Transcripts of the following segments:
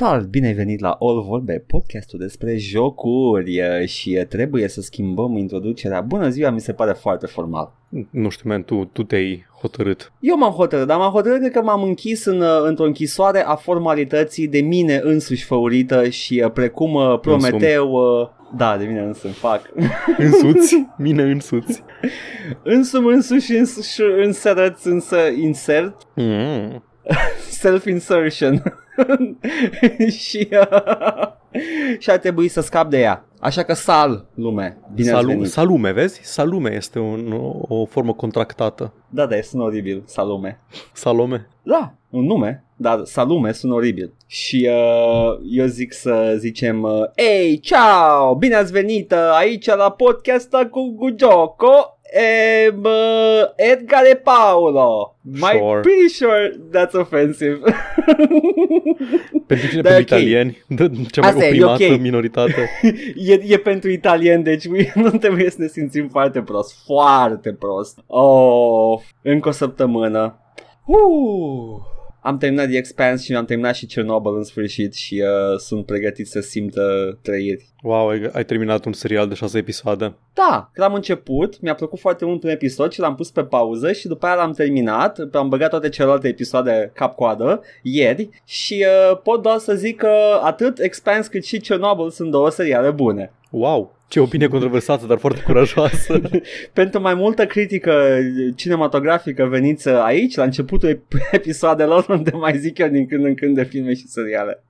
Salut, bine ai venit la All Vorbe, podcastul despre jocuri eh, și eh, trebuie să schimbăm introducerea. Bună ziua, mi se pare foarte formal. Nu știu, man, tu, tu te-ai hotărât. Eu m-am hotărât, dar m-am hotărât că m-am închis în, eh, într-o închisoare a formalității de mine însuși făurită și precum Prometeu... Da, de mine însumi fac. Însuți? Mine însuți. Însumi însuși însuși înserăți însă insert. Mm. Self-insertion. și, uh, și ar trebui să scap de ea. Așa că sal, lume. Bine Salu- salume, vezi? Salume este un, o, o formă contractată. Da, da, sună oribil. Salume. Salome? Da, un nume, dar salume sună oribil. Și uh, eu zic să zicem uh, Ei, ciao, bine ați venit uh, aici la podcasta cu Gujoko Um, uh, Edgar e Paolo. My sure. pretty sure that's offensive. pentru cine? pentru okay. italieni? Cea mai Asta oprimată e, okay. minoritate. e, e pentru italieni, deci nu trebuie să ne simțim foarte prost. Foarte prost. Oh, încă o săptămână. Uh am terminat The Expanse și am terminat și Chernobyl în sfârșit și uh, sunt pregătit să simt uh, trăiri. Wow, ai, ai terminat un serial de șase episoade? Da, când am început, mi-a plăcut foarte mult un episod și l-am pus pe pauză și după aia l-am terminat, am băgat toate celelalte episoade cap-coadă ieri și uh, pot doar să zic că atât Expanse cât și Chernobyl sunt două seriale bune. Wow, ce opinie controversată, dar foarte curajoasă. Pentru mai multă critică cinematografică veniți aici, la începutul episoadelor, unde mai zic eu din când în când de filme și seriale.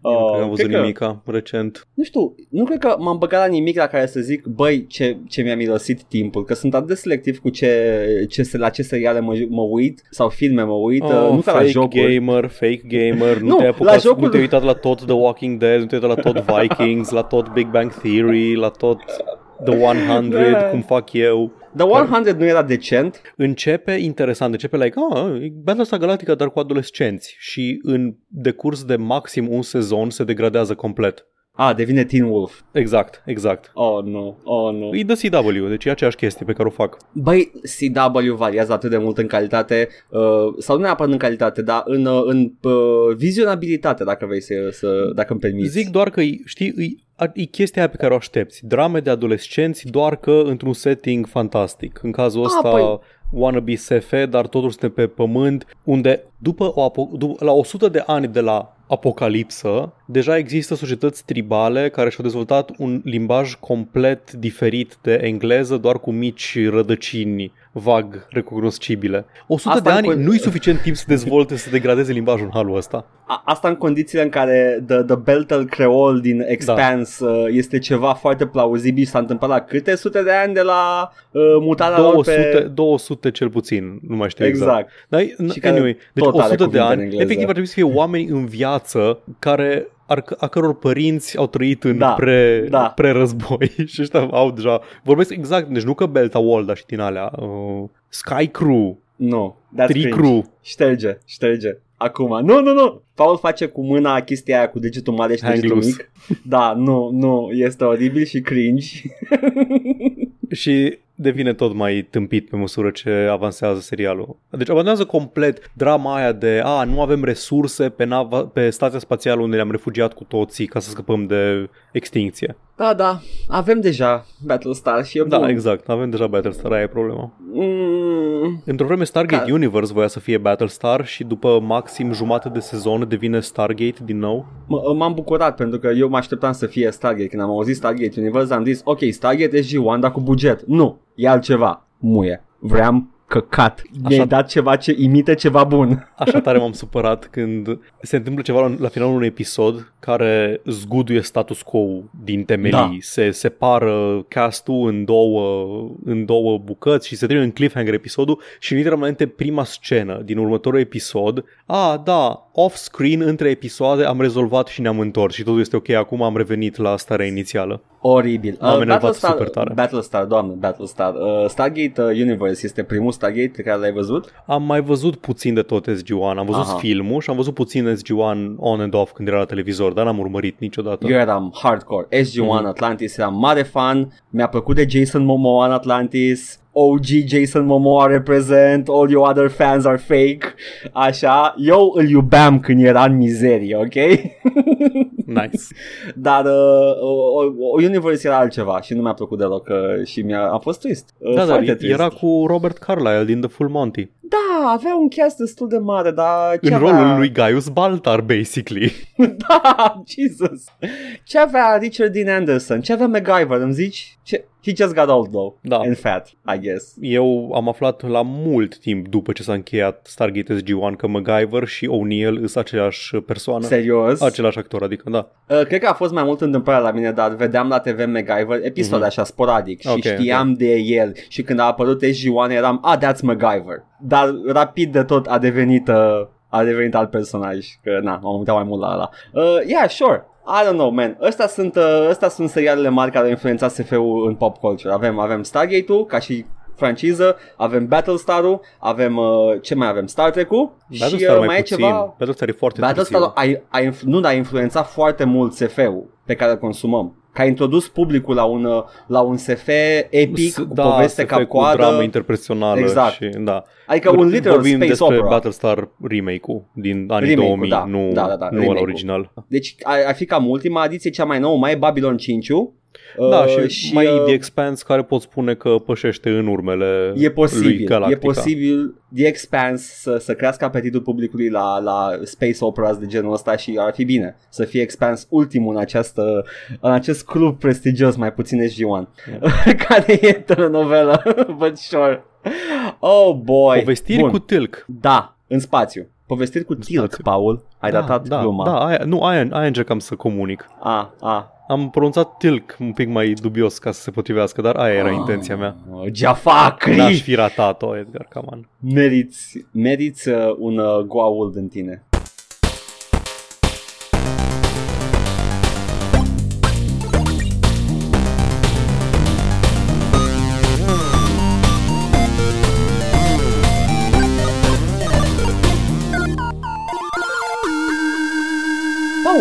Oh, nu am văzut nimica recent. Nu știu, nu cred că m-am băgat la nimic la care să zic, băi, ce, ce mi-a mirosit timpul, că sunt atât de selectiv cu ce, ce, la ce seriale mă, mă uit sau filme mă uit, oh, nu ca la jocuri. gamer, fake gamer, nu, nu te-ai apucat, la jocul... nu te-ai uitat la tot The Walking Dead, nu te-ai uitat la tot Vikings, la tot Big Bang Theory, la tot The 100, yeah. cum fac eu. The 100 nu era decent. Începe interesant, începe like, ah, e Battlestar Galactica dar cu adolescenți și în decurs de maxim un sezon se degradează complet. Ah, devine Teen Wolf. Exact, exact. Oh, nu, oh, nu. E de CW, deci e aceeași chestie pe care o fac. Băi, CW variază atât de mult în calitate, uh, sau nu neapărat în calitate, dar în, uh, în uh, vizionabilitate, dacă vrei să, să dacă îmi permiți. Zic doar că, știi, e, e chestia pe care o aștepți. Drame de adolescenți, doar că într-un setting fantastic. În cazul ăsta... Ah, păi wannabe SF, dar totul suntem pe pământ, unde după, o, după la 100 de ani de la apocalipsă, deja există societăți tribale care și-au dezvoltat un limbaj complet diferit de engleză, doar cu mici rădăcini vag recognoscibile. 100 Asta de ani con- nu-i suficient timp să dezvolte, să degradeze limbajul în halul ăsta. A- asta în condițiile în care The, the Beltel Creole din Expanse da. Uh, este ceva foarte plauzibil s-a întâmplat la câte sute de ani de la uh, mutarea 200, lor pe... 200 cel puțin, nu mai știu exact. exact. Dar, anyway, deci 100 de ani, efectiv ar trebui să fie oameni în viață care ar, a căror părinți au trăit în da, pre, da. pre-război și ăștia au deja, vorbesc exact, deci nu că Belta Wall, dar și din alea, uh, Sky Crew, nu, no, Tree Crew. Șterge, șterge. Acum, nu, nu, nu. Paul face cu mâna chestia aia cu degetul mare și degetul mic. Da, nu, nu, este oribil și cringe. și devine tot mai tâmpit pe măsură ce avansează serialul. Deci abandonează complet drama aia de a, nu avem resurse pe, nava, pe stația spațială unde ne-am refugiat cu toții ca să scăpăm de extinție. Da, da, avem deja Battlestar și e Da, bun. exact, avem deja Battlestar, aia e problema. Mm. Într-o vreme Stargate Ca... Universe voia să fie Battlestar și după maxim jumate de sezon devine Stargate din nou. M- m-am bucurat pentru că eu mă așteptam să fie Stargate. Când am auzit Stargate Universe am zis, ok, Stargate SG-1, dar cu buget. Nu, e altceva. Muie. Vreau căcat. Mi-ai dat ceva ce imită ceva bun. Așa tare m-am supărat când se întâmplă ceva la, la finalul unui episod care zguduie status quo din temelii. Da. Se separă castul în două, în două bucăți și se termină în cliffhanger episodul și literalmente prima scenă din următorul episod. A, da, off-screen între episoade am rezolvat și ne-am întors și totul este ok, acum am revenit la starea inițială. Oribil. M-am uh, Battlestar, super tare. Battlestar, doamne, Battlestar. Uh, Stargate uh, Universe este primul Stargate pe care l-ai văzut? Am mai văzut puțin de tot SG-1. Am văzut Aha. filmul și am văzut puțin SG-1 on and off când era la televizor, dar n-am urmărit niciodată. Eu eram hardcore. SG-1 mm. Atlantis, eram mare fan. Mi-a plăcut de Jason Momoa în Atlantis OG Jason Momoa represent, all your other fans are fake, așa, eu îl iubeam când era în mizerie, ok? nice. Dar uh, o, o Universe era altceva și nu mi-a plăcut deloc uh, și mi-a a fost trist. Uh, da, dar trist. era cu Robert Carlyle din The Full Monty. Da, avea un cast destul de mare, dar... În avea... rolul lui Gaius Baltar, basically. da, Jesus. Ce avea Richard Dean Anderson? Ce avea MacGyver, îmi zici? Ce... He just got old though. Da. And fat, I guess. Eu am aflat la mult timp după ce s-a încheiat Stargate SG-1 că MacGyver și O'Neill sunt aceleași persoană. Serios? Același actor, adică, da. Uh, cred că a fost mai mult întâmplare la mine, dar vedeam la TV MacGyver episoade mm-hmm. așa sporadic okay, și știam okay. de el și când a apărut SG-1 eram, ah, that's MacGyver. Dar rapid de tot a devenit uh, a devenit alt personaj, că na, am uitat mai mult la ăla. Uh, yeah, sure. I don't know, man. Ăsta sunt, uh, ăsta sunt serialele mari care au influențat SF-ul în pop culture. Avem, avem Stargate-ul ca și franciză, avem Battlestar-ul, avem, uh, ce mai avem? Star Trek-ul și uh, mai, mai e ceva... Battlestar e foarte Battlestar a, a, a, nu, dar a influențat foarte mult SF-ul pe care îl consumăm că a introdus publicul la un, la un SF epic, S- cu da, poveste SF cap-coadă. cu dramă interpersonală exact. și, da. Adică un literal Vorbim space despre opera. Battlestar remake-ul din anii Remake-ul, 2000, da. nu, Da, da, da, nu remake-ul. original. Deci ar fi cam ultima adiție, cea mai nouă, mai e Babylon 5 Da, uh, și, și mai uh, e The Expanse care pot spune că pășește în urmele E lui posibil, Galactica. e posibil The Expanse să, să crească apetitul publicului la, la space operas de genul ăsta și ar fi bine să fie Expanse ultimul în, această, în acest club prestigios, mai puțin SG-1, care e telenovelă, but sure. Oh boy. Povestiri Bun. cu Tilk. Da, în spațiu. Povestiri cu Tilk, spațiu. Paul. Ai da, datat da, gluma. Da, aia, nu, aia, aia încercam să comunic. A, a. Am pronunțat Tilk un pic mai dubios ca să se potrivească, dar aia era intenția mea. Oh, Jaffa N-aș Cri! fi ratat-o, Edgar Caman. Meriți, meriți uh, un uh, goaul în tine.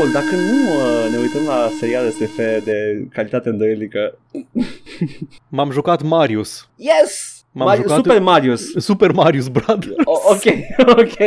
Paul, dacă nu uh, ne uităm la seriale SF de calitate îndoielică... M-am jucat Marius. Yes! M-am Mari- jucat- Super Marius. Super Marius Brothers. O- ok, ok.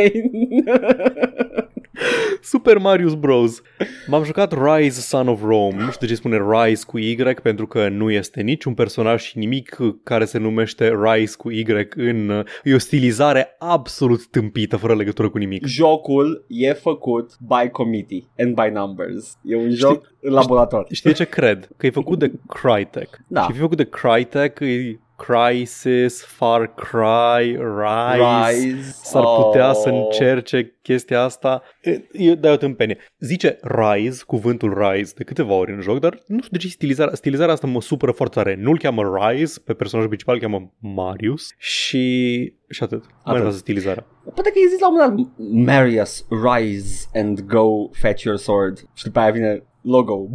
Super Marius Bros. M-am jucat Rise Son of Rome. Nu știu de ce spune Rise cu Y, pentru că nu este niciun personaj și nimic care se numește Rise cu Y în... E o stilizare absolut tâmpită, fără legătură cu nimic. Jocul e făcut by committee and by numbers. E un joc în laborator. Știi de ce cred? Că e făcut de Crytek. Da. Și e făcut de Crytek, e Crisis, Far Cry, Rise. Rise. S-ar putea oh. să încerce chestia asta. E, e, dai o tâmpenie. Zice Rise, cuvântul Rise, de câteva ori în joc, dar nu știu de ce stilizarea, stilizarea asta mă supără foarte tare. Nu-l cheamă Rise, pe personajul principal îl cheamă Marius și, și atât. Mai Atât. enervează stilizarea. Poate că exista la un moment dat Marius, rise and go fetch your sword. Și după aia vine logo.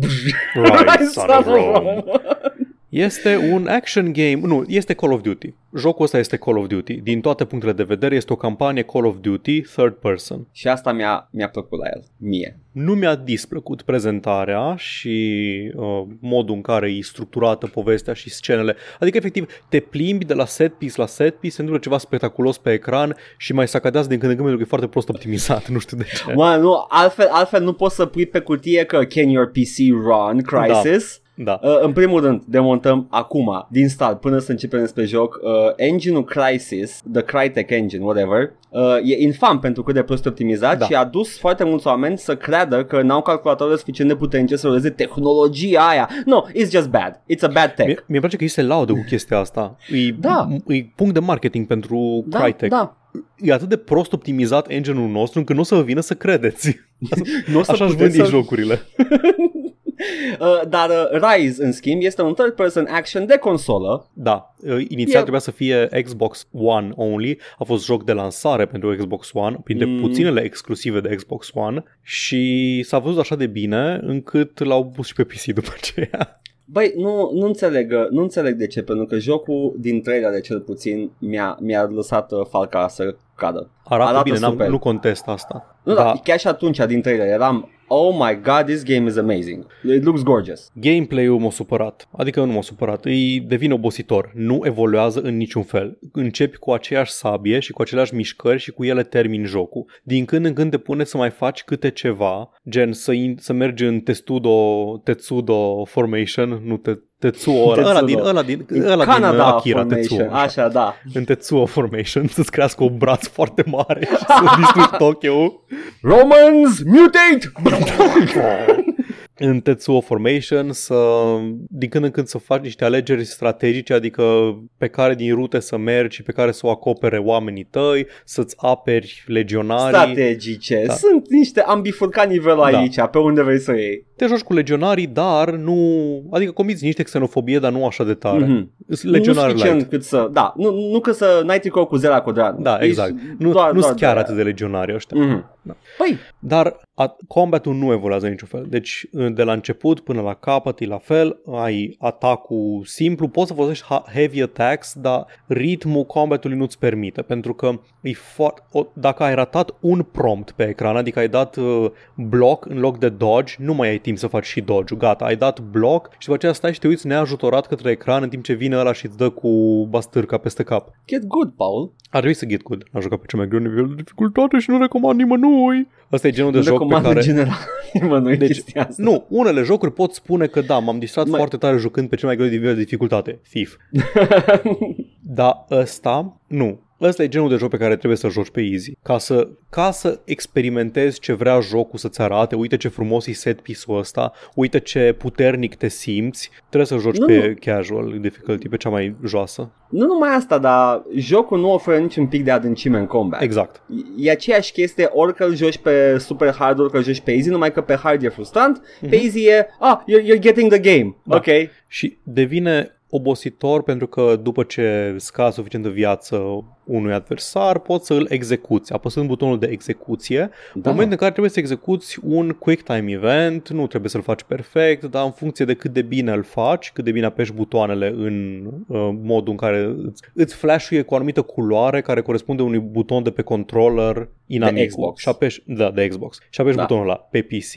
Rise, son of Rome. Este un action game, nu, este Call of Duty. Jocul ăsta este Call of Duty. Din toate punctele de vedere este o campanie Call of Duty third person. Și asta mi-a, mi-a plăcut la el, mie. Nu mi-a displăcut prezentarea și uh, modul în care e structurată povestea și scenele. Adică, efectiv, te plimbi de la set piece la set piece, se întâmplă ceva spectaculos pe ecran și mai sacadează din când în când pentru că e foarte prost optimizat. Nu știu de ce. Mă, nu, altfel, altfel nu poți să pui pe cutie că can your PC run Crisis? Da. Uh, în primul rând, demontăm acum, din start, până să începem despre joc, uh, engine-ul Crysis, the Crytek engine, whatever, uh, e infam pentru cât de prost optimizat Da. și a dus foarte mulți oameni să creadă că n-au calculatoare suficient de puternice să ruleze tehnologia aia. No, it's just bad. It's a bad tech. Mie, mi-e place că ei se laudă cu chestia asta. E, Da. e punct de marketing pentru da, Crytek. da. E atât de prost optimizat engine-ul nostru încât nu o să vă vină să credeți. Nu o să Așa-și puteți vând să- ei jocurile. Uh, dar uh, Rise, în schimb, este un third-person action de consolă. Da, uh, inițial E- trebuia să fie Xbox One only, a fost joc de lansare pentru Xbox One, printre Mm. puținele exclusive de Xbox One și s-a văzut așa de bine încât l-au pus și pe PC după aceea. Băi, nu, nu, înțeleg, uh, nu înțeleg de ce, pentru că jocul din trailere cel puțin mi-a, mi-a lăsat uh, falca să cadă. Arată, Arată bine, n-am, super. nu contest asta. Nu, da. da, chiar și atunci din trailer eram Oh my god, this game is amazing. It looks gorgeous. Gameplay-ul m-a supărat. Adică nu m-a supărat. Îi devine obositor. Nu evoluează în niciun fel. Începi cu aceeași sabie și cu aceleași mișcări și cu ele termini jocul. Din când în când te pune să mai faci câte ceva, gen să, in- să mergi în Testudo, Tetsudo Formation, nu te, Tetsuo, ăla, ăla din, ăla din, ăla din Canada Akira, Formation. Tetsuo. Așa, da. În Tetsuo Formation, să-ți crească un braț foarte mare și să distrugi Tokyo. Romans, mutate! în Tetsuo Formation să, din când în când să faci niște alegeri strategice, adică pe care din rute să mergi și pe care să o acopere oamenii tăi, să-ți aperi legionarii. Strategice. Da. Sunt niște ambifurcat nivelul Da. aici, pe unde vrei să o iei. Te joci cu legionarii, dar nu... Adică comiți niște xenofobie, dar nu așa de tare. Mhm. Mm-hmm. Legionari nu suficient light. cât să... Da, nu, nu că să n-ai tricou cu zera cu dran. Da, exact. Nu, doar, nu doar sunt chiar de- atât de legionari ăștia. Mhm. Da. Păi, Dar a, combatul nu evoluează în niciun fel. Deci de la început până la capăt e la fel, ai atacul simplu, poți să folosești ha- heavy attacks, dar ritmul combatului nu-ți permite, pentru că e foarte, o, dacă ai ratat un prompt pe ecran, adică ai dat uh, block în loc de dodge, nu mai ai timp să faci și dodge gata, ai dat block și după aceea stai și te uiți neajutorat către ecran în timp ce vine ăla și îți dă cu bastârca peste cap. get good, Paul. Ar trebui să get good. Am jucat pe cel mai greu nivel de dificultate și nu recomand nimănui. Asta e genul de Nu joc pe recomand care... în general. Mă, nu e Deci, chestia asta. Nu, unele jocuri pot spune că da, m-am distrat Mai- foarte tare jucând pe cel mai greu nivel de dificultate. Thief. Dar ăsta, nu. Ăsta e genul de joc pe care trebuie să joci pe easy. Ca să, ca să experimentezi ce vrea jocul să-ți arate, uite ce frumos e set piece-ul ăsta, uite ce puternic te simți, trebuie să joci Nu, pe nu. casual difficulty, pe cea mai joasă. Nu numai asta, dar jocul nu oferă niciun pic de adâncime în combat. Exact. E aceeași chestie ori că îl joci pe super hard, ori că îl joci pe easy, numai că pe hard e frustrant, pe easy e, ah, you're, you're getting the game, Da. ok. Și devine obositor pentru că după ce scazi suficientă viață unui adversar, poți să îl execuți, apăsând butonul de execuție. În Da. momentul în care trebuie să execuți un quick time event, nu trebuie să-l faci perfect, dar în funcție de cât de bine îl faci, cât de bine apeși butoanele în uh, modul în care îți, îți flash-uie cu o anumită culoare care corespunde unui buton de pe controller inamicul. Xbox. Și apeși, da, de Xbox. Și apeși Da. butonul ăla. Pe PC,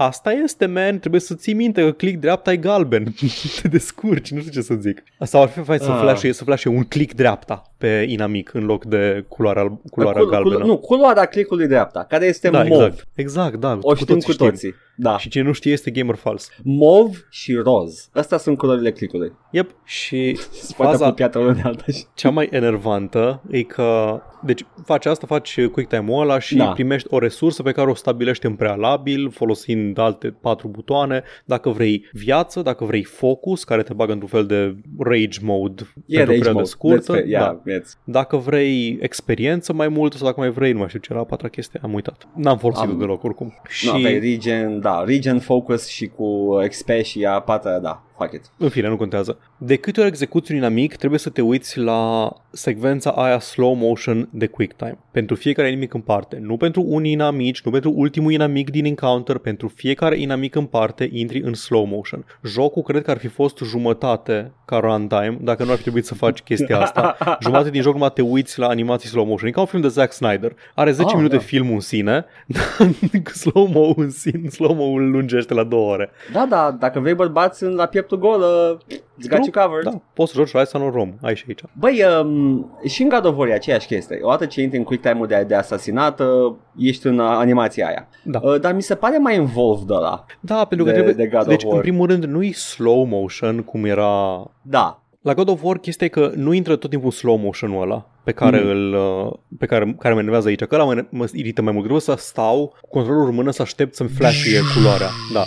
asta este, man, trebuie să ții minte că click dreapta e galben. Te descurci, nu știu ce să zic. Sau ar fi fain să Ah. flash să flash un click dreapta pe inamic în loc de culoarea, alb- culoarea Cul- galbenă. cul- nu, culoarea clicului dreapta, care este da, mov. exact. Exact, da. O știm cu toții. Da. Și cine nu știe este gamer fals. Mov și roz. Astea sunt culorile clicului. Yep. Și Poate faza apropiată unul de alta. și- cea mai enervantă e că deci faci asta, faci quick time-ul ăla și Da. primești o resursă pe care o stabilești în prealabil folosind alte patru butoane. Dacă vrei viață, dacă vrei focus, care te bagă într-un fel de rage mode E pentru o rage perioadă mode. scurtă. Let's fa- yeah, da. yes. Dacă vrei experiență mai mult sau dacă mai vrei, nu mai știu ce era a patra chestie, am uitat. N-am folosit-o Am- deloc oricum. Și Nu, aveai regen, da, regen focus și cu XP și a patra, da, fuck it. În fine, nu contează. De câte ori execuți un inamic, trebuie să te uiți la secvența aia slow motion de quick time. Pentru fiecare inamic în parte. Nu pentru unii inamici, nu pentru ultimul inamic din encounter, pentru fiecare inamic în parte intri în slow motion. Jocul cred că ar fi fost jumătate ca runtime dacă nu ar fi trebuit să faci chestia asta. Jumătate din joc numai te uiți la animații slow motion. E ca un film de Zack Snyder. Are 10 Ah, minute da. filmul în sine, dar slow-mo în sine, slow-mo îl lungește la două ore. Da, da, dacă vrei bărbați în la pieptul gol, uh, it's got you covered. Da, poți să joci Rise on Rome, ai și aici. Băi, um, și în God of War e aceeași chestie. Odată ce intri în quick time-ul de, de asasinat, uh, ești în uh, animația aia. Da. Uh, dar mi se pare mai involved ăla. Da, pentru că de- trebuie... de God of deci, War. în primul rând, nu e slow motion cum era... Da, La God of War, chestia e că nu intră tot timpul slow motion-ul ăla pe care Mhm. îl uh, pe care, care mă enervează aici, că ăla mă, mă irită mai mult. Trebuie să stau cu controlul în mână să aștept să-mi flash culoarea. Da.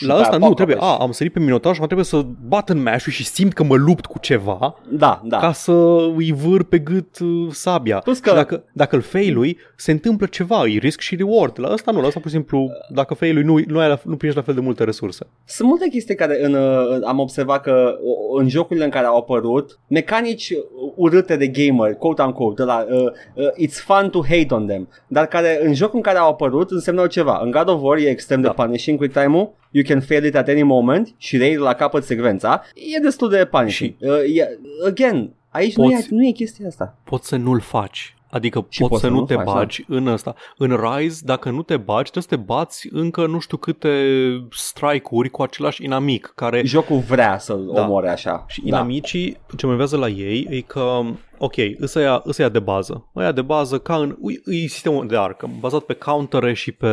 La Da, asta nu pop, trebuie, pop, a, am sărit pe minotaur și acum trebuie să bat în mash și simt că mă lupt cu ceva da, da. ca să îi vâr pe gât uh, sabia. Plus că- Și dacă, dacă îl failui, se întâmplă ceva, e risc și reward. La asta nu, la asta pur și simplu, dacă failui, nu, nu, ai la, nu primești la fel de multe resurse. Sunt multe chestii care în, uh, am observat că o- în jocurile în care au apărut, mecanici urâte de gamer, quote unquote, la, uh, uh, it's fun to hate on them, dar care în jocul în care au apărut însemnau ceva. În God of War e extrem Da. de punishing quick time-ul, you can fail it at any moment și rei la capăt secvența, e destul de punishing. Uh, e, again, aici nu e, Poți- nu e chestia asta. Poți să nu-l faci. Adică Și poți poți să să nu nu te faci, da. bagi în ăsta. În Rise, dacă nu te bagi, trebuie să te bați încă nu știu câte strike-uri cu același inamic, care Jocul vrea să-l Da. omoare așa. Și da. inamicii, ce mă vează la ei, e că, ok, îs ăia, îs ăia de bază. Ăia de bază, ca în, e, e sistemul de Arkham, bazat pe countere și pe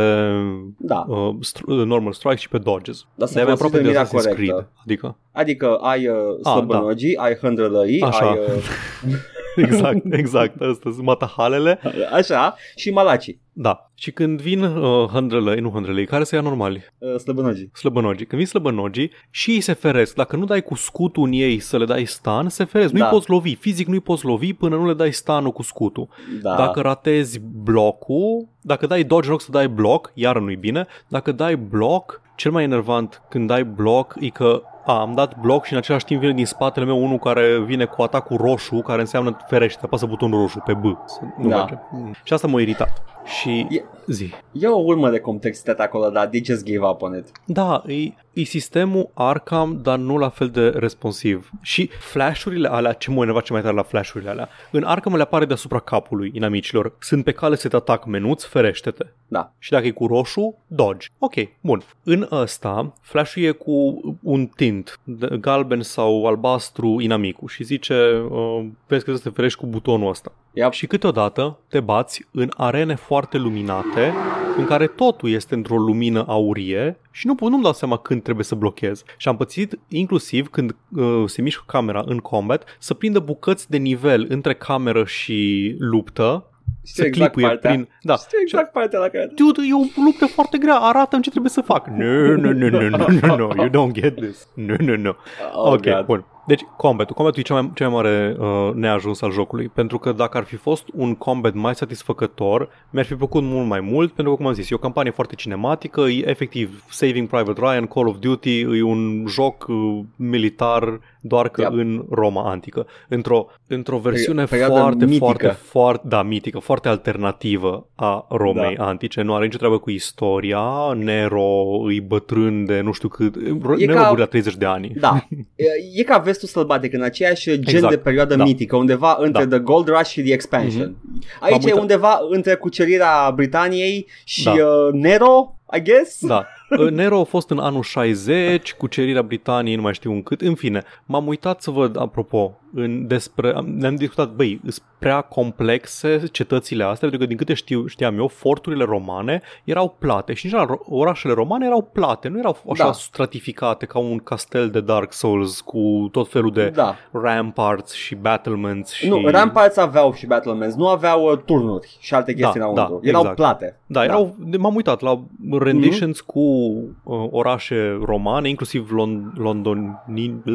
Da. uh, str- uh, normal strike și pe dodges. Dar să De avea folosești aproape de denumirea Assassin's corectă. Creed. Adică, Adică ai uh, Ah, slăbănogii, ai hândrălăii, Așa. ai uh, exact, exact, astea sunt matahalele. așa și malacii, Da. Și când vin uh, hândrălăi, nu hândrălăi, care să ia normali? uh, slăbănogii. Slăbănogii. Când vin slăbănogii și ei se feresc. Dacă nu dai cu scutul în ei să le dai stun, se feresc. Nu-i Da. poți lovi. Fizic nu-i poți lovi până nu le dai stun cu scutul. Da. Dacă ratezi blocul, dacă dai dodge în loc să dai bloc, iar nu-i bine. Dacă dai bloc, cel mai enervant când dai bloc e că a, am dat bloc și în același timp vine din spatele meu unul care vine cu atacul roșu, care înseamnă ferește, apasă butonul roșu pe B. Să Nu Da. merge. Și asta m-a iritat. Și E- zi. E o urmă de complexitate acolo, dar they just gave up on it. Da, e, e sistemul Arkham, dar nu la fel de responsiv. Și flashurile alea, ce mă enerva ce mai tare la flashurile alea, în Arkham le apare deasupra capului inamicilor. Sunt pe cale să te atac menuț, ferește-te. Da. Și dacă e cu roșu, dodge. Ok, bun. În ăsta, flash e cu un tint, de- galben sau albastru inamicul și zice, uh, vezi că să te ferești cu butonul ăsta. Yep. Și câteodată te bați în arene foarte luminate, în care totul este într-o lumină aurie și nu, nu-mi dau seama când trebuie să blochez. Și am pățit inclusiv când uh, se mișcă camera în combat să prindă bucăți de nivel între cameră și luptă, Știu să exact clipuie partea. prin... Da. Știu exact partea la care... Dude, e o luptă foarte grea, arată-mi ce trebuie să fac. No, no, no, no, no, no, no, you don't get this. No, no, no. Oh, ok, God. bun. Deci, combatul. Combatul e cel mai, cel mai mare uh, neajuns al jocului, pentru că dacă ar fi fost un combat mai satisfăcător, mi-ar fi plăcut mult mai mult, pentru că, cum am zis, e o campanie foarte cinematică, e efectiv Saving Private Ryan, Call of Duty, e un joc uh, militar, doar că Yep. în Roma antică. Într-o, într-o versiune perioadă foarte, mitică. foarte, foarte, da, mitică, foarte alternativă a Romei Da. antice. Nu are nicio treabă cu istoria, Nero îi bătrân de nu știu cât, E Nero ca- ca... la 30 de ani. Da. E, e ca vestul sălbatic în aceeași gen Exact. de perioadă Da. mitică, undeva între Da. The Gold Rush și The Expansion. Aici M-am e uitat- undeva între cucerirea Britaniei și Da. uh, Nero, I guess. Da. Nero a fost în anul 60, cucerirea Britaniei, nu mai știu în cât. În fine, m-am uitat să văd, apropo, în despre, am- ne-am discutat, băi, sunt prea complexe cetățile astea, pentru că din câte știu, știam eu, forturile romane erau plate și în general orașele romane erau plate, nu erau așa Da. stratificate ca un castel de Dark Souls cu tot felul de Da. ramparts și battlements și... Nu, Ramparts aveau și Battlements, nu aveau uh, turnuri și alte chestii Da, înăuntru. da, Erau exact. plate. Da, erau, de- m-am uitat la renditions cu uh, orașe romane, inclusiv Lon, Londoni,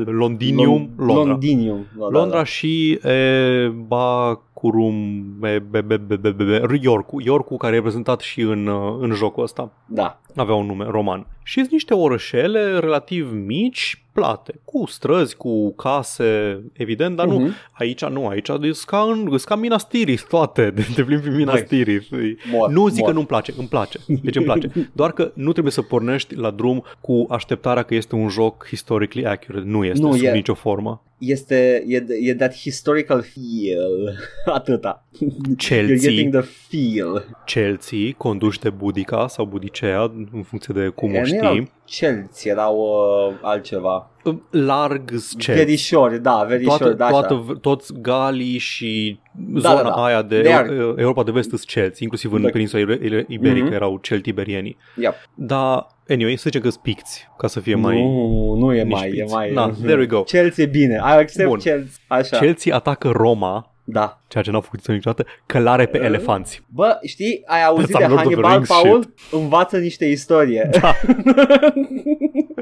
Londinium, Lon- Londra. Londinium. Da, Londra Da, da. și e, Bacurum, e, be, be, be, be, be, be, Yorku, Yorku care e reprezentat și în, uh, în jocul ăsta. da. Avea un nume roman. Și sunt niște orășele relativ mici, plate, cu străzi, cu case, evident, dar nu, Mhm. aici nu, aici sunt ca, în, sunt ca Minas Tirith toate, de te plimbi prin Minas Băi, Tirith. mor, nu zic mor. că nu-mi place, îmi place. Deci îmi place. Doar că nu trebuie să pornești la drum cu așteptarea că este un joc historically accurate. Nu este Nu, sub e- nicio formă. Este, e, e that historical feel. Atâta. You're Chelsea, getting the feel. Chelsea, conduși de Budica sau Budicea, în funcție de cum o E, nu știi. erau Chelsea, erau uh, altceva. Larg Chelsea. Verișori, da, verișori, toată, da, toată, așa. toți Galii și Da, zona da, da. aia de They are- Eu- Europa de vest sunt celți, inclusiv în Da. peninsula Ibe- iberică Mhm. erau celtiberienii. Yep. Dar, anyway, să zicem că picți, ca să fie mai... Nu, nu e nici mai, e piți. mai... Da, there we go. Chelsea e bine, I accept Bun. Chelsea. Așa, Chelsea atacă Roma, da. ceea ce n-a făcut niciodată, călare pe Uh. elefanți. Bă, știi, ai auzit Some de Lord of the Hannibal, Rings Paul? Învață niște istorie. Da.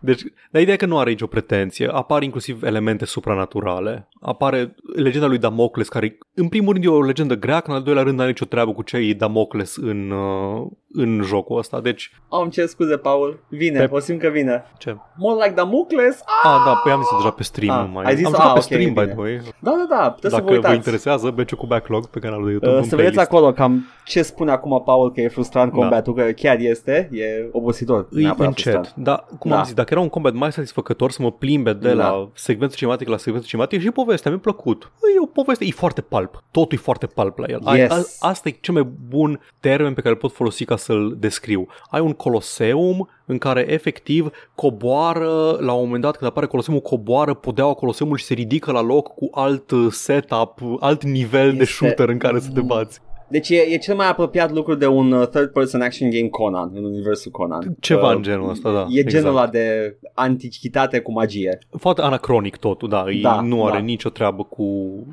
Deci, dar ideea e că nu are nicio pretenție. Apar inclusiv elemente supranaturale. Apare legenda lui Damocles, care în primul rând e o legendă greacă, în al doilea rând n-are nicio treabă cu ce e Damocles în, uh, în jocul ăsta. Deci, Am cer scuze, Paul. Vine, Pe- o simt că vine. ce? More like Damocles? Ah! Ah, da, păi am zis deja pe stream Ah, numai. ai zis? am jucat Ah, pe ok, stream, by bine. the way. Da, da, da, puteți să Dacă Dacă vă, uitați. interesează, beciu cu backlog pe canalul de YouTube. Uh, în să vedeți playlist. acolo cam ce spune acum Paul că e frustrant Da. combatul, că chiar este, e obositor. Îi neapărat încet, frustrant. dar cum Da. am zis, dacă era un combat mai satisfăcător să mă plimbe de Da. la secvență cinematică la secvență cinematică și povestea mi-a plăcut. E o poveste, e foarte palp. Totul e foarte palp la el. Ai, Yes. a, asta e cel mai bun termen pe care îl pot folosi ca să-l descriu. Ai un coloseum în care efectiv coboară, la un moment dat când apare coloseumul, coboară podeaua coloseumul și se ridică la loc cu alt uh, setup, alt nivel de Este- shooter în care să te bați. Deci e, e cel mai apropiat lucru de un uh, third-person action game Conan, în universul Conan. Ceva Uh, în genul ăsta, da. E genul exact. ăla de antichitate cu magie. Foarte anacronic totul, da, e, Da, nu are da. nicio treabă cu,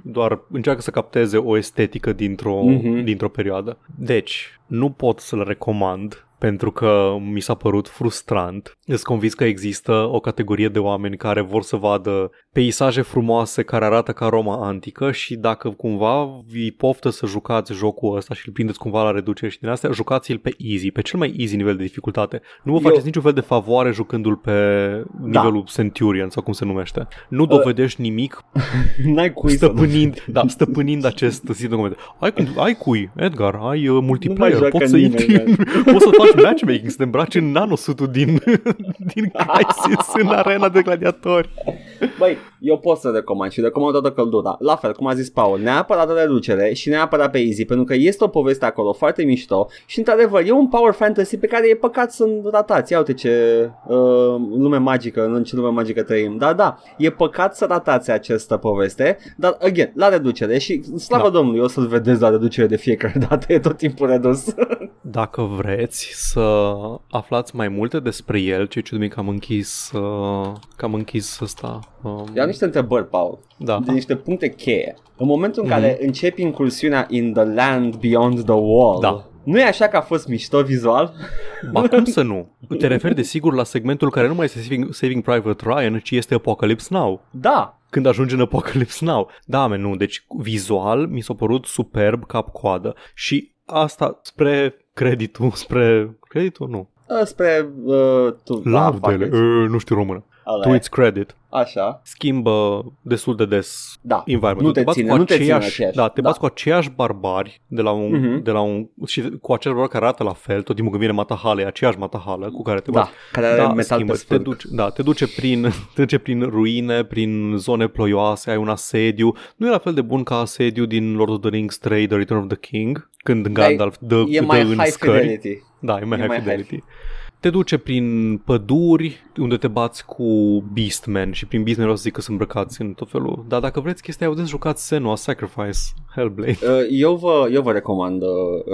doar încearcă să capteze o estetică dintr-o, Mhm. dintr-o perioadă. Deci, nu pot să-l recomand pentru că mi s-a părut frustrant. Sunt convins că există o categorie de oameni care vor să vadă peisaje frumoase care arată ca Roma antică și dacă cumva vi poftă să jucați jocul ăsta și îl prindeți cumva la reducere și din astea, jucați-l pe easy, pe cel mai easy nivel de dificultate. Nu vă Eu- faceți niciun fel de favoare jucându-l pe nivelul Centurion sau cum se numește. Nu dovedești nimic N-ai cui să... stăpânind, da, stăpânind acest sit de coment. Ai, cum, ai cui, Edgar, ai uh, multiplayer, joacă poți să nimeni, intri, man. poți să faci matchmaking, să te îmbraci în nanosutul din, din Crysis în arena de gladiatori. Băi, eu pot să recomand și recomand toată căldura. La fel, cum a zis Paul, neapărat de reducere și neapărat pe easy, pentru că este o poveste acolo foarte mișto și într-adevăr e un power fantasy pe care e păcat să ratați. Ia uite ce uh, lume magică, în ce lume magică trăim. Dar da, e păcat să ratați această poveste, dar again, la reducere și slavă Da. Domnului, o să-l vedeți la reducere de fiecare dată, e tot timpul redus. Dacă vreți să aflați mai multe despre el, ce ciudat că am închis, uh, că am închis ăsta. Um, Eu am niște întrebări, Paul. da. de niște puncte cheie. În momentul în Mhm. care începi incursiunea in the land beyond the wall, Da. nu e așa că a fost mișto vizual? Ba cum să nu? Te referi desigur la segmentul care nu mai este Saving, Saving Private Ryan, ci este Apocalypse Now. Da. când ajunge în Apocalypse Now. Da, men, nu, deci vizual mi s-a părut superb cap-coadă și asta spre creditul, spre creditul, nu, Ă, Spre uh, tu, laudele, da, uh, nu știu română, Ala to e. its credit, Așa. schimbă destul de des Da. environment. Nu te bați ține, cu nu te ține aceiași, aceeași. da, te Da. bați cu aceiași barbari de la un, Mhm. de la un și cu aceiași barbari care arată la fel, tot timpul când vine Matahala, e aceeași Matahala cu care te bați. Da, care are metal schimbă, pe te sfârc. duce, da, te duce prin, te duce prin ruine, prin zone ploioase, ai un asediu. Nu e la fel de bun ca asediu din Lord of the Rings 3, The Return of the King, când Gandalf dă, E dă mai în high scări. fidelity. Da, e mai E high mai fidelity. Te duce prin păduri unde te bați cu Beastmen și prin Beastmen vreau să zic că sunt îmbrăcați în tot felul. Dar dacă vreți chestia, puteți jucați Senua Sacrifice, Hellblade. Uh, Eu vă, eu vă recomand uh,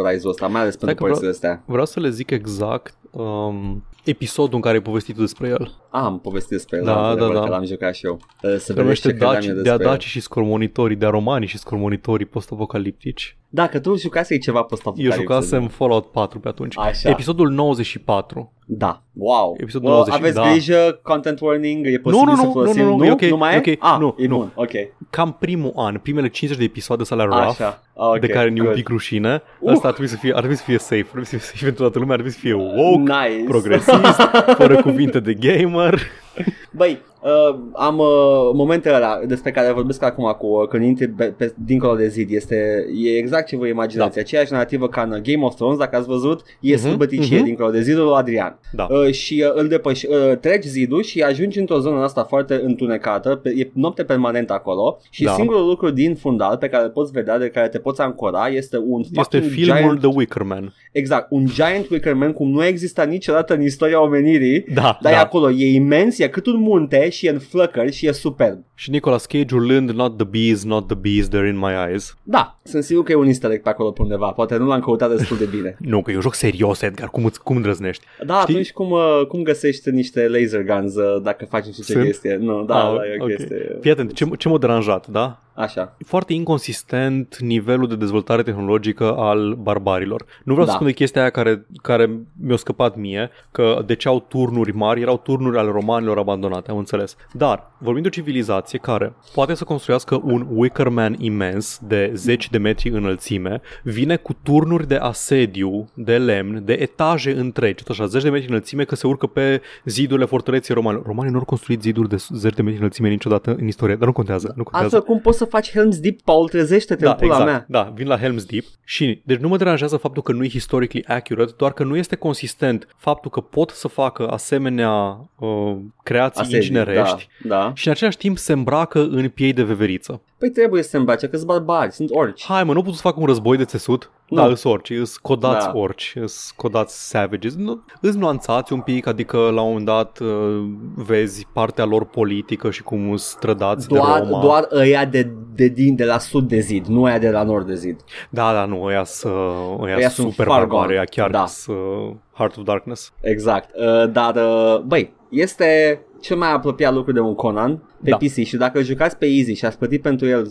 Rise-ul ăsta, mai ales Stai pentru că părțile astea. Vreau să le zic exact um, episodul în care ai povestit tu despre el. Ah, am povestit despre el, Da, într-adevăr, da, da. că l-am jucat și eu. Uh, Să Se vedeți numește ce credeam Daci, eu de despre el. Adaci și scormonitorii, de romanii și scormonitorii post-apocaliptici. Da, că tu jucasei ceva post Eu jucasem Fallout 4 pe atunci. Așa. Episodul 94. Da, wow. Episodul Well, 90, aveți da. grijă, content warning, e Nu, posibil nu, să nu, folosim. nu, nu, e ok, nu mai e ok. Ah, Nu, e nu. bun, ok. Cam primul an, primele 50 de episoade sale rough, Așa, ah, ok, de care ne-e un good. pic rușine, Uh. ăsta ar trebui să fie, ar trebui să fie safe, ar trebui să fie safe pentru toată lumea, ar trebui să fie woke, Nice. progresist, fără cuvinte de gamer. Băi, uh, am uh, momentele alea despre care vorbesc acum cu uh, când intri pe, pe, dincolo de zid. Este, e exact ce vă imaginați. Da. Aceeași narrativă ca în Game of Thrones, dacă ați văzut, e Mhm, uh-huh, sălbăticie mhm. dincolo de zidul lui Adrian. Da. Uh, și uh, îl depăși, uh, treci zidul și ajungi într-o zonă asta foarte întunecată, pe, e noapte permanentă acolo și Da. singurul lucru din fundal pe care îl poți vedea, de care te poți ancora, este un Este fucking filmul giant, The Wicker Man. exact, un giant wicker man cum nu exista niciodată în istoria omenirii, Da, dar e da. acolo, e imens, e cât un munte și e în flăcări și e superb. Și Nicolas Cage urlând Not the bees, not the bees, they're in my eyes. Da, sunt sigur că e un easter egg pe acolo pe undeva, poate nu l-am căutat destul de bine. Nu, că e un joc serios, Edgar, cum, îți- cum îndrăznești? Da, Știi? atunci cum, uh, cum găsești niște laser guns uh, dacă faci nu știu ce Sunt? chestie? Nu, da, Ah, da, e o ok. chestie. Fii atent, ce, ce m-a deranjat, da? Așa. E foarte inconsistent nivelul de dezvoltare tehnologică al barbarilor. Nu vreau Da. să spun de chestia aia care, care mi-a scăpat mie, că de ce au turnuri mari, erau turnuri ale romanilor abandonate, am înțeles. Dar vorbim de o civilizație care poate să construiască un Wickerman imens de 10 de metri înălțime, vine cu turnuri de asediu, de lemn, de etaje întregi, tot așa, 10 de metri înălțime, că se urcă pe zidurile fortăreții romanilor. Romanii nu au construit ziduri de 10 de metri înălțime niciodată în istorie, dar nu contează, nu contează. Altfel, cum poți să faci Helm's Deep, Paul, trezește-te Da, în pula exact. mea. Da, vin la Helm's Deep și deci nu mă deranjează faptul că nu e historically accurate, doar că nu este consistent faptul că pot să facă asemenea uh, creații Asedii, inginerești Da, da. și în același timp se îmbracă în piei de veveriță. Păi trebuie să se îmbrace, că sunt barbari, sunt orci. Hai mă, nu pot să fac un război de țesut? Nu. Da, îs orci, îs codați Da. orci, îs codați savages. Nu, îs nuanțați un pic, adică la un moment dat uh, vezi partea lor politică și cum îs trădați Doar, de Roma. doar ăia de, de, din, de la sud de zid, nu ăia de la nord de zid. Da, da, nu, ăia sunt ăia Ăia sunt sunt super far barbari, gone. ăia chiar Da. sunt uh, Heart of Darkness. Exact. Uh, dar, uh, băi, este cel mai apropiat lucru de un Conan pe Da. PC și dacă îl jucați pe Easy și ați plătit pentru el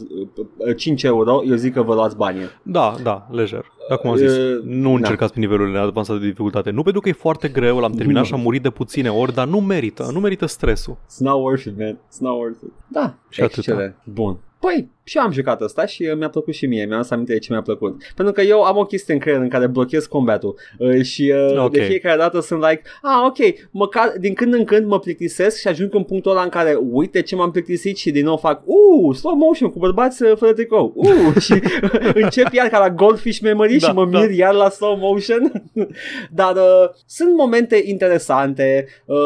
uh, 5 euro, eu zic că vă luați banii. Da, da, lejer. Dar cum am zis, Uh, nu încercați pe nivelurile avansate de dificultate. Nu pentru că e foarte greu, l-am terminat Nu. și am murit de puține ori, dar nu merită, nu merită stresul. It's not worth it, man. It's not worth it. Da, Și atâta. excelent. Bun. Păi, și eu am jucat asta și uh, mi-a plăcut și mie, mi-am adus aminte de ce mi-a plăcut. Pentru că eu am o chestie în creier în care blochez combatul uh, și uh, Ok. de fiecare dată sunt like, ah, ok, măcar din când în când mă plictisesc și ajung în punctul ăla în care uite ce m-am plictisit și din nou fac, uh, slow motion cu bărbați uh, fără tricou, uh, și încep iar ca la Goldfish Memory Da, și mă da. mir iar la slow motion. Dar uh, sunt momente interesante, uh,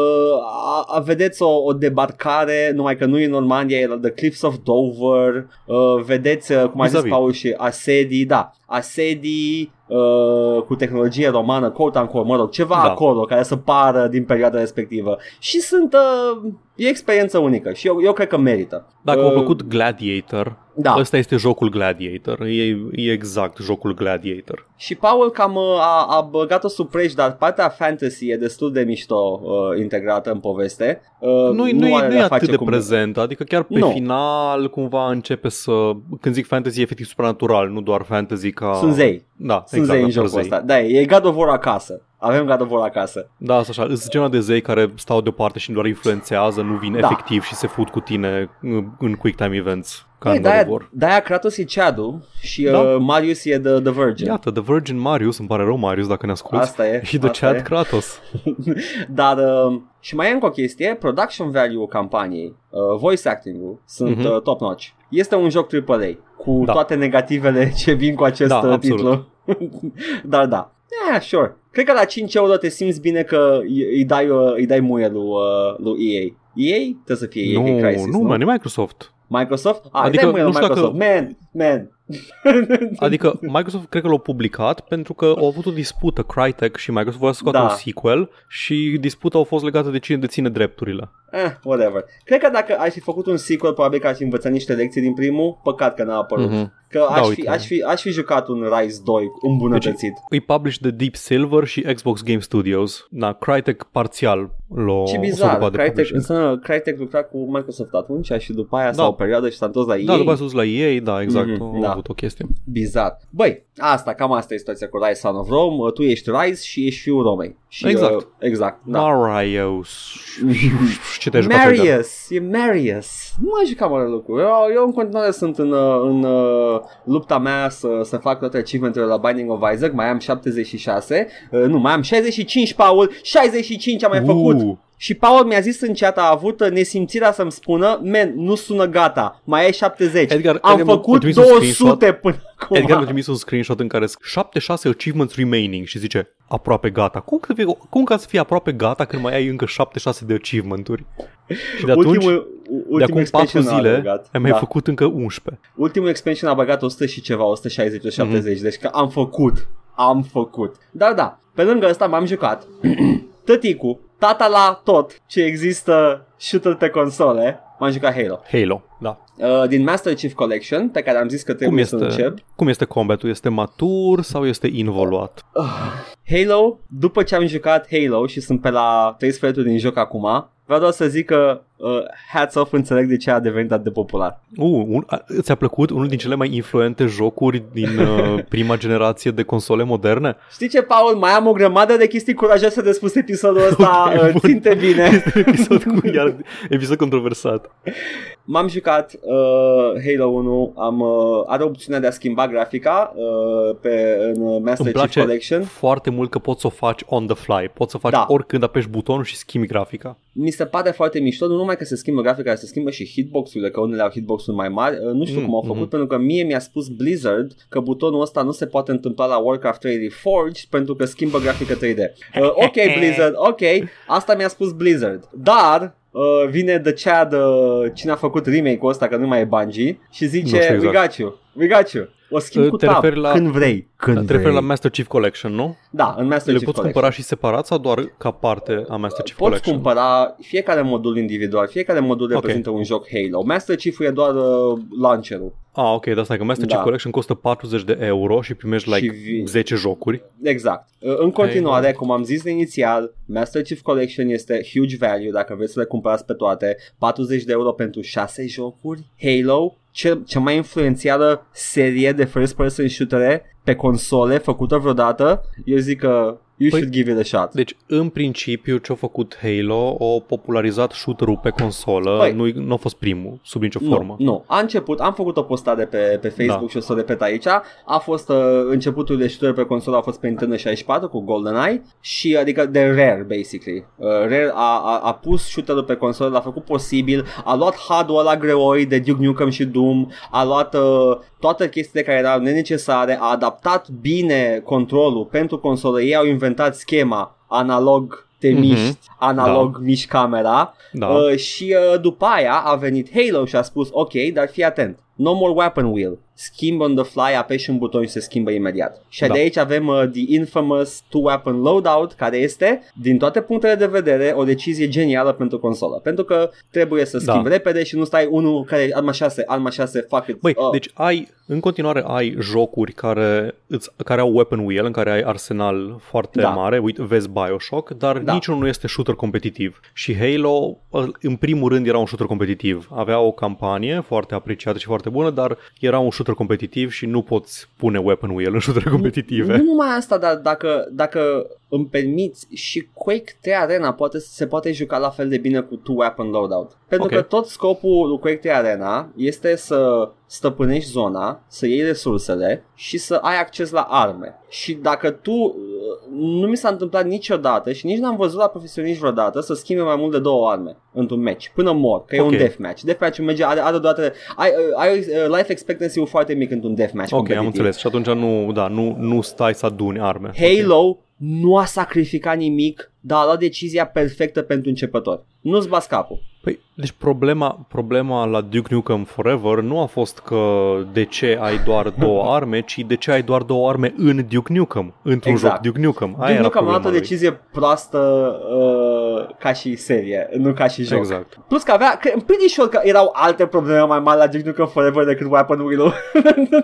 a, a, vedeți o, o debarcare, numai că nu e în Normandia, e la The Cliffs of Dover, uh, vedeți, uh, cum a zis Vis-a-vis. Paul, și asedii, da, asedii uh, cu tehnologie romană, quote unquote, mă rog, ceva Da. acolo care să pară din perioada respectivă. Și sunt, uh, e o experiență unică și eu, eu cred că merită. Dacă Uh, v-a plăcut Gladiator, Da. ăsta este jocul Gladiator. E, e exact jocul Gladiator. Și Paul cam uh, a, a băgat-o sub preș, dar partea fantasy e destul de mișto uh, integrată în poveste. Uh, Nu, nu, e, are nu e de-a atât face de cu- prezent, adică chiar pe Nu. final cumva începe să... Când zic fantasy, e efectiv supranatural, nu doar fantasy ca... Sunt zei. Da, Sunt exact, zei în da, jocul zei. ăsta. Da, e God of War acasă. Avem God of War acasă. Da, asta așa. Sunt genul de zei care stau deoparte și doar influențează, nu vin Da. efectiv și se fut cu tine în- în quick time events ca Păi, în God of de-aia, War. de-aia Kratos e Chadu și Da. uh, Marius e the, the Virgin. Iată, The Virgin Marius, îmi pare rău Marius dacă ne asculti. Asta e. Și The asta Chad e. Kratos. Dar uh, și mai e încă o chestie, production value-ul campaniei, uh, voice acting-ul sunt Mhm. uh, top notch. Este un joc AAA cu Da. toate negativele ce vin cu acest Da, uh, absolut. titlu. Dar da. Yeah, sure. Cred că la 5 euro te simți bine că îi îi dai, uh, îi dai muie lui, uh, lui EA. EA? Trebuie să fie EA, nu, că e Crysis, nu, man, e Microsoft. Microsoft? Ah, Adică, dai muie nu lui știu dacă- Microsoft. Man, man. Adică Microsoft cred că l-au publicat pentru că au avut o dispută Crytek și Microsoft voia să scoată Da. un sequel și disputa au fost legată de cine deține drepturile. Eh, whatever. Cred că dacă aș fi făcut un sequel, probabil că aș fi învățat niște lecții din primul. Păcat că n-a apărut. Mhm. Că Da, aș, uite. fi, aș, fi, aș fi jucat un Rise 2 îmbunătățit. Îi publish de Deep Silver și Xbox Game Studios. Da, Crytek parțial l-a Ce s-a bizar, ocupat de Crytek, publishing. înseamnă Crytek lucra cu Microsoft atunci și după aia Da. sau o perioadă și s-a întors la ei. Da, după aia s-a dus la ei, da, exact, Mhm, au da. avut o chestie. Bizar. Băi, asta, cam asta e situația cu Rise Son of Rome. Tu ești Rise și ești fiul Romei. Și, Exact. Uh, exact, da. Marius. Ce te-ai jucat Edgar? Marius, e Marius. Nu mai jucam mare lucru. Eu, eu în continuare sunt în, uh, în uh, lupta mea să, să fac toate achievementele la Binding of Isaac. Mai am 76. Uh, nu, mai am 65, Paul. 65 am mai făcut. Uh, Și Paul mi-a zis în chat, a avut uh, nesimțirea să-mi spună, men, nu sună gata, mai ai 70. Edgar, am Edgar mi-a făcut trimis un 200 până acum. Edgar mi-a trimis un screenshot în care sunt 76 achievements remaining și zice aproape gata. Cum că, fie, cum ca să fie aproape gata când mai ai încă 76 de achievement-uri? Și de atunci, ultimul, de ultimul acum 4 expansion a zile, adăugat. ai mai Da. făcut încă 11. Ultimul expansion a băgat 100 și ceva, 160, 170, Mhm. deci că am făcut, am făcut. Dar da, pe lângă asta m-am jucat. Tăticu, tata la tot ce există shooter pe console, m-am jucat Halo. Halo, da. Uh, din Master Chief Collection, pe care am zis că Cum trebuie să este, încep. cum este combatul? Este matur sau este involuat? Halo, după ce am jucat Halo și sunt pe la 3 sferturi din joc acum, vreau doar să zic că uh, hats off înțeleg de ce a devenit atât de popular. Uh, un, a, ți-a plăcut unul din cele mai influente jocuri din uh, prima generație de console moderne? Știi ce, Paul? Mai am o grămadă de chestii curajoase de spus episodul ăsta. Ok, uh, bun. ținte bine. Este un episod cu iar, episod controversat. M-am jucat uh, Halo 1, am, uh, are opțiunea de a schimba grafica uh, pe, în uh, Master Îmi Chief place Collection. foarte mult că poți să o faci on the fly. Poți să faci Da. oricând apeși butonul și schimbi grafica. Mi se pare foarte mișto, nu numai că se schimbă grafica, se schimbă și hitbox-urile, că unele au hitbox-uri mai mari. Uh, Nu știu Mm, cum au făcut, mhm. pentru că mie mi-a spus Blizzard că butonul ăsta nu se poate întâmpla la Warcraft 3 Reforged pentru că schimbă grafică 3D. Uh, ok, Blizzard, ok, asta mi-a spus Blizzard. Dar uh, vine The Chad, uh, cine a făcut remake-ul ăsta, că nu mai e Bungie, și zice, Nu știu we exact. got you, we got you. O schimb Uh, cu te tab, referi la- când vrei. Când Te vrei. referi la Master Chief Collection, nu? Da, în Master Le Chief poți Collection. cumpăra și separat sau doar ca parte a Master Chief Poți Collection? cumpăra fiecare modul individual, fiecare modul Ok. reprezintă un joc Halo. Master Chief-ul e doar uh, launcherul. Ah, ok, dar stai că Master Chief Da. Collection costă 40 de euro și primești like Și vi- 10 jocuri. Exact. Uh, În continuare, Halo. cum am zis inițial, Master Chief Collection este huge value dacă vreți să le cumpărați pe toate. 40 de euro pentru 6 jocuri. Halo, cel, cea mai influențială serie de first person shooter pe console făcută vreodată. Eu zic că you Păi- should give it a shot. Deci, în principiu, ce-a făcut Halo, o popularizat shooter-ul pe consolă, Păi. nu, nu a fost primul, sub nicio Nu, formă. nu. A început, am făcut o postare pe, pe Facebook Da. și o să o repet aici. A fost uh, începutul de shooter pe consolă a fost pe Nintendo 64 cu GoldenEye și adică de Rare basically. Uh, Rare a, a, a pus shooterul pe consolă, l-a făcut posibil, a luat HUD-ul ăla greoi de Duke Nukem și Doom, a luat uh, toate chestiile care erau nenecesare, a adaptat bine controlul pentru consolă. Ei au inventat schema analog te Mhm. miști, analog miști camera Da. Uh, și uh, după aia a venit Halo și a spus ok, dar fii atent. No more weapon wheel. Schimb on the fly, apeși un buton și se schimbă imediat. Și Da. de aici avem uh, the infamous two weapon loadout, care este, din toate punctele de vedere, o decizie genială pentru consolă. Pentru că trebuie să Da. schimbi repede și nu stai unul care arma 6, arma 6, fuck it. Băi, uh, deci ai, în continuare ai jocuri care, îți, care au weapon wheel, în care ai arsenal foarte Da. mare, uite, vezi Bioshock, dar Da. niciunul nu este shooter competitiv. Și Halo, în primul rând, era un shooter competitiv. Avea o campanie foarte apreciată și foarte bună, dar era un shooter competitiv și nu poți pune weapon wheel în shooter competitive. Nu numai asta, dar dacă, dacă îmi permiți, și Quake 3 Arena poate, se poate juca la fel de bine cu two weapon loadout. Pentru Ok. că tot scopul lui Quake 3 Arena este să stăpânești zona, să iei resursele și să ai acces la arme. Și dacă tu, nu mi s-a întâmplat niciodată și nici n-am văzut la profesioniști vreodată să schimbe mai mult de două arme într-un match, până mor, că e Ok. un deathmatch. Deathmatch-ul merge, are, are doar, ai, ai uh, life expectancy-ul foarte mic într-un deathmatch Ok, am competitiv. înțeles. Și atunci nu, da, nu, nu stai să aduni arme. Halo nu a sacrificat nimic, dar a luat decizia perfectă pentru începători. Nu-ți bați capul. Păi, deci problema, problema la Duke Nukem Forever nu a fost că de ce ai doar două arme, ci de ce ai doar două arme în Duke Nukem, într-un Exact. joc Duke Nukem. Aia Duke era Nukem a luat problema o lui. decizie proastă uh, ca și serie, nu ca și joc. Exact. Plus că avea, că, pretty sure că erau alte probleme mai mari la Duke Nukem Forever decât Weapon Wheel-ul.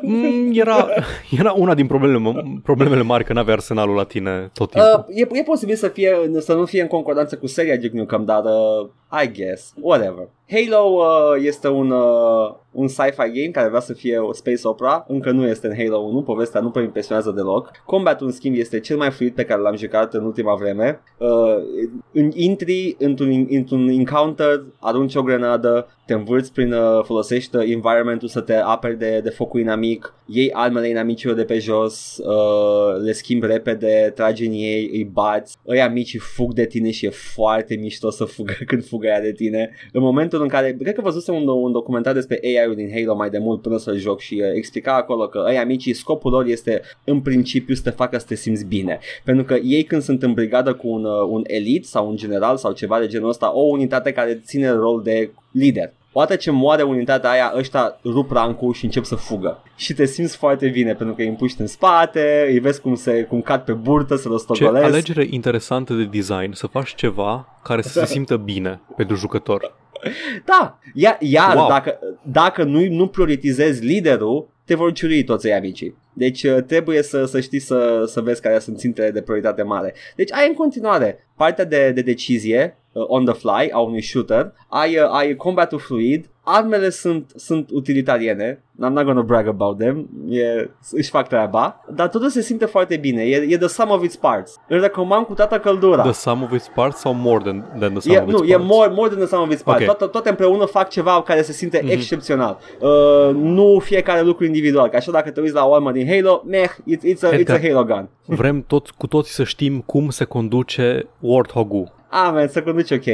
Mm, era, era una din problemele, problemele mari că n-avea arsenalul la tine tot timpul. Uh, e, e posibil să, fie, să nu fie în concordanță cu seria Duke Nukem, dar uh, I guess, whatever. Halo uh, este un, uh, un sci-fi game care vrea să fie o space opera, încă nu este în Halo 1, povestea nu prea impresionează deloc. Combatul, în schimb, este cel mai fluid pe care l-am jucat în ultima vreme. Uh, în intri într-un, într-un encounter, arunci o grenadă, te învârți prin, uh, folosești uh, environmentul să te aperi de, de focul inamic, iei armele inamicilor de pe jos, uh, le schimbi repede, tragi în ei, îi bați, ăia mici fug de tine și e foarte mișto să fugă când fugă ea de tine. În momentul în care, cred că văzusem un, un documentar despre AI-ul din Halo mai de mult până să-l joc și uh, explica acolo că ăia mici, scopul lor este în principiu să te facă să te simți bine. Pentru că ei când sunt în brigadă cu un, uh, un elit sau un general sau ceva de genul ăsta, o unitate care ține rol de lider. Odată ce moare unitatea aia, ăștia rup rancul și încep să fugă. Și te simți foarte bine pentru că îi împuști în spate, îi vezi cum, se, cum cad pe burtă, să Ce rostogolesc. alegere interesantă de design, să faci ceva care să se simtă bine pentru jucător. Da, iar, iar Wow. dacă, dacă nu, nu prioritizezi liderul, te vor ciui toți ei amicii. Deci uh, trebuie să, să știi să, să vezi care sunt țintele de prioritate mare. Deci ai în continuare partea de, de decizie uh, on the fly a unui shooter, ai, uh, ai combatul fluid, armele sunt, sunt utilitariene, I'm not gonna brag about them, e, își fac treaba, dar totul se simte foarte bine, e, e the sum of its parts. Îl recomand cu toată căldura. The sum of its parts sau more than, than the sum E, of its nu, parts? e more, more than the sum of its parts. Ok. Toate, toate împreună fac ceva care se simte Mhm. excepțional. Uh, nu fiecare lucru individual. Că așa dacă te uiți la o armă din Halo, meh, it's, it's, a, it's a Edgar. Halo gun. Vrem tot, cu toții să știm cum se conduce Warthog-ul. Amen, să conduci ok.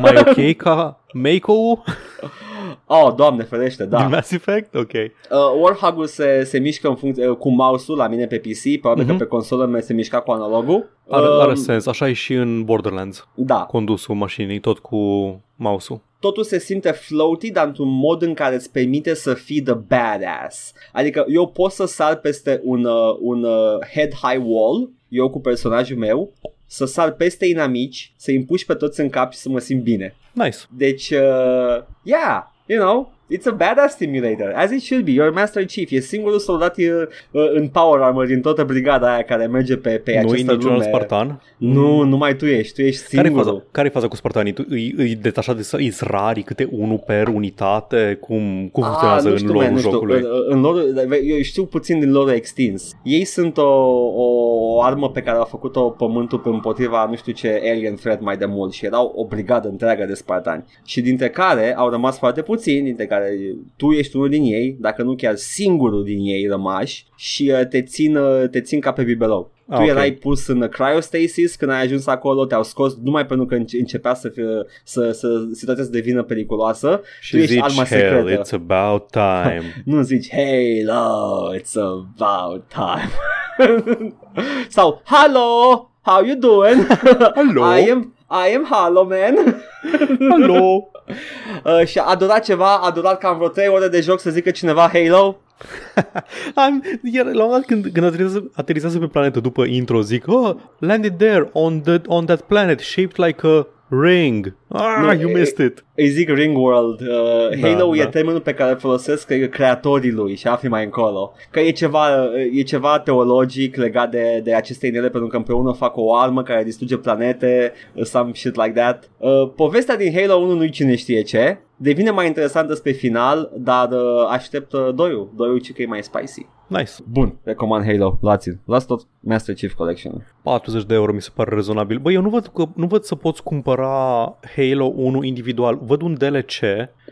Mai ok ca Mako-ul Oh, doamne ferește, din da. Mass Effect? Ok. Uh, Warthog-ul se, se mișcă în funcție, uh, cu mouse-ul la mine pe PC, probabil Mhm. că pe consolă me- se mișca cu analogul. Are, Um, are sens. Așa e și în Borderlands. Da, Condusul mașinii, tot cu mouse-ul. totul se simte floaty, dar într-un mod în care îți permite să fii the badass. Adică eu pot să sar peste un, uh, un uh, head-high wall, eu cu personajul meu, să sar peste inamici, să-i împuși pe toți în cap și să mă simt bine. Nice. Deci, uh, yeah, you know, it's a badass simulator, as it should be. You're Master Chief, e singurul soldat uh, uh, în power armor din toată brigada aia care merge pe, pe nu e această niciun alt lume. Spartan. Nu, numai tu ești, tu ești Care e singurul. faza? Care e faza cu spartanii? Tu îi, îi detașat de să îi rari câte unul per unitate? Cum, cum funcționează nu în știu, lore man, nu știu. jocului? În, în lore, eu știu puțin din lore extins. Ei sunt o, o armă pe care a făcut-o pământul împotriva nu știu ce alien threat mai de mult și erau o brigadă întreagă de spartani. Și dintre care au rămas foarte puțini, dintre care tu ești unul din ei, dacă nu chiar singurul din ei rămași și uh, te țin, uh, te țin ca pe bibelou. Ah, tu ok. erai pus în cryostasis când ai ajuns acolo, te-au scos numai pentru că înce- începea să, fie, să, să situația să devină periculoasă. tu Și ești zici, arma hell, secretă. it's about time. Nu zici Halo, it's about time. Sau Hello, how you doing? Hello. I am I am Halo man. Hello! uh, și a durat ceva, a durat cam vreo 3 ore de joc să zică cineva Halo. Am, iar la un moment dat când, când aterizează, aterizează pe planetă după intro zic oh, landed there on, the, on that planet shaped like a ring. Ah, Nu, you e- missed it. Îi zic Ringworld. Uh, Da, Halo e da. termenul pe care îl folosesc uh, creatorii lui și afli mai încolo. Că e ceva, uh, e ceva teologic legat de, de aceste inele pentru că împreună fac o armă care distruge planete, uh, some shit like that. Uh, povestea din Halo 1 nu cine știe ce. Devine mai interesantă spre final, dar uh, aștept uh, 2-ul. 2-ul ce că e mai spicy. Nice. Bun, recomand Halo, luați-l. Luați tot Master Chief Collection. 40 de euro mi se pare rezonabil. Băi, eu nu văd, că, nu văd să poți cumpăra Halo 1 individual. Văd un DLC,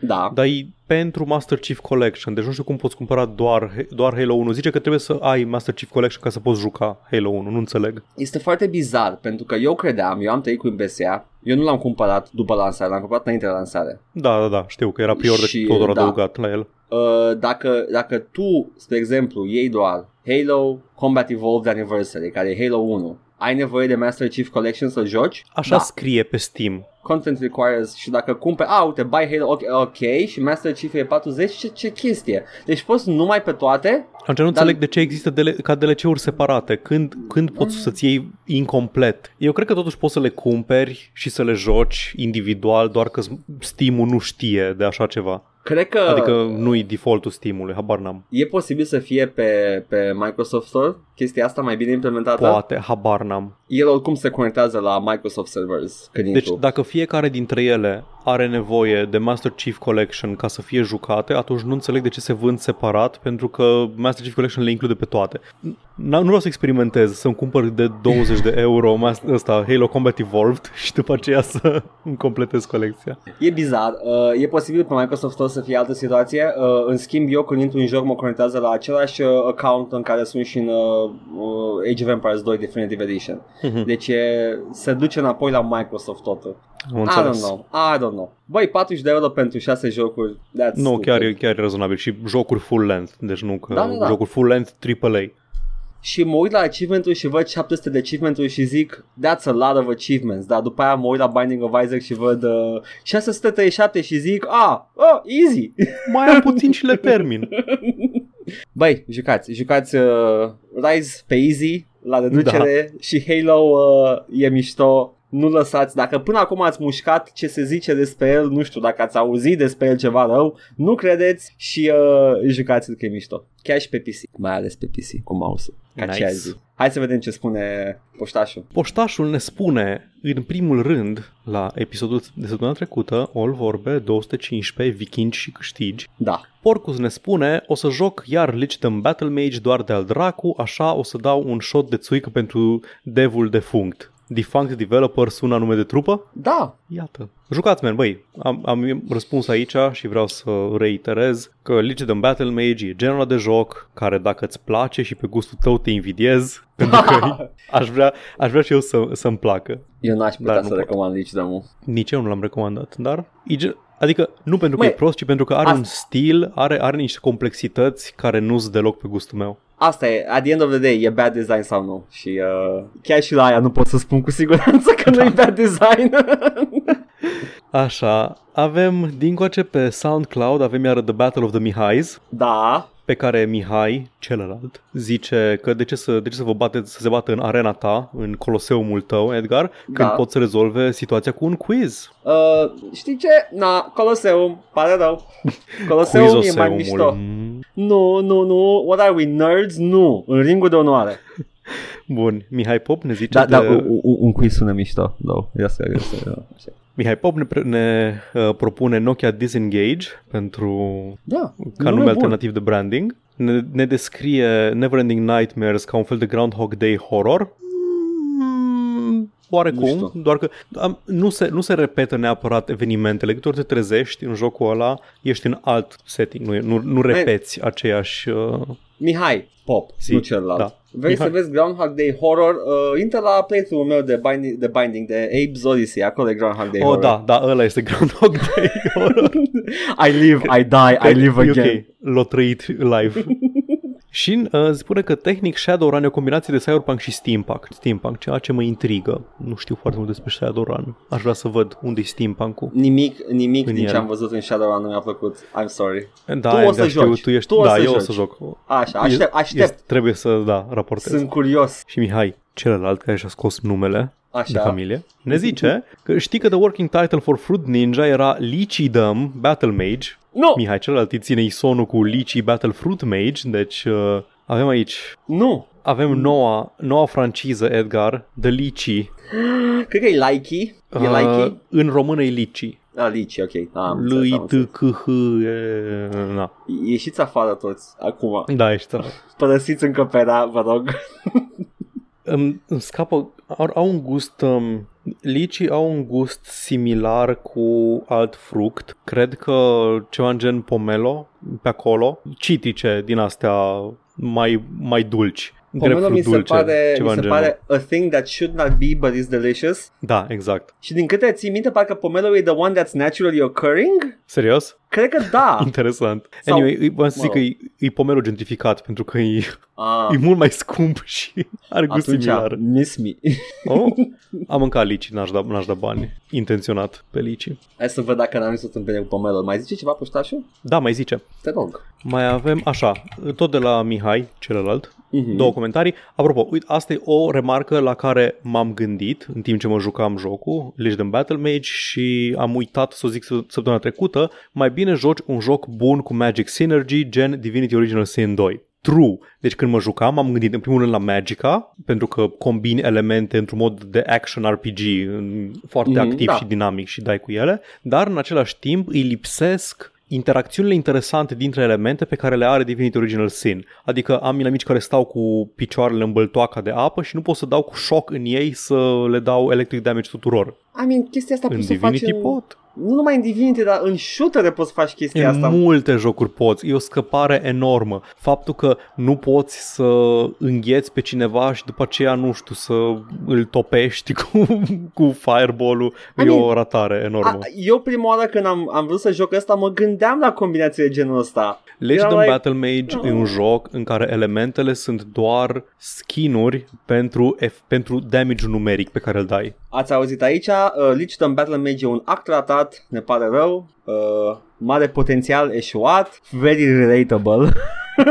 Da. dar e pentru Master Chief Collection. Deci nu știu cum poți cumpăra doar, doar Halo 1. Zice că trebuie să ai Master Chief Collection ca să poți juca Halo 1. Nu înțeleg. Este foarte bizar pentru că eu credeam, eu am trăit cu MBSA, eu nu l-am cumpărat după lansare, l-am cumpărat înainte de lansare. Da, da, da, știu că era prior de Și, tot da. adăugat la el. Uh, dacă, dacă tu, spre exemplu, iei doar Halo Combat Evolved Anniversary, care e Halo 1, ai nevoie de Master Chief Collection să joci? Așa da. scrie pe Steam. Content requires și dacă cumperi, a, uite, buy Halo, ok, ok, și Master Chief e 40, ce, ce chestie? Deci poți numai pe toate? Atunci nu înțeleg de ce există dele, ca DLC-uri separate. Când, când poți să-ți iei incomplet? Eu cred că totuși poți să le cumperi și să le joci individual, doar că Steam-ul nu știe de așa ceva. Cred că Adică nu-i defaultul Steam-ului, habar n-am. e posibil să fie pe, pe Microsoft Store chestia asta mai bine implementată. Poate, habar n-am. El oricum se conectează la Microsoft Servers când Deci intru. dacă fiecare dintre ele are nevoie de Master Chief Collection ca să fie jucate, atunci nu înțeleg de ce se vând separat, pentru că Master Chief Collection le include pe toate. N- Nu vreau să experimentez, să-mi cumpăr de 20 de euro mas- ăsta, Halo Combat Evolved și după aceea să îmi completez colecția. E bizar, uh, e posibil pe Microsoft Store să fie altă situație. Uh, în schimb, eu când intru în joc mă conectează la același uh, account în care sunt și în uh, uh, Age of Empires 2 Definitive Edition. Mhm. Deci e, se duce înapoi la Microsoft totul. Am I don't înțeles. know, I don't know. Băi, 40 de euro pentru 6 jocuri, that's Nu, stupid. chiar e, chiar e rezonabil și jocuri full length, deci nu că Da, da, da. jocuri full length AAA. Și mă uit la achievement-uri și văd 700 de achievement-uri și zic That's a lot of achievements Dar după aia mă uit la Binding of Isaac și văd uh, 637 și zic Ah, oh, easy Mai am puțin și le termin. Băi, jucați, jucați uh, Rise pe easy la reducere da. și Halo uh, e mișto nu lăsați, dacă până acum ați mușcat ce se zice despre el, nu știu dacă ați auzit despre el ceva rău, nu credeți și uh, jucați-l că e mișto. Chiar și pe PC, mai ales pe PC cu mouse-ul. Ca Nice. nice. zi. Hai să vedem ce spune poștașul. Poștașul ne spune, în primul rând, la episodul de săptămâna trecută, All Vorbe 215, Vikingi și câștigi, Da. Porcus ne spune, o să joc iar Lichdom Battle Mage doar de al dracu, așa o să dau un shot de țuică pentru devul defunct. Defunct Developer sună nume de trupă? Da, Iată. Jucați, man, băi, am, am răspuns aici și vreau să reiterez că Lichdom Battle Mage e genul ăla de joc care dacă îți place și pe gustul tău te invidiez, pentru că aș vrea, aș vrea și eu să, să-mi placă. eu n-aș putea Dar să nu pot. recomand nici de mu. Nici eu nu l-am recomandat, dar e gen, Adică nu pentru că Măi, e prost, ci pentru că are asta- un stil, are, are niște complexități care nu sunt deloc pe gustul meu. Asta e, at the end of the day, e bad design sau nu. Și uh, chiar și la aia nu pot să spun cu siguranță că nu e bad design. Așa, avem dincoace pe SoundCloud, avem iară The Battle of the Mihais, da, pe care Mihai, celălalt, zice că de ce să, de ce să vă bate, să se bată în arena ta, în coloseumul tău, Edgar, când Da. pot să rezolve situația cu un quiz. uh, știi ce? Na, Coloseum, pare rău. Coloseum e mai Quizoseumul. mișto. Mm, Nu, nu, nu, what are we, nerds? Nu, în ringul de onoare. Bun, Mihai Pop ne zice Da, de... da, un, un, un quiz sună mișto. Da, ia să, ia să, ia, așa. Mihai Pop ne, pre- ne uh, propune Nokia Disengage pentru Da, ca nume nume bun. alternativ de branding. Ne, ne descrie Neverending Nightmares ca un fel de Groundhog Day horror. Mm, Nu Oarecum, știu. doar că am, nu, se, nu se repetă neapărat evenimentele. Câte ori te trezești în jocul ăla, ești în alt setting, nu, nu, nu repeți aceeași... Uh, Mihai, Pop, Zi, nu celălalt. da. Vrei Mihai. să vezi Groundhog Day Horror? Uh, intră la playthrough-ul meu de binding, de binding de Abe's Odyssey, acolo e Groundhog Day oh, Horror. da, da, ăla este Groundhog Day horror. I live, I die, I live E again. ok, l-a trăit live. Și uh, spune că tehnic Shadowrun e o combinație de Cyberpunk și Steampunk. Steampunk, ceea ce mă intrigă. Nu știu foarte mult despre Shadowrun. Aș vrea să văd unde e Steampunk-ul. Nimic, nimic În din ce el. am văzut în Shadowrun nu mi-a plăcut. I'm sorry. Da, Tu o Edgar, să știu, joci. Tu ești, Tu o da, să eu o joci. să joc. Așa, aștept, E- aștept. Este, trebuie să, da, raportez. Sunt curios. Și Mihai, celălalt care și-a scos numele de Așa. familie, ne zice că știi că the working title for Fruit Ninja era Lichidum Battle Mage. Nu, Mihai, celălalt îți ține isonul cu Lichi Battle Fruit Mage, deci uh, avem aici nu. Avem noua, noua franciză, Edgar, The Lici. Cred că e Likey. E Likey? în română e Lici. Ah, Lici, ok. Ah, am înțeles, Lui am înțeles. t c h e... Na. Ieșiți afară toți, acum. Da, ești da. Părăsiți încăperea, vă rog. Îmi, îmi scapă... Au, au un gust... Um, licii au un gust similar cu alt fruct. Cred că ceva în gen pomelo pe acolo. Citrice din astea mai, mai dulci. Pomelo Grapefruit mi se dulce, pare, ceva mi se în genul. pare a thing that should not be but is delicious. Da, exact. Și din câte ții minte, parcă pomelo e the one that's naturally occurring? Serios? Cred că da. Interesant. Sau- Anyway, îi- voiam să mă zic că rog. e, e pomelul gentrificat pentru că e, Ah, e mult mai scump și are gust atunci, similar. miss me. Oh, am mâncat lici, n-aș da, n-aș da bani. Intenționat pe lici. Hai să văd dacă n-am văzut în bine cu pomelo. Mai zice ceva, puștașul? Da, mai zice. Te rog. Mai avem, așa, tot de la Mihai, celălalt, Mhm. două comentarii. Apropo, uite, asta e o remarcă la care m-am gândit în timp ce mă jucam jocul, Legion Battle Mage, și am uitat să o zic să- săptămâna trecută, mai bine joci un joc bun cu Magic Synergy, gen Divinity Original Sin 2. True. Deci când mă jucam, am gândit în primul rând la Magica, pentru că combini elemente într-un mod de action RPG în- foarte Mhm, activ da. și dinamic și dai cu ele, dar în același timp îi lipsesc interacțiunile interesante dintre elemente pe care le are Divinity Original Sin. Adică am inamici care stau cu picioarele în băltoaca de apă și nu pot să dau cu șoc în ei să le dau electric damage tuturor. I mean, chestia asta În poți să o faci Divinity în... pot. Nu numai în Divinity, dar în shooter poți să faci chestia În asta. multe jocuri poți. E o scăpare enormă. Faptul că nu poți să îngheți pe cineva și după aceea, nu știu, să îl topești cu, cu fireball-ul I e mean, o ratare enormă. A, eu prima oară când am, am vrut să joc ăsta, mă gândeam la combinații de genul ăsta. Legend Era of like- Battle Mage e un joc în care elementele sunt doar skin-uri pentru, F- pentru damage numeric pe care îl dai. Ați auzit aici, uh, Lichdom Battle Mage e un act ratat, ne pare rău, uh, mare potențial eșuat, very relatable.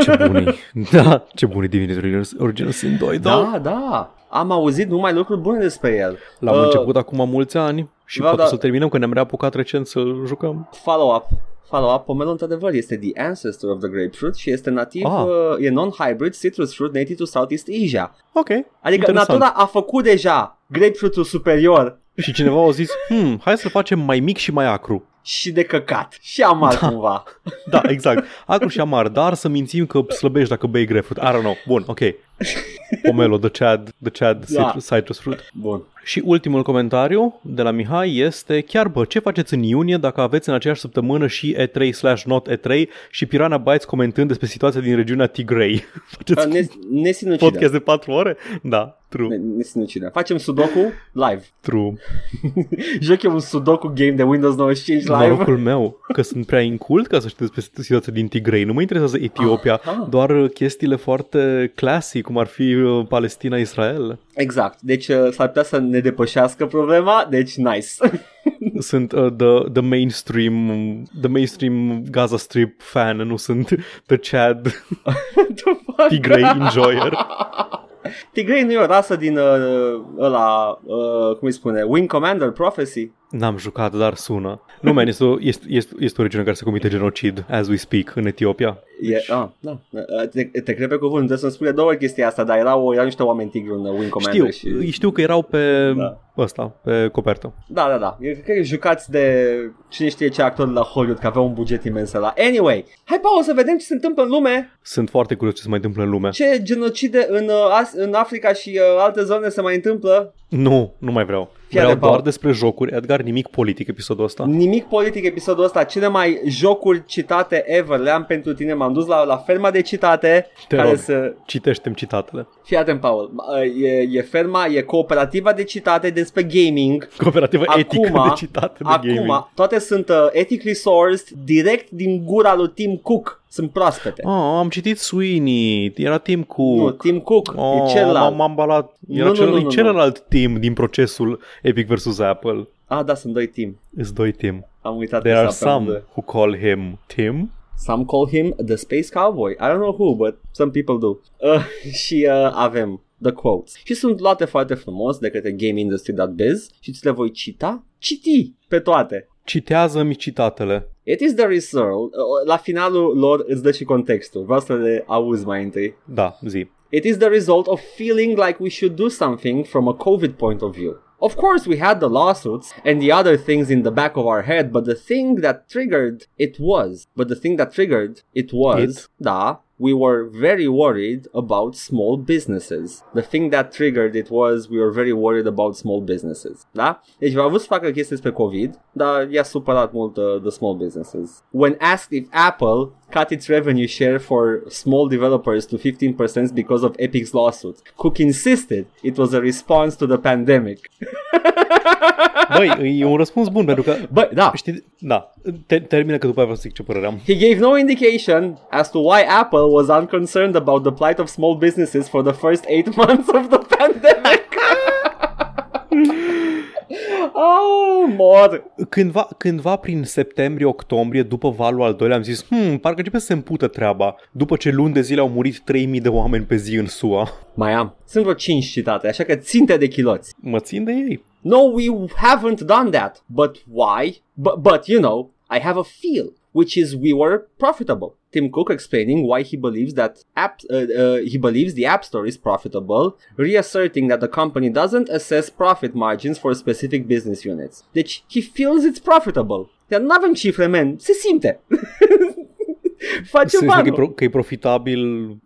Ce buni. Da, ce buni Divinity Original Sin 2, da. Da, da. Am auzit numai lucruri bune despre el. L-am Uh, început acum mulți ani și vreau poate da- să terminăm, că ne-am reapucat recent să jucăm. Follow-up. Follow-up, pomelul într-adevăr este the ancestor of the grapefruit și este nativ, Ah. uh, e non-hybrid citrus fruit native to Southeast Asia. Ok, Adică interesant. natura a făcut deja grapefruitul superior Și cineva a zis, hmm, hai să facem mai mic și mai acru. și de căcat și amar Da. cumva. Da, exact. Acru și amar, dar să mințim că slăbești dacă bei grapefruit. I don't know. Bun, ok. Pomelo, the Chad, the Chad Da. citrus, citrus fruit. Bun. Și ultimul comentariu de la Mihai este Chiar bă, ce faceți în iunie dacă aveți în aceeași săptămână și E3 slash not E3 și Piranha Bytes comentând despre situația din regiunea Tigray? Faceți Uh, Ne, ne sinucidem. podcast de 4 ore? Da, true, Ne, ne sinucidem. Facem sudoku live. true. Joc eu un sudoku game de Windows 95 live. Norocul meu că sunt prea incult ca să știu despre situația din Tigray. Nu mă interesează Etiopia, Ah, ah. doar uh, chestiile foarte clasic, cum ar fi uh, Palestina-Israel. Exact. Deci uh, s-ar putea să ne depășească problema, deci nice. Sunt uh, the, the mainstream the mainstream Gaza Strip fan, nu sunt the Chad The fuck? Tigray enjoyer. Tigray nu e o rasă din uh, ăla, uh, cum îi spune, Wing Commander Prophecy? N-am jucat, dar sună. Nu, man, este o, este, este, este o regiune care se comite genocid as we speak în Etiopia. E, ah, da. Uh, Te, te cred pe cuvânt, trebuie să-mi spune două ori chestia asta, dar erau, erau niște oameni tigri în Wing Commander Știu, și... știu că erau pe Da. ăsta, pe copertă. Da, da, da. Eu cred că jucați de cine știe ce actor la Hollywood, că avea un buget imens la. Anyway, hai, Paul, să vedem ce se întâmplă în lume. Sunt foarte curios ce se mai întâmplă în lume. Ce genocide în, uh, As- în Africa și uh, alte zone se mai întâmplă. Nu, nu mai vreau. Fii Vreau atent, Paul. doar despre jocuri. Edgar, nimic politic episodul ăsta. Nimic politic episodul ăsta, cele mai jocuri citate ever le am pentru tine, m-am dus la, la ferma de citate Te care rog. să... Citește-mi citatele. Fii atent, Paul, Uh, e, e ferma, e cooperativa de citate despre gaming. Cooperativă Acum- etică de citate de Acum, gaming. toate sunt uh, ethically sourced, direct din gura lui Tim Cook. Sunt proaspete. Oh, am citit Sweeney, era Tim Cook. Nu, Tim Cook, Oh, e celălalt. M-am balat. Era Nu, nu, cel, nu, e nu, celălalt team din procesul Epic vs. Apple. Ah, da, sunt doi Tim. Îs doi team. Am uitat There că are s-a pe amândoi. some who call him Tim. Some call him the Space Cowboy. I don't know who, but some people do. Uh, și uh, avem the quotes. Și sunt luate foarte frumos de către GameIndustry.biz și ți le voi cita, citi pe toate. Citează-mi citatele. It is the result, uh, la finalul lor îți dă și contextul, vreau să le auzi mai întâi. Da, zi. It is the result of feeling like we should do something from a COVID point of view. Of course, we had the lawsuits and the other things in the back of our head, but the thing that triggered it was, but the thing that triggered it was, It? da, we were very worried about small businesses. The thing that triggered it was we were very worried about small businesses. Da? Deci au vrut să facă chestii despre COVID, dar i-a supărat mult uh, the small businesses. When asked if Apple cut its revenue share for small developers to 15% because of Epic's lawsuit, Cook insisted it was a response to the pandemic. Băi, e un răspuns bun pentru că Bă, da, Știi, da, te, termină că după aia să zic ce părere am. He gave no indication as to why Apple was unconcerned about the plight of small businesses for the first eight months of the pandemic. Oh, mor. Cândva, cândva prin septembrie-octombrie, după valul al doilea, am zis, hmm, parcă începe să se împută treaba. După ce luni de zile au murit 3000 de oameni pe zi în SUA. Mai am. Sunt vreo 5 citate, așa că ținte de chiloți. Mă țin de ei. No, we haven't done that. But why? But, but you know, I have a feel, which is we were profitable. Tim Cook explaining why he believes that app, uh, uh, he believes the App Store is profitable, reasserting that the company doesn't assess profit margins for specific business units. Deci, he feels it's profitable. Dar nu avem cifre, man. Se simte. Face Să zic că e, banul. pro, că e profitabil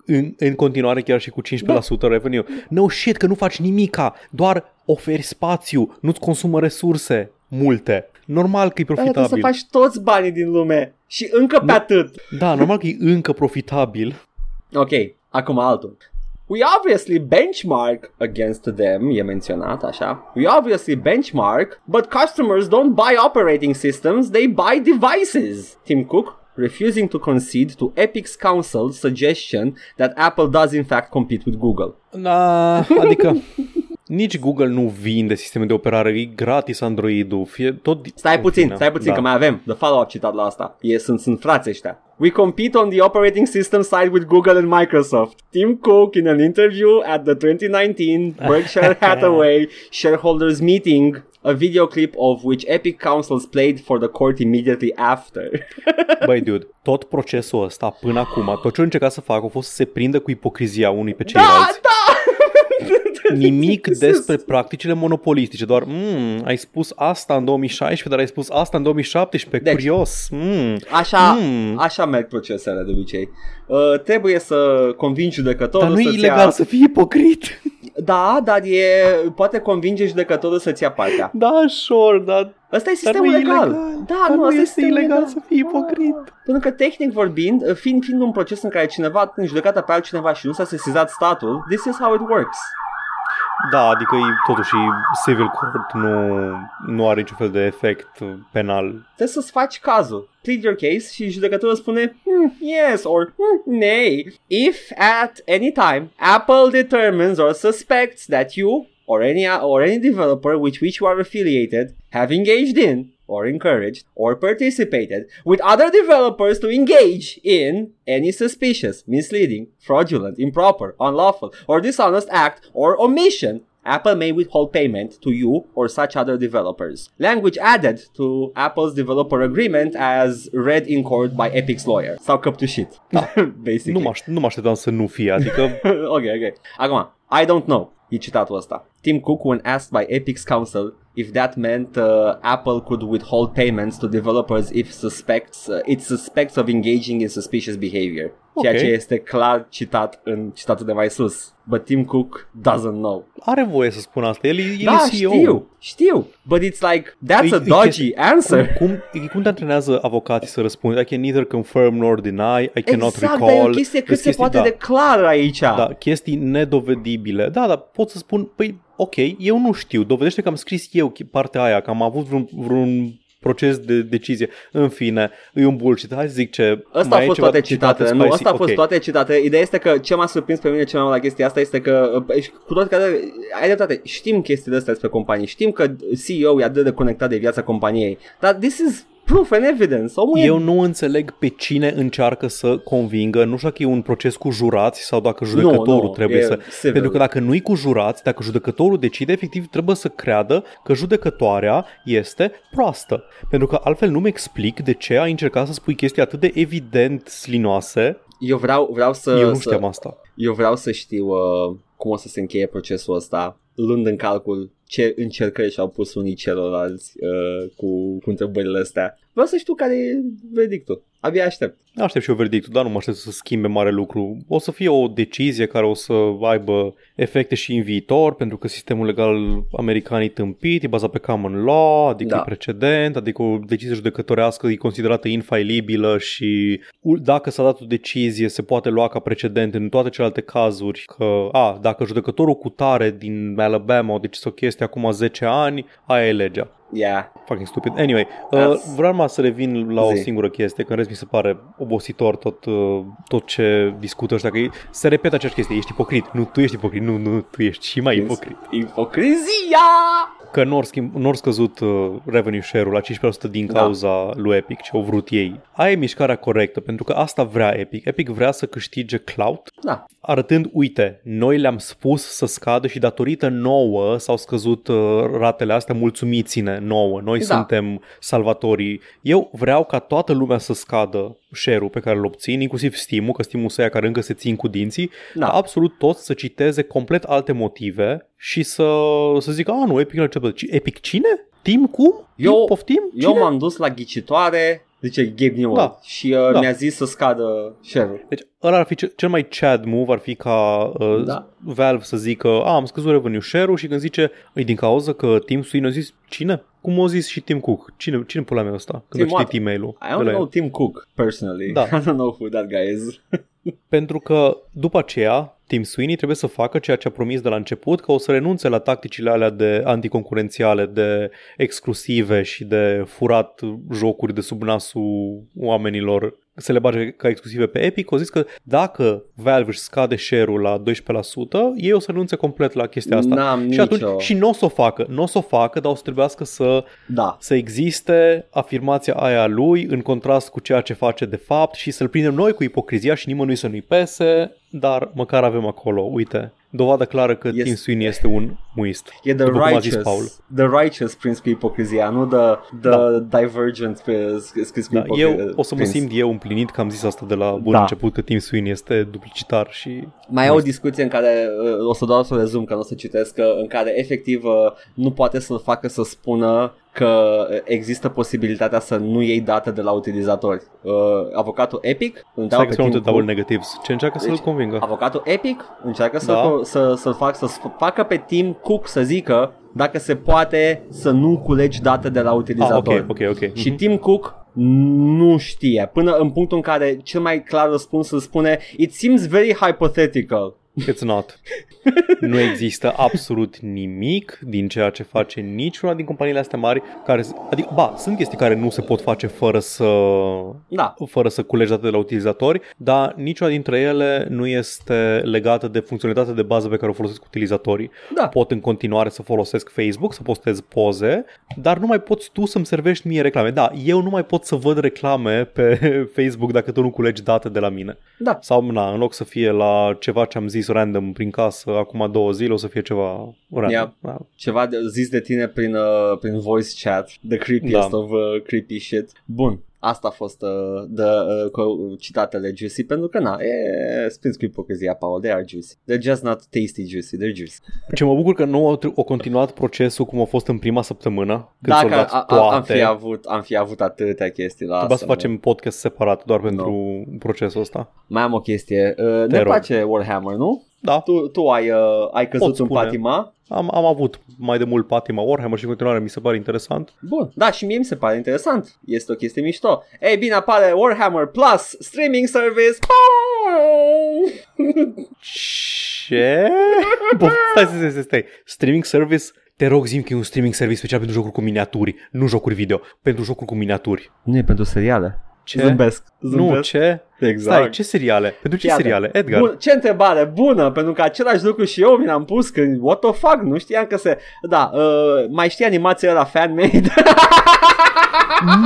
în, în continuare chiar și cu 15% revenue. No shit, că nu faci nimica, doar oferi spațiu, nu-ți consumă resurse multe. Normal că e Dar trebuie să profitabil. faci toți banii din lume. Și încă pe atât. Da, normal că e încă profitabil. Ok, acum altul. We obviously benchmark against them, e menționat așa. We obviously benchmark, but customers don't buy operating systems, they buy devices. Tim Cook refusing to concede to Epic's counsel suggestion that Apple does in fact compete with Google. Da, adică nici Google nu vinde sisteme de operare, e gratis Android-ul, fie tot... Stai în puțin, fine, stai puțin da. că mai avem the follow-up citat la asta. E, sunt, sunt frați ăștia. We compete on the operating system side with Google and Microsoft. Tim Cook, in an interview at the 2019 Berkshire Hathaway shareholders meeting, a video clip of which Epic counsels played for the court immediately after. Băi, dude, tot procesul ăsta până acum, tot ce au încercat să facă a fost să se prindă cu ipocrizia unii pe ceilalți. da, da! Nimic despre practicile monopolistice, doar mm, ai spus asta în 2016, dar ai spus asta în 2017, deci, curios. Mm, așa, mm. așa merg procesele de obicei. Uh, trebuie să convingi judecătorul Dar nu să e ilegal ia... să fii ipocrit. Da, dar e, poate convinge judecătorul să-ți ia partea. Da, sure, dar Asta e sistemul dar legal. ilegal. Da, dar nu, nu asta este e ilegal legal să fii ipocrit. Pentru că, tehnic vorbind, fiind, fiind un proces în care cineva în judecată pe altcineva și nu s-a sesizat statul, this is how it works. Da, adică e, totuși civil court nu, nu are niciun fel de efect penal. Trebuie să-ți faci cazul. Plead your case și judecătorul spune hmm, yes or hmm, nay. If at any time Apple determines or suspects that you or any or any developer with which you are affiliated have engaged in or encouraged or participated with other developers to engage in any suspicious, misleading, fraudulent, improper, unlawful, or dishonest act or omission Apple may withhold payment to you or such other developers. Language added to Apple's developer agreement as read in court by Epic's lawyer. Sau căptușit. Da. Basically. Nu mă, nu mă așteptam să nu fie, adică... ok, ok. Acum, I don't know. E citatul ăsta. Tim Cook, when asked by Epic's counsel if that meant uh, Apple could withhold payments to developers if suspects uh, it suspects of engaging in suspicious behavior. Okay. Ceea ce este clar citat în citatul de mai sus. But Tim Cook doesn't know. Are voie să spună asta. El, el da, e CEO. știu, știu. But it's like, that's e, a dodgy e, answer. Cum, cum, cum te antrenează avocații să răspundă? I can neither confirm nor deny, I cannot exact, recall. Exact, e o chestie cât se poate da, de clar aici. Da, chestii nedovedibile. Da, dar pot să spun, păi, ok, eu nu știu, dovedește că am scris eu partea aia, că am avut vreun, vreun proces de decizie. În fine, e un bullshit. Hai să zic ce... Asta a fost toate citate. Nu, asta a fost okay. toate citate. Ideea este că ce m-a surprins pe mine cel mai mult la chestia asta este că cu toate că ai dreptate, știm chestiile astea despre companii, știm că CEO e atât de conectat de viața companiei, dar this is proof and evidence. Omul Eu e... nu înțeleg pe cine încearcă să convingă, nu știu dacă e un proces cu jurați sau dacă judecătorul nu, nu, trebuie să... Civil. Pentru că dacă nu e cu jurați, dacă judecătorul decide, efectiv trebuie să creadă că judecătoarea este proastă. Pentru că altfel nu-mi explic de ce ai încercat să spui chestii atât de evident slinoase. Eu vreau, vreau să... Eu nu știam să, asta. Eu vreau să știu uh, cum o să se încheie procesul ăsta, luând în calcul ce încercări și-au pus unii celorlalți uh, cu, cu întrebările astea. Vreau să știu care e verdictul. Abia aștept. Aștept și eu verdictul, dar nu mă aștept să schimbe mare lucru. O să fie o decizie care o să aibă efecte și în viitor, pentru că sistemul legal american e tâmpit, e bazat pe common law, adică da. e precedent, adică o decizie judecătorească e considerată infailibilă și dacă s-a dat o decizie se poate lua ca precedent în toate celelalte cazuri că, a, dacă judecătorul cu tare din Alabama a decis o chestie acum 10 ani, aia e legea. Yeah. Fucking stupid. Anyway, uh, vreau să revin la Zi. o singură chestie, că în rest mi se pare obositor tot, uh, tot ce discută ăștia, că se repetă aceeași chestie, ești ipocrit. Nu, tu ești ipocrit, nu, nu, tu ești și mai ipocrit. Ipocrizia! Că nu au schimb, n scăzut uh, revenue share-ul la 15% din da. cauza da. lui Epic, ce au vrut ei. Aia e mișcarea corectă, pentru că asta vrea Epic. Epic vrea să câștige cloud, da. arătând, uite, noi le-am spus să scadă și datorită nouă s-au scăzut uh, ratele astea, mulțumiți-ne nouă, noi da. suntem salvatorii. Eu vreau ca toată lumea să scadă share-ul pe care îl obțin, inclusiv Steam-ul, că Steam-ul să care încă se țin cu dinții, da. absolut toți să citeze complet alte motive și să, să zică, a, nu, Epic nu Epic cine? Team cum? Eu, Team poftim? Cine? eu m-am dus la ghicitoare, zice Gabe Newell, da. și uh, da. mi-a zis să scadă share-ul. Deci ăla ar fi cel mai chad move, ar fi ca uh, da. Valve să zică, a, am scăzut revenue share-ul și când zice, e din cauza că Team Sweeney a zis, cine? Cum o zis și Tim Cook? Cine, cine pula mea ăsta? Când Tim a citit e-mail-ul. I don't know Tim Cook, personally. Da. I don't know who that guy is. Pentru că după aceea Tim Sweeney trebuie să facă ceea ce a promis de la început, că o să renunțe la tacticile alea de anticoncurențiale, de exclusive și de furat jocuri de sub nasul oamenilor să le bage ca exclusive pe Epic, au zis că dacă Valve își scade share-ul la 12%, ei o să renunțe complet la chestia asta. N-am și atunci nicio- și nu o să o facă, nu o să o facă, dar o să trebuiască să Da. să existe afirmația aia a lui în contrast cu ceea ce face de fapt și să-l prindem noi cu ipocrizia și nimănui să nu-i pese, dar măcar avem acolo, uite, dovadă clară că Yes. Tim Sweeney este un muist. E the după cum a zis righteous, Paul. the righteous prins cu ipocrizia, nu the, the divergent pe, scris cu Da, ipocrizia. eu o să mă simt eu împlinit că am zis asta de la bun Da. început că Tim Sweeney este duplicitar și Mai e o discuție în care uh, o să doar să o rezum, că nu o să citesc, uh, în care efectiv uh, nu poate să-l facă să spună că uh, există posibilitatea să nu iei date de la utilizatori. Uh, avocatul Epic îl dau Stai pe că sunt Tim multe double Cook. negatives. Ce încearcă să-l Deci, convingă? Avocatul Epic încearcă să, Da. să, să-l facă, să facă pe Tim Cook să zică dacă se poate să nu culegi date de la Ah, utilizatori. ok, ok, ok. Și Mhm. Tim Cook nu știe, până în punctul în care cel mai clar răspuns îl spune It seems very hypothetical. It's not. nu există absolut nimic din ceea ce face niciuna din companiile astea mari care, adică, ba, sunt chestii care nu se pot face fără să Da, fără să culegi date de la utilizatori, dar niciuna dintre ele nu este legată de funcționalitatea de bază pe care o folosesc utilizatorii. da. Pot în continuare să folosesc Facebook, să postez poze, dar nu mai poți tu să-mi servești mie reclame. Da, eu nu mai pot să văd reclame pe Facebook dacă tu nu culegi date de la mine. Da. Sau, na, în loc să fie la ceva ce am zis random prin casă acum două zile, o să fie ceva random. Yep. Da. Ceva de, zis de tine prin, uh, prin voice chat, the creepiest Da. of uh, creepy shit. Bun. Asta a fost uh, de, uh, cu citatele juicy pentru că na, e spins cu ipocrizia, Paul, they are juicy. They're just not tasty juicy, they're juicy. Ce mă bucur că nu au, au continuat procesul cum a fost în prima săptămână, când s-au Dacă dat a, a, toate. am, fi avut, am fi avut atâtea chestii la Trebuia asta. să facem podcast separat doar pentru procesul ăsta. Mai am o chestie. Uh, ne rog. place Warhammer, nu? Da, Tu, tu ai, uh, ai căzut Pot în spune. patima. am, am avut mai de mult patima Warhammer și în continuare mi se pare interesant. Bun, da, și mie mi se pare interesant. Este o chestie mișto. Ei bine, apare Warhammer Plus Streaming Service. Ce? Bă, stai, stai, stai, stai. Streaming service? Te rog, zim că e un streaming service special pentru jocuri cu miniaturi, nu jocuri video, pentru jocuri cu miniaturi. Nu e pentru seriale. Ce? Zâmbesc. Zâmbesc. Nu, ce? Exact. Stai, ce seriale? Pentru ce Iată. seriale? Edgar? Bun, ce întrebare bună, pentru că același lucru și eu mi l-am pus când, what the fuck, nu știam că se... Da, uh, mai știi animația la fan-made?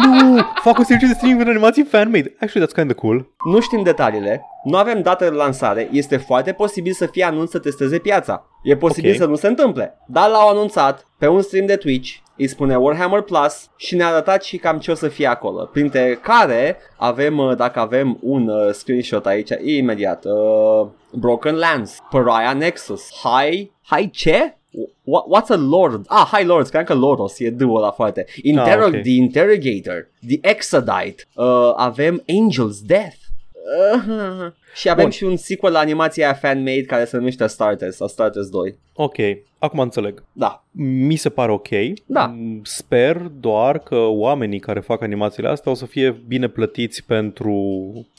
nu! Fac un serviciu de streaming pentru animații fan-made. Actually, that's kind of cool. nu știm detaliile, nu avem date de lansare, este foarte posibil să fie anunț să testeze piața. E posibil Ok. să nu se întâmple. Dar l-au anunțat pe un stream de Twitch, îi spune Warhammer Plus și ne-a arătat și cam ce o să fie acolo. Printre care avem, uh, dacă avem un uh, screenshot aici, imediat, uh, Broken Lands, Pariah Nexus, High, High ce? What, what's a Lord? Ah, High Lords, cred că Loros e duo ăla foarte. Interrog, ok. The Interrogator, The Exodite, uh, avem Angel's Death. Uh, și avem Bun. și un sequel la animația aia fan-made care se numește Starters, sau Starters 2. Ok, acum înțeleg. Da. Mi se pare ok. Da. Mm, Sper doar că oamenii care fac animațiile astea o să fie bine plătiți pentru...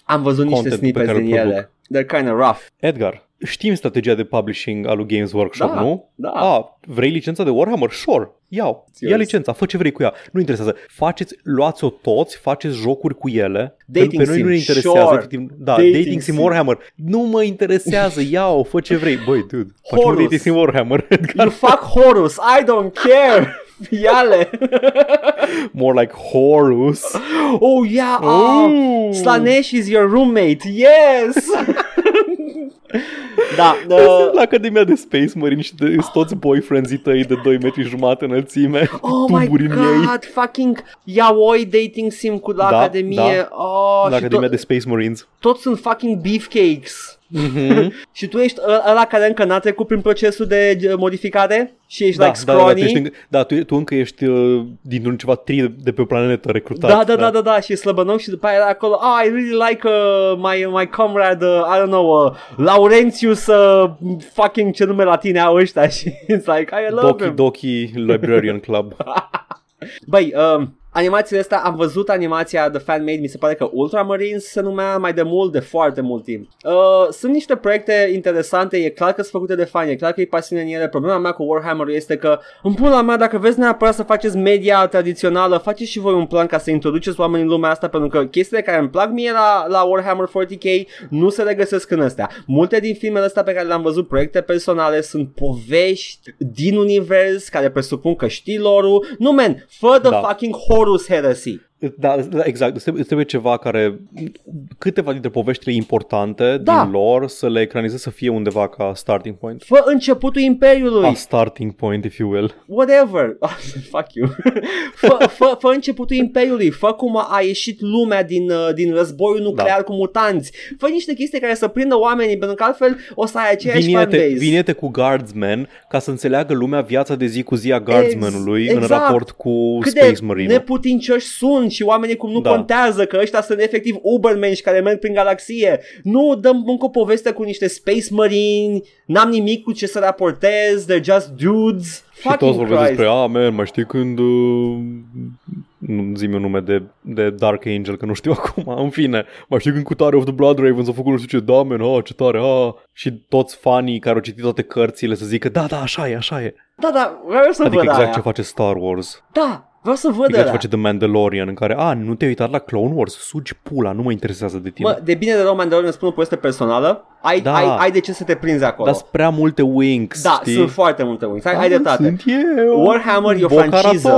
Am văzut niște Contentul pe snippets care îl din ele. They're kind of rough. Edgar, știm strategia de publishing a lui Games Workshop, Da, nu? da. A, vrei licența de Warhammer? Sure, iau. Serios. Ia licența, fă ce vrei cu ea. Nu interesează. Faceți, luați-o toți, faceți jocuri cu ele. Dating pe, pe noi sim, nu ne interesează. sure. Efectiv, da, Dating dating, sim sim. Warhammer. Nu mă interesează, iau, fă ce vrei. Băi, dude, facem Horus. dating sim Warhammer. Edgar. You fuck Horus, I don't care! Iale! More like Horus. Oh, yeah! Oh. Ooh. Slanesh is your roommate, yes! Da, uh, La Academia de Space Marine și de, sunt toți boyfriendsii tăi de 2 metri jumate înălțime cu Oh my tuburi în ei. god, fucking yaoi dating sim cu la Da, academie. Oh, La și Academia to- de Space Marines. toți sunt fucking beefcakes. Mhm. Și tu ești ă- ăla care încă n-a trecut prin procesul de uh, modificare? Și ești Da, like da, da, tu, scrawny? ești, încă- da tu, tu încă ești uh, dintr-un ceva tri de, de pe o planetă recrutat. Da, da, da, da, da, și e slăbănoc și după aia era acolo, oh, I really like uh, my, my comrade, uh, I don't know, uh, Laurentius, uh, fucking ce nume latine au ăștia și it's like, I love Doki him. Doki Librarian Club. Băi, um, animațiile astea, am văzut animația The Fan Made, mi se pare că Ultramarines se numea mai de mult, de foarte mult timp. Uh, sunt niște proiecte interesante, e clar că sunt făcute de fani, e clar că e pasiune în ele. Problema mea cu Warhammer este că, în pula mea, dacă vreți neapărat să faceți media tradițională, faceți și voi un plan ca să introduceți oamenii în lumea asta, pentru că chestiile care îmi plac mie la, la Warhammer 40k nu se regăsesc în astea. Multe din filmele astea pe care le-am văzut, proiecte personale, sunt povești din univers care presupun că știi lore Nu, man, fă the Da. fucking Horus Heresy. Da, da, exact. Îți trebuie, îți trebuie ceva care, câteva dintre poveștile importante Da. din lor, să le ecranizezi să fie undeva ca starting point. Fă începutul Imperiului. A starting point, if you will. whatever, fuck you, fă, fă, fă începutul Imperiului, fă cum a ieșit lumea din, uh, din războiul nuclear Da. cu mutanți, fă niște chestii care să prindă oamenii, pentru că altfel o să ai aceeași Vinete, fanbase. vinete cu Guardsman ca să înțeleagă lumea viața de zi cu zi a Guardsmanului Ex- în exact. raport cu Cât Space de Marine. neputincioși sunt și oamenii cum nu Da. contează că ăștia sunt efectiv Ubermenși care merg prin galaxie. Nu dăm încă o poveste cu niște Space Marine, n-am nimic cu ce să raportez, they're just dudes. Și toți Fucking vorbesc Christ. despre, a, man, mai știi când... Uh, nu zi un nume de, de Dark Angel, că nu știu acum. În fine, mai știi când cu tare of the Blood Ravens a făcut nu știu ce, da, man, ah, ce tare, ah. Și toți fanii care au citit toate cărțile să zică, da, da, așa e, așa e. Da, da, vreau să Adică văd exact aia. ce face Star Wars. Da, vreau să văd Exact ce ăla. face The Mandalorian, în care, a, nu te-ai uitat la Clone Wars, sugi pula, nu mă interesează de tine. Mă, de bine de rău Mandalorian spun o poveste personală, ai, Da. ai, ai de ce să te prinzi acolo. Dar sunt prea multe winks, da, știi? sunt foarte multe wings. Ai, Da, ai dreptate. Sunt eu. Warhammer e o Bo-Karaton. franciză.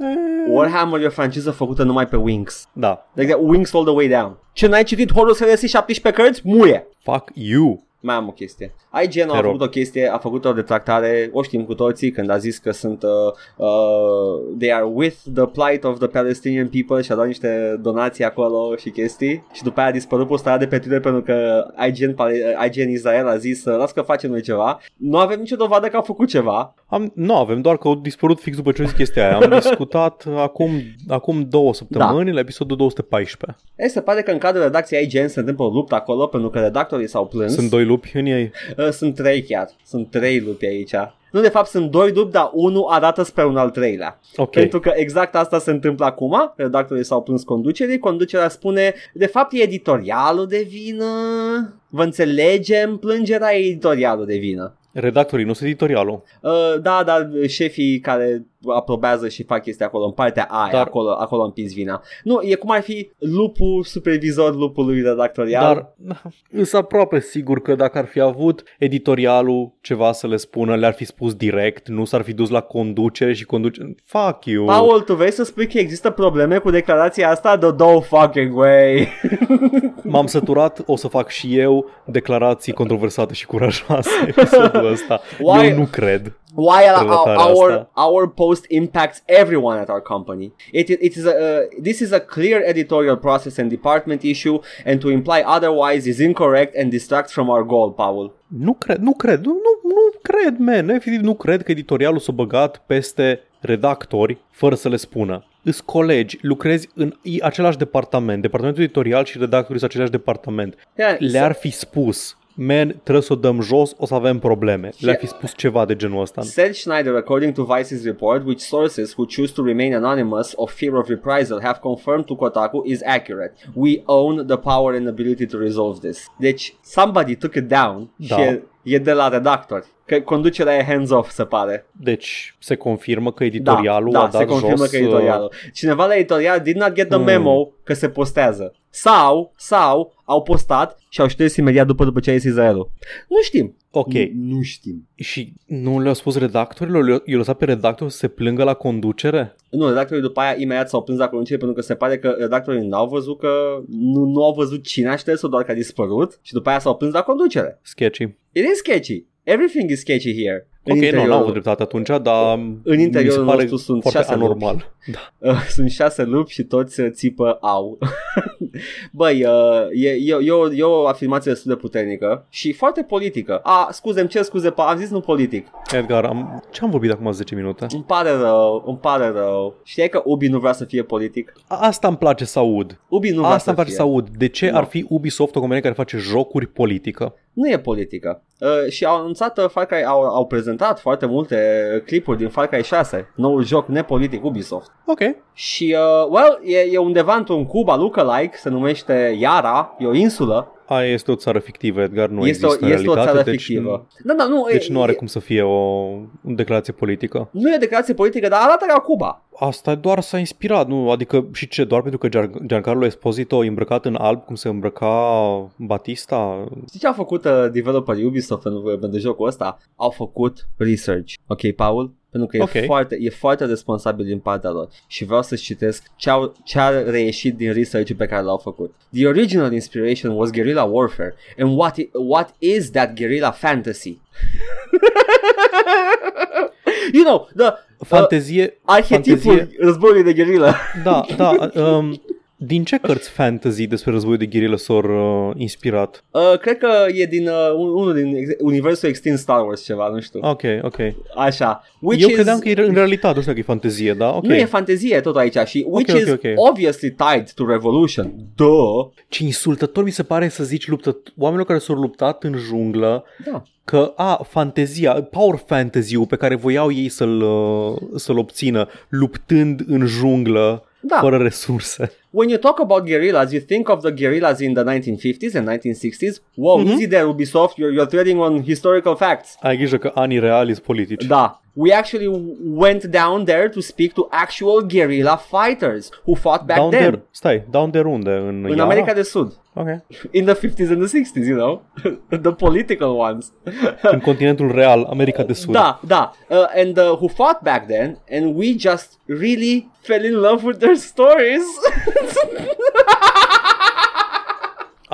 Eh. Warhammer e o franciză făcută numai pe wings. Da. Like wings all the way down. Ce n-ai citit Horus Heresy 17 cărți? Muie! Fuck you. Mai am o chestie. IGN a Te rog. făcut o chestie, a făcut o detractare, o știm cu toții, când a zis că sunt uh, uh, they are with the plight of the Palestinian people și a dat niște donații acolo și chestii și după aia a dispărut postarea de pe Twitter pentru că IGN, Pale- IGN Israel a zis uh, las că facem noi ceva. Nu avem nicio dovadă că au făcut ceva. Am, nu avem, doar că au dispărut fix după ce au zis chestia aia. Am discutat acum, acum două săptămâni la episodul 214. E, se pare că în cadrul redacției IGN se întâmplă o luptă acolo pentru că redactorii s-au plâns. Sunt doi lupi în ei. Uh, sunt trei chiar. Sunt trei lupi aici. Nu, de fapt sunt doi lupi, dar unul arată spre un al treilea. Ok. Pentru că exact asta se întâmplă acum. Redactorii s-au plâns conducerii. Conducerea spune, de fapt e editorialul de vină. Vă înțelegem, plângerea e editorialul de vină. Redactorii, nu sunt editorialul. Uh, da, dar șefii care aprobează și fac chestia acolo în partea aia, Dar- acolo, acolo împins vina. Nu, e cum ar fi lupul supervizor lupului redactorial. Dar sunt aproape sigur că dacă ar fi avut editorialul ceva să le spună, le-ar fi spus direct, nu s-ar fi dus la conducere și conducere. Fuck you. Paul, tu vrei să spui că există probleme cu declarația asta? The no fucking way. M-am săturat, o să fac și eu declarații controversate și curajoase episodul ăsta. Why- Eu nu cred. While our, Relatarea our, asta. our post impacts everyone at our company, it, it is a, uh, this is a clear editorial process and department issue, and to imply otherwise is incorrect and distracts from our goal, Paul. Nu cred, nu cred, nu, nu, nu cred, man. Efectiv, nu cred că editorialul s-a băgat peste redactori fără să le spună. Îs colegi, lucrezi în i- același departament, departamentul editorial și redactorii sunt același departament. Yeah, Le-ar fi spus, man, trebuie să o dăm jos, o să avem probleme. Le-ar fi spus ceva de genul ăsta. Said Schneider, according to Vice's report, which sources who choose to remain anonymous of fear of reprisal have confirmed to Kotaku is accurate. We own the power and ability to resolve this. Deci, somebody took it down Da. și e, e de la redactori. Că conducerea e hands-off, se pare. Deci se confirmă că editorialul da, a da, dat se confirmă jos... că editorialul. Cineva la editorial did not get the Hmm. memo că se postează. Sau, sau au postat și au șters imediat după după ce a ieșit Israelul. Nu știm. Ok, Nu, nu știm. și nu le-au spus redactorilor? Le-au i-au lăsat pe redactor să se plângă la conducere? Nu, redactorii după aia imediat s-au plâns la conducere pentru că se pare că redactorii n-au văzut că nu, nu au văzut cine a șters-o, doar că a dispărut și după aia s-au plâns la conducere. Sketchy. It is sketchy. Everything is sketchy here. În Ok, nu, interiorul- n-au avut dreptate atunci, dar În interiorul mi se pare nostru sunt foarte șase anormal. Da. Uh, sunt șase lupi și toți uh, țipă au. Băi, uh, e, e, e, o, e o afirmație destul de puternică și foarte politică. A, scuze, îmi cer scuze, pa, am zis nu politic. Edgar, am... ce am vorbit acum 10 minute? Îmi pare rău, îmi pare rău. Știai că Ubi nu vrea să fie politic? A- Asta îmi place să aud. Ubi nu vrea Asta să îmi place fie. să aud. De ce Nu. ar fi Ubisoft o companie care face jocuri politică? Nu e politică. Uh, și au anunțat uh, Far Cry, au, au prezentat prezentat foarte multe clipuri din Far Cry 6, noul joc nepolitic Ubisoft. Ok. Și, uh, well, e, e undeva într-un Cuba lookalike, se numește Yara, e o insulă. Aia este o țară fictivă, Edgar, nu este există o, în este o realitate. țară deci, fictivă. Da, da, nu, Deci e, nu are e, cum să fie o declarație politică. Nu e declarație politică, dar arată ca Cuba. Asta doar s-a inspirat, nu? Adică și ce? Doar pentru că Gian- Giancarlo Esposito e îmbrăcat în alb cum se îmbrăca Batista? Știi ce a făcut uh, developerii Ubisoft pentru, pentru jocul ăsta? Au făcut research. Ok, Paul? Pentru că e, Ok. foarte, e foarte responsabil din partea lor și vreau să citesc ce, au, ce a reieșit din research pe care l-au făcut. The original inspiration was guerrilla warfare and what, i- what is that guerrilla fantasy? you know, the Fantezie, arhetipul fantezie, războiului de gherilă. da, da, um, din ce cărți fantasy despre războiul de gherilă s-au uh, inspirat? Uh, cred că e din uh, un- unul din ex- universul extins Star Wars ceva, nu știu. Ok, ok. Așa. Which Eu is... credeam că e în realitate, nu știu dacă e fantezie, da? Ok. Nu e fantezie tot aici și which ok, is ok. obviously tied to Revolution. Duh. Ce insultător mi se pare să zici luptă oamenilor care s-au luptat în junglă Da. că, a, fantezia, power fantasy-ul pe care voiau ei să-l, uh, să-l obțină luptând în junglă Da. fără resurse. When you talk about guerrillas, you think of the guerrillas in the 1950s and 1960s. Wow, Mhm. easy there, Ubisoft. You're, you're treading on historical facts. Ai grijă că anii reali sunt politici. Da. We actually went down there to speak to actual guerrilla fighters who fought back down then. there, stai, down there unde? În, În Iara? America de Sud. Ok. In the 50s and the 60s, you know? the political ones. În continentul real, America de Sud. Da, da. Uh, and uh, who fought back then, and we just really fell in love with their stories.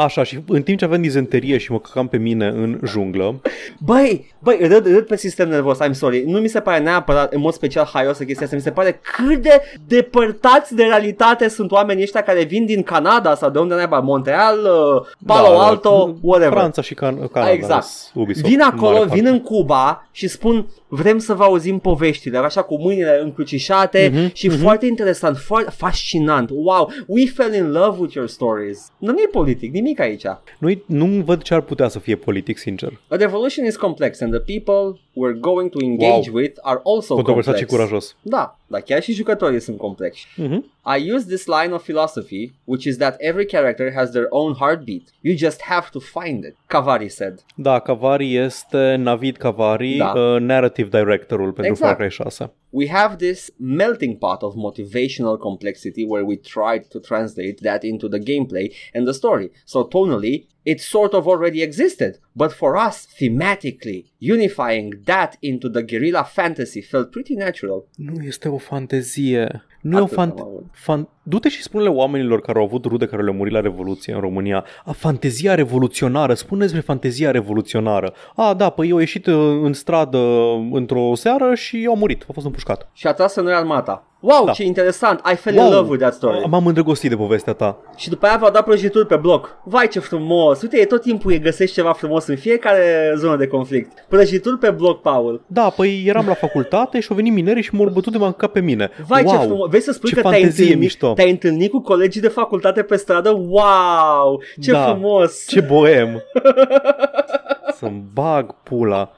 Așa, și în timp ce aveam dizenterie și mă căcam pe mine în junglă, băi, băi, râd, râd pe sistem nervos, I'm sorry. Nu mi se pare neapărat în mod special haiosă chestia asta. Mi se pare cât de depărtați de realitate sunt oamenii ăștia care vin din Canada sau de unde naiba, Montreal, uh, Palo da, Alto, whatever. Franța și Can- Canada. Exact. sunt Ubisoft, Vin în acolo, mare vin parte. în Cuba și spun vrem să vă auzim poveștile, așa cu mâinile încrucișate Mhm, și foarte interesant, foarte fascinant. Wow, we fell in love with your stories. Nu, nu e politic, nimic aici. Nu, nu văd ce ar putea să fie politic, sincer. A revolution is complex and the people we're going to engage Wow. with are also Controversat și complex. curajos. Da, dar chiar și jucătorii sunt complexi. Mhm. I use this line of philosophy, which is that every character has their own heartbeat. You just have to find it, Cavari said. Da, Cavari este Navid Cavari, Da. uh, narrative directorul pentru Exact. Far Cry 6. We have this melting pot of motivational complexity where we tried to translate that into the gameplay and the story. So tonally, it sort of already existed, but for us, thematically, unifying that into the guerrilla fantasy felt pretty natural. Nu este o fantezie. Nu e o Atât fan... am avut. fan... Du-te și spune-le oamenilor care au avut rude care le-au murit la Revoluție în România. A, fantezia revoluționară. Spune despre fantezia revoluționară. A, da, păi eu au ieșit uh, în stradă într-o seară și au murit. A fost împușcat. Și a tras în noi armata. Wow, Da. ce interesant! I fell in love with that story. M-am îndrăgostit de povestea ta. Și după aia v-au dat prăjituri pe bloc. Vai ce frumos! Uite, e tot timpul e găsești ceva frumos în fiecare zonă de conflict. Prăjituri pe bloc, Paul. Da, păi eram la facultate și au venit mineri și m-au bătut de m-am căcat pe mine. Vai wow, ce frumos! Vrei să spui ce că te-ai fantezie întâlnit, mișto. te-ai întâlnit cu colegii de facultate pe stradă? Wow! Ce Da. frumos! Ce boem! Să-mi bag pula.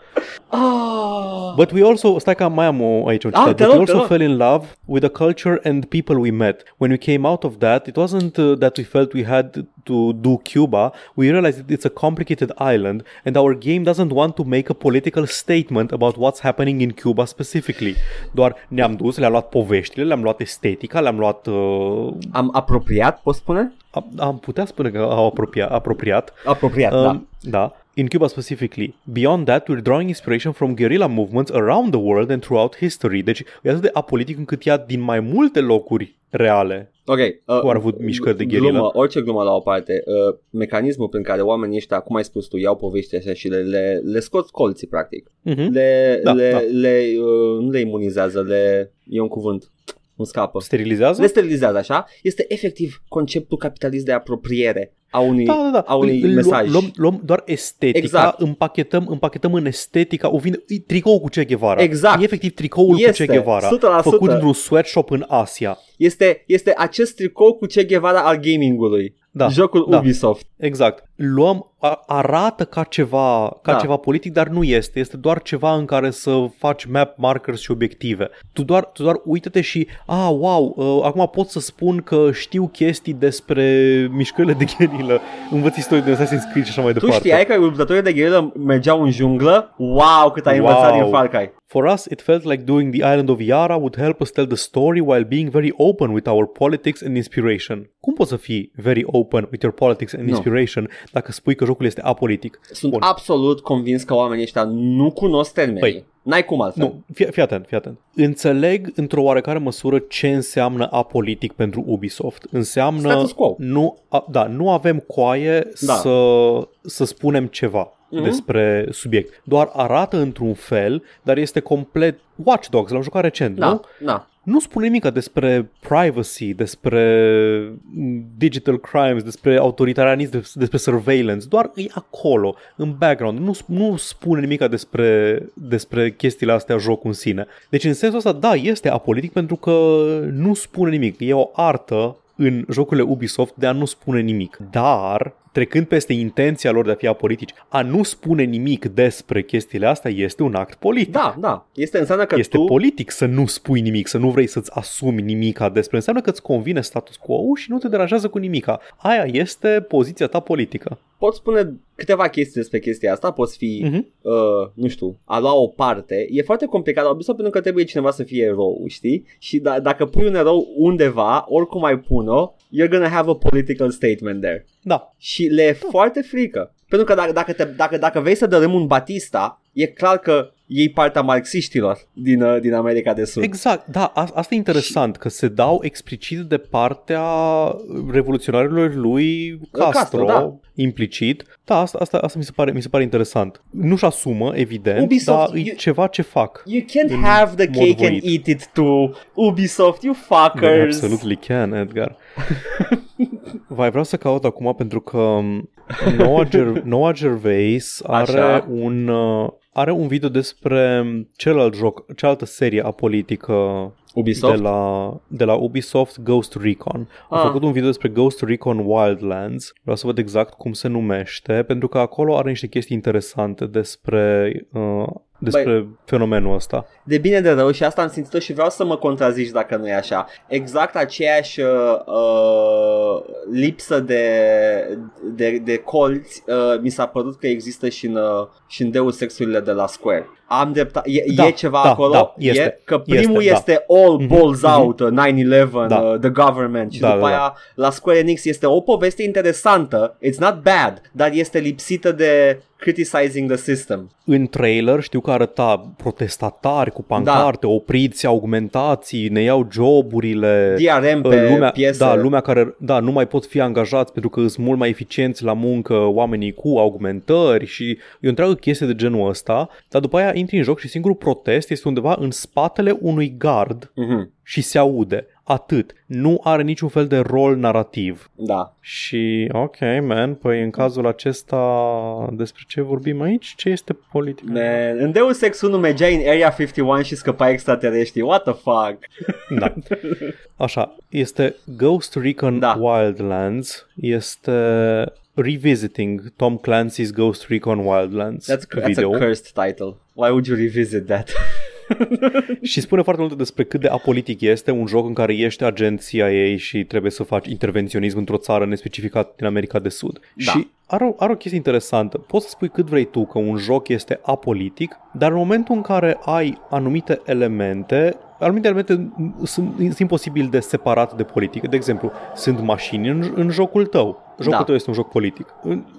Ah! But we also, stai că mai am o aici un Ah, citat. te But we rog, te also rog. fell in love with the culture and the people we met. When we came out of that, it wasn't uh, that we felt we had to do Cuba. We realized that it's a complicated island and our game doesn't want to make a political statement about what's happening in Cuba specifically. Doar ne-am dus, le-am luat poveștile, le-am luat estetica, le-am luat... Uh, Am apropiat, poți spune? am, am putea spune că au apropia, apropiat. Apropiat, da. Um, da. In Cuba specifically. Beyond that, we're drawing inspiration from guerrilla movements around the world and throughout history. Deci e atât de apolitic încât ia din mai multe locuri reale. Ok. Uh, Cu au avut mișcări de gherilă. Glumă, orice glumă la o parte. Uh, mecanismul prin care oamenii ăștia, cum ai spus tu, iau povești așa și le, le, le scot colții, practic. Mhm. Le, Da, le, da. le uh, nu le imunizează, le, e un cuvânt, nu scapă. Sterilizează? Le sterilizează, așa? Este efectiv conceptul capitalist de apropiere a unui, da, da, da. a unui Îl- îl mesaj. Luăm, luăm doar estetica, Exact. împachetăm, împachetăm în estetica, o vine, e tricou cu Che Guevara. Exact. E efectiv tricoul Este, cu Che Guevara, 100%. făcut într-un sweatshop în Asia. Este, este acest tricou cu Che Guevara al gamingului. Da, Jocul da. Ubisoft. Exact. Luăm, a, arată ca ceva, ca Da. ceva politic, dar nu este. Este doar ceva în care să faci map markers și obiective. Tu doar, tu doar uită-te și, ah, wow, uh, acum pot să spun că știu chestii despre mișcările de gherilă, învăț istorie de Assassin's Creed și așa mai Tu departe. știai că luptătorii de gherilă mergeau în junglă? Wow, cât ai învățat Wow. din Far Cry. For us, it felt like doing the Island of Yara would help us tell the story while being very open with our politics and inspiration. Cum poți să fii very open with your politics and Nu. inspiration dacă spui că jocul este apolitic? Sunt Bun. absolut convins că oamenii ăștia nu cunosc termenii. Păi, N-ai cum altfel. Nu, fii, fii atent, fii atent. Înțeleg într-o oarecare măsură ce înseamnă apolitic pentru Ubisoft. Înseamnă... Status quo. Nu, a, da, nu avem coaie Da. să, să spunem ceva Mhm. despre subiect. Doar arată într-un fel, dar este complet... Watch Dogs, l-am jucat recent, Da, nu? da. Nu spune nimic despre privacy, despre digital crimes, despre autoritarianism, des- despre surveillance, doar e acolo, în background, nu, nu spune nimic despre, despre chestiile astea jocul în sine. Deci în sensul ăsta, da, este apolitic pentru că nu spune nimic, e o artă în jocurile Ubisoft de a nu spune nimic. Dar, trecând peste intenția lor de a fi apolitici, a nu spune nimic despre chestiile astea este un act politic. Da, da. Este înseamnă că Este tu... politic să nu spui nimic, să nu vrei să-ți asumi nimica despre. Înseamnă că îți convine status quo și nu te deranjează cu nimica. Aia este poziția ta politică. Poți spune câteva chestii despre chestia asta, poți fi, Mhm. uh, nu știu, a lua o parte. E foarte complicat la Ubisoft pentru că trebuie cineva să fie erou, știi? Și da, dacă pui un erou undeva, oricum ai pune-o, you're gonna have a political statement there. Da. Și le e foarte frică. Pentru că dacă, dacă, te, dacă, dacă vrei să dărâm un Batista, e clar că iei partea marxiștilor din, uh, din America de Sud. Exact, da, a- asta e interesant, că se dau explicit de partea revoluționarilor lui Castro, Castro, da. implicit. Da, asta, asta, asta mi, se pare, mi se pare interesant. Nu-și asumă, evident, Ubisoft, dar e you- ceva ce fac. You can't în have the mod cake and voit. eat it too. Ubisoft, you They fuckers. absolutely can, Edgar. Vai, vreau să caut acum pentru că Noah, Ger- Noah Gervais are Așa. un, uh, are un video despre celălalt joc, cealaltă serie apolitică Ubisoft? de la, de la Ubisoft, Ghost Recon. A Ah. făcut un video despre Ghost Recon Wildlands. Vreau să văd exact cum se numește, pentru că acolo are niște chestii interesante despre, uh, despre fenomenul ăsta. de bine de rău și asta am simțit-o și vreau să mă contrazici dacă nu e așa. Exact aceeași uh, uh, lipsă de, de, de colți uh, mi s-a părut că există și în, uh, și în Deus Exurile de la Square. Am dreptate, e, Da, e ceva da, acolo? da, este, e, că primul este, da. este all Mhm, balls mhm. out, uh, 9-11, Da. uh, the government și Da, după da, da. aia la Square Enix este o poveste interesantă, it's not bad, dar este lipsită de criticizing the system. În trailer știu că arăta protestatari cu pancarte, Da. opriți augmentații, ne iau joburile. DRM Uh, pe lumea, piese. da, lumea care da, nu mai pot fi angajați pentru că sunt mult mai eficienți la muncă oamenii cu augmentări și e o întreagă chestie de genul ăsta, dar după aia intri în joc și singurul protest este undeva în spatele unui gard Mhm, și se aude. Atât. Nu are niciun fel de rol narrativ. Da. Și, ok, man, păi în cazul acesta despre ce vorbim aici? Ce este politica? Man, în Deus Ex 1 mergeai în Area 51 și scăpai extraterestri. What the fuck? Da. Așa, este Ghost Recon Da. Wildlands, este revisiting Tom Clancy's Ghost Recon Wildlands That's, that's video a cursed title. Why would you revisit that? și spune foarte multe despre cât de apolitic este un joc în care ești agent CIA și trebuie să faci intervenționism într-o țară nespecificată din America de Sud. Da. Și are o, are o chestie interesantă. Poți să spui cât vrei tu că un joc este apolitic, dar în momentul în care ai anumite elemente, anumite elemente sunt, sunt imposibil de separat de politică. De exemplu, sunt mașini în, în jocul tău. Jocul Da. tău este un joc politic.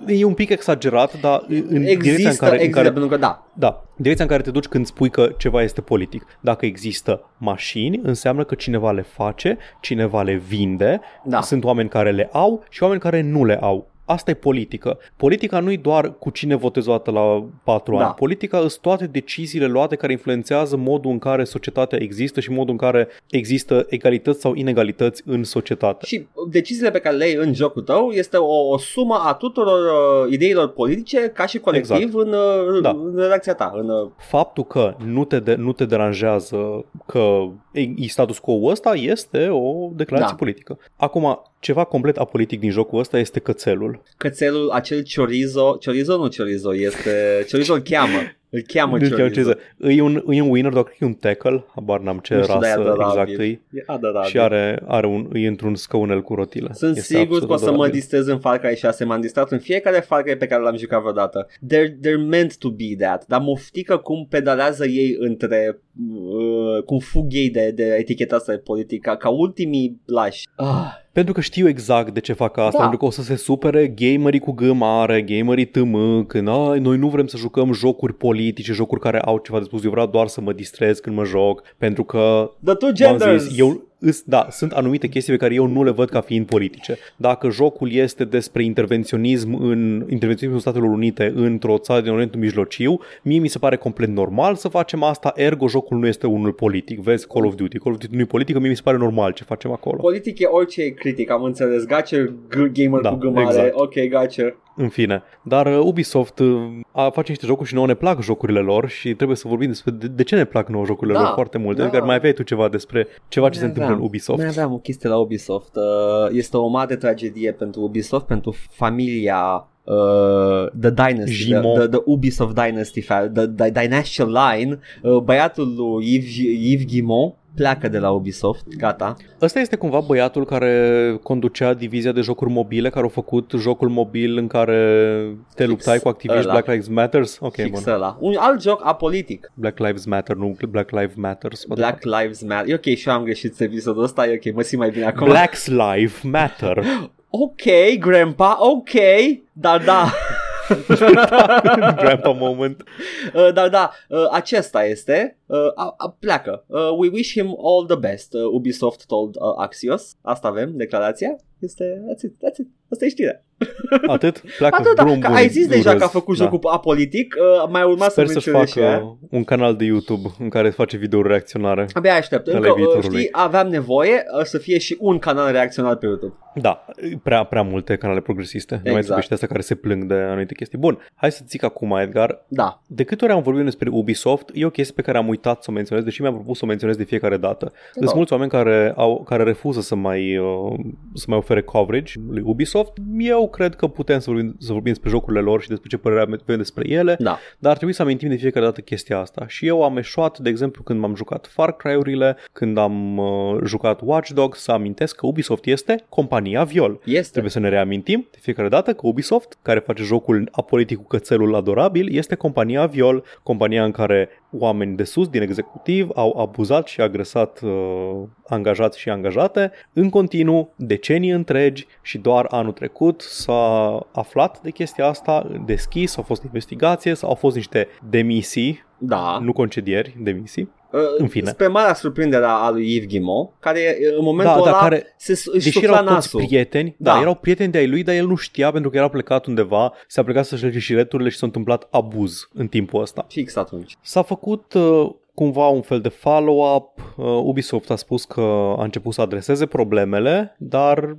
E un pic exagerat, dar în direcția în există, care, în există, care pentru că da. da, direcția în care te duci când spui că ceva este politic. Dacă există mașini, înseamnă că cineva le face, cineva le vinde, Da. sunt oameni care le au și oameni care nu le au. Asta e politică. Politica nu e doar cu cine votezi o dată la patru Da. ani. Politica sunt toate deciziile luate care influențează modul în care societatea există și modul în care există egalități sau inegalități în societate. Și deciziile pe care le ai în jocul tău este o, o sumă a tuturor uh, ideilor politice ca și colectiv Exact. în, uh, Da. în redacția ta. În, uh, Faptul că nu te, de, nu te deranjează că e, e status quo ăsta este o declarație Da. politică. Acum, ceva complet apolitic din jocul ăsta este cățelul. Cățelul. Cățelul, acel chorizo, chorizo nu chorizo, este, chorizo îl cheamă. Îl cheamă Nu știu ce chorizo. să- E un, e un winner, dar cred că e un tackle, habar n-am ce Nu știu, dar e rasă adorabil. exact e. E adorabil. Și are, are un, e într-un scăunel cu rotile. Sunt Este sigur absolut că o să mă adorabil. distrez în Far Cry 6, m-am distrat în fiecare Far Cry pe care l-am jucat vreodată. They're, they're meant to be that, dar mă frică cum pedalează ei între, uh, cum fug ei de, de eticheta asta de politică, ca ultimii lași. Ah, Pentru că știu exact de ce fac asta, Da. pentru că o să se supere gamerii cu G mare, gamerii TM, când "Ai, noi nu vrem să jucăm jocuri politice, jocuri care au ceva de spus, eu vreau doar să mă distrez când mă joc, pentru că the two v-am genders! zis, eu, îs- da, sunt anumite chestii pe care eu nu le văd ca fiind politice. Dacă jocul este despre intervenționism în intervenționismul Statelor Unite într-o țară din Orientul Mijlociu, mie mi se pare complet normal să facem asta, ergo jocul nu este unul politic. Vezi Call of Duty, Call of Duty nu e politică, mie mi se pare normal ce facem acolo. Politic e orice critic, am înțeles. Gace g- gamer Da, cu gâmare. exact. Ok, gace. În fine, dar uh, Ubisoft uh, a, face niște jocuri și nouă ne plac jocurile lor și trebuie să vorbim despre de, de ce ne plac nouă jocurile Da, lor foarte mult. da. Adică mai aveai tu ceva despre ceva ce se Mai întâmplă în aveam. Ubisoft. Mai aveam o chestie la Ubisoft. Uh, Este o mare tragedie pentru Ubisoft, pentru familia uh, The Dynasty, the, Gimo. the, the Ubisoft Dynasty, fa- the, the Dynasty Line. Uh, băiatul lui Yves, Yves Guillemot pleacă de la Ubisoft, gata. Ăsta este cumva băiatul care conducea divizia de jocuri mobile, care au făcut jocul mobil în care te luptai cu activiști ăla. Black Lives Matters. Ok, Fix bun. ăla. Un alt joc apolitic. Black Lives Matter, nu Black Lives Matters. what the Black Lives Matter. E ok, și eu am greșit episodul ăsta, e ok, mă simt mai bine fuck. acum. Black's Life Matter. Ok, grandpa, ok, dar da. Grandpa moment. Uh, dar da, uh, acesta este, uh, a, a, pleacă. Uh, we wish him all the best, uh, Ubisoft told uh, Axios. Asta avem, declarația. Este, that's it, that's it. Asta e știrea. Atât? Pleacă Atât, da, brum că bun, ai zis deja urez. că a făcut Da. jocul apolitic, uh, mai urma Sper să să-și menționez și aia. facă un canal de YouTube în care face video reacționare. Abia aștept. Ale Încă, uh, viitorului. știi, aveam nevoie uh, să fie și un canal reacțional pe YouTube. Da, prea, prea multe canale progresiste. Nu mai Exact. trebuie și astea care se plâng de anumite chestii. Bun, hai să zic acum, Edgar, Da. de câte ori am vorbit despre Ubisoft, e o chestie pe care am uitat să o menționez, deși mi-am propus să o menționez de fiecare dată. Sunt Da. mulți oameni care, au, care refuză să mai, uh, să mai ofere coverage lui Ubisoft. Eu cred că putem să vorbim, să vorbim despre jocurile lor și despre ce părere avem despre ele, Da. dar ar trebui să amintim de fiecare dată chestia asta. Și eu am eșuat, de exemplu, când m-am jucat Far Cry-urile, când am uh, jucat Watch Dogs, să amintesc că Ubisoft este compania Viol. Este. Trebuie să ne reamintim de fiecare dată că Ubisoft, care face jocul apolitic cu cățelul adorabil, este compania Viol, compania în care oameni de sus din executiv au abuzat și agresat uh, angajați și angajate în continuu, decenii întregi și doar anul trecut s-a aflat de chestia asta, deschis, au fost investigație, sau au fost niște demisii, Da. nu concedieri, demisii. Uh, în fine. Spre marea surprindere a lui Yves Guillemot, care uh, în momentul Da, ăla dar care- se, își Deși sufla erau toți nasul. prieteni, da. Da. erau prieteni de ai lui, dar el nu știa pentru că era plecat undeva, s-a plecat să-și lege șireturile și s-a întâmplat abuz în timpul ăsta. Fix atunci. S-a făcut uh, cumva un fel de follow-up. Uh, Ubisoft a spus că a început să adreseze problemele, dar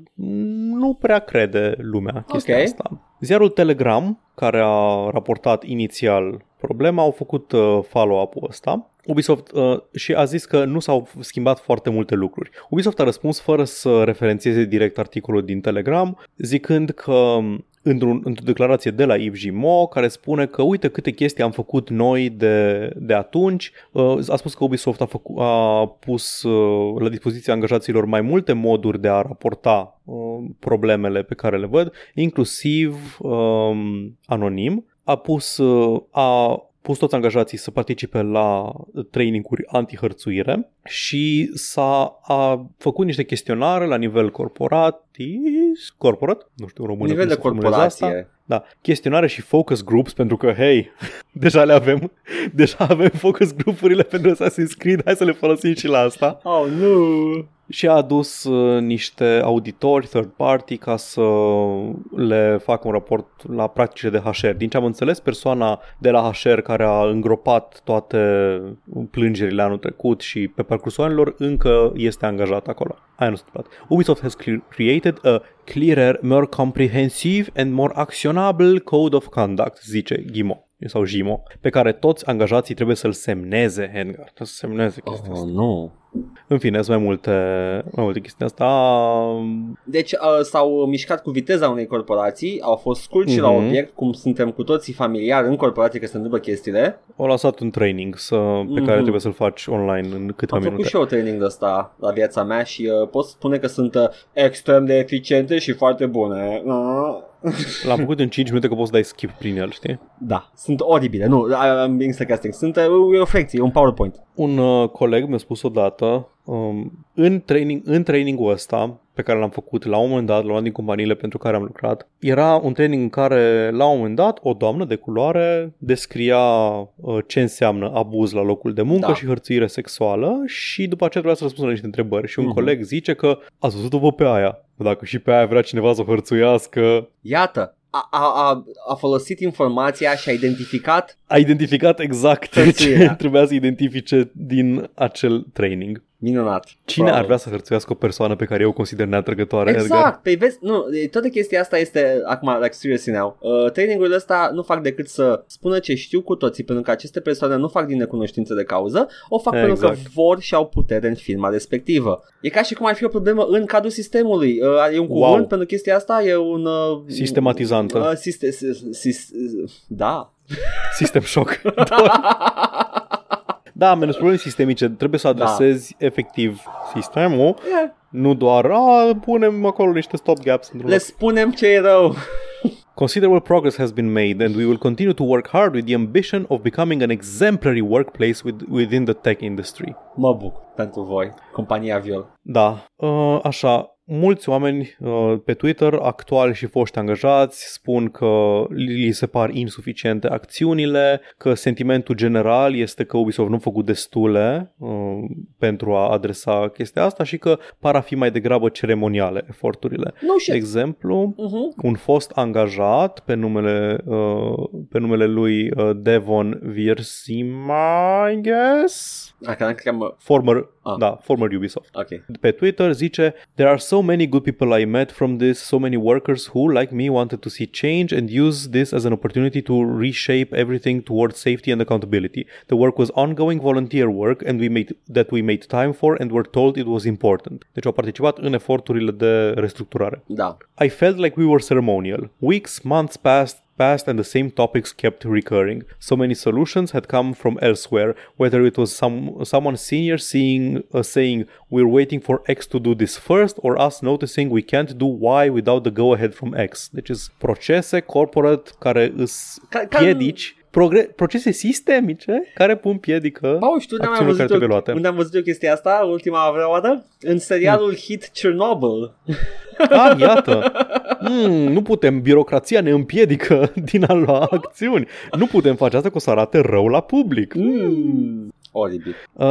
nu prea crede lumea chestia Ok. asta. Ziarul Telegram, care a raportat inițial problema, au făcut uh, follow-up-ul ăsta. Ubisoft uh, și a zis că nu s-au schimbat foarte multe lucruri. Ubisoft a răspuns fără să referențieze direct articolul din Telegram, zicând că într-un, într-o declarație de la Yves Gimo, care spune că uite câte chestii am făcut noi de, de atunci. Uh, A spus că Ubisoft a, făcut, a pus uh, la dispoziția angajaților mai multe moduri de a raporta uh, problemele pe care le văd, inclusiv um, anonim. A pus, uh, a pus toți angajații să participe la traininguri anti-hărțuire și s-a a făcut niște chestionare la nivel corporatis, corporate, nu știu în română Nivel cum de se formulează asta. corporație. Da, chestionare și focus groups pentru că, hei, deja le avem, deja avem focus grupurile pentru Assassin's Creed, hai să le folosim și la asta. Oh, nu! Și a adus uh, niște auditori third party ca să le facă un raport la practicile de HR. Din ce am înțeles, persoana de la HR care a îngropat toate plângerile anul trecut și pe parcursul anilor încă este angajat acolo. S-a. Ubisoft has cre- created a clearer, more comprehensive and more actionable code of conduct, zice Ghimo. Sau JIMO, pe care toți angajații trebuie să-l semneze, Edgar. Trebuie să semneze chestia Oh, asta. nu. În fine, sunt mai multe, mai multe chestii asta. Deci uh, s-au mișcat cu viteza unei corporații, au fost scurți mm-hmm. la Mhm. obiect, cum suntem cu toții familiari în corporații că se întâmplă chestiile. Au lăsat un training să, pe care Mhm. trebuie să-l faci online în câteva Am făcut minute. și eu training de ăsta la viața mea și uh, pot spune că sunt uh, extrem de eficiente și foarte bune. Uh. L-am făcut în 5 minute că poți să dai skip prin el, știi? Da, sunt oribile. Nu, I'm being sarcastic. Sunt uh, e o frecție, e un PowerPoint. Un uh, coleg mi-a spus odată, um, în, training, în trainingul ăsta pe care l-am făcut la un moment dat, la una din companiile pentru care am lucrat, era un training în care la un moment dat o doamnă de culoare descria uh, ce înseamnă abuz la locul de muncă Da. și hărțuire sexuală și după aceea trebuia să răspundă la niște întrebări și un Mhm. coleg zice că ați văzut-o pe aia. Dacă și pe aia vrea cineva să o hărțuiască, Iată, a, a, a, a folosit informația și a identificat a identificat exact Hărțuirea. ce trebuia să identifice din acel training. Minunat. Cine Bravo. ar vrea să hărțuiască o persoană pe care eu o consider neatrăgătoare, Edgar? Exact, pe vezi, nu, e- toată chestia asta este, acum, like seriously now, uh, trainingurile astea nu fac decât să spună ce știu cu toții, pentru că aceste persoane nu fac din necunoștință de cauză, o fac pentru că Exact. vor și au putere în firma respectivă. E ca și cum ar fi o problemă în cadrul sistemului. Uh, e un cuvânt Wow. pentru chestia asta, e un... Uh, Sistematizantă. Uh, siste, sis, sis, da. System shock. da, men, probleme sistemice. Trebuie să adresezi Da. efectiv sistemul, Yeah. nu doar, a, punem acolo niște stopgaps într-un Le loc. spunem ce e rău. Considerable progress has been made and we will continue to work hard with the ambition of becoming an exemplary workplace with, within the tech industry. Mă bucur pentru voi, compania Viol. Da, uh, așa, mulți oameni uh, pe Twitter, actuali și foști angajați, spun că li li se par insuficiente acțiunile, că sentimentul general este că Ubisoft nu a făcut destule uh, pentru a adresa chestia asta și că par a fi mai degrabă ceremoniale eforturile. Nu De știu. exemplu, Uh-huh. un fost angajat pe numele, uh, pe numele lui uh, Devon Virsima, I guess? Dacă n cheamă... Former, Ah. da, former Ubisoft Ok. pe Twitter zice There are so many good people I met from this, so many workers who, like me, wanted to see change and use this as an opportunity to reshape everything towards safety and accountability. The work was ongoing volunteer work and we made that we made time for and were told it was important. Deci au participat în eforturile de restructurare. Da. I felt like we were ceremonial. Weeks, months passed passed and the same topics kept recurring. So many solutions had come from elsewhere, whether it was some someone senior seeing uh, saying we're waiting for X to do this first or us noticing we can't do Y without the go ahead from X. Deci sunt procese corporate care îs Ca- ca- piedici, progre- procese sistemice care pun piedică Paul, știu unde am, acțiunile care văzut trebuie eu, luate. unde am văzut eu chestia asta ultima vreodată? În serialul hit Chernobyl. Ah, iată. Mm, nu putem, birocrația ne împiedică din a lua acțiuni. Nu putem face asta că o să arate rău la public. Mm. Oribil. Uh,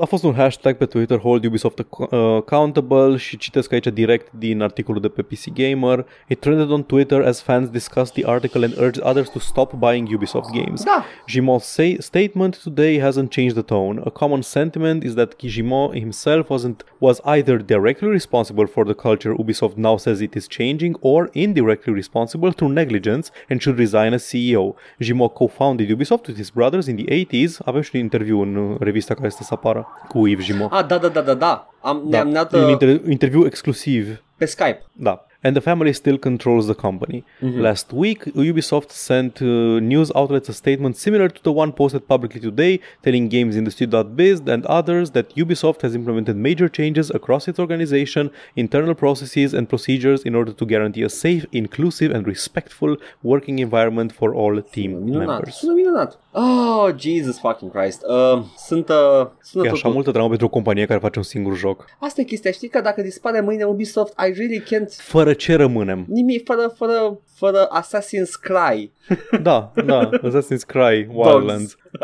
a fost un hashtag pe Twitter, Hold Ubisoft ac- uh, Accountable și citesc aici direct din articolul de pe PC Gamer. It trended on Twitter as fans discussed the article and urged others to stop buying Ubisoft games. Da. Gimot's say- statement today hasn't changed the tone. A common sentiment is that Gimot himself wasn't was either directly responsible for the culture Ubisoft now says it is changing, or indirectly responsible through negligence and should resign as CEO. Gimot co-founded Ubisoft with his brothers in the 80s. Avem și un interviu în uh, revista care este să apară cu Yves Gimot. Ah, da, da, da, da, da. Am, Da, ne-am dat un uh, inter- interviu exclusiv pe Skype. da. And the family still controls the company. Last week, Ubisoft sent uh, news outlets a statement similar to the one posted publicly today, telling GamesIndustry.biz and others that Ubisoft has implemented major changes across its organization, internal processes, and procedures in order to guarantee a safe, inclusive, and respectful working environment for all team Minunat. members. Sună minunat. Oh, Jesus fucking Christ. Uh, sunt, uh, sună E așa totul. multă dramă pentru o companie care face un singur joc. Asta e chestia, știi că dacă dispare mâine Ubisoft, I really can't... Fără ce rămânem? Nimic fără, fără, fără Assassin's Cry. Da, da, Assassin's Cry, Wildlands. Dogs.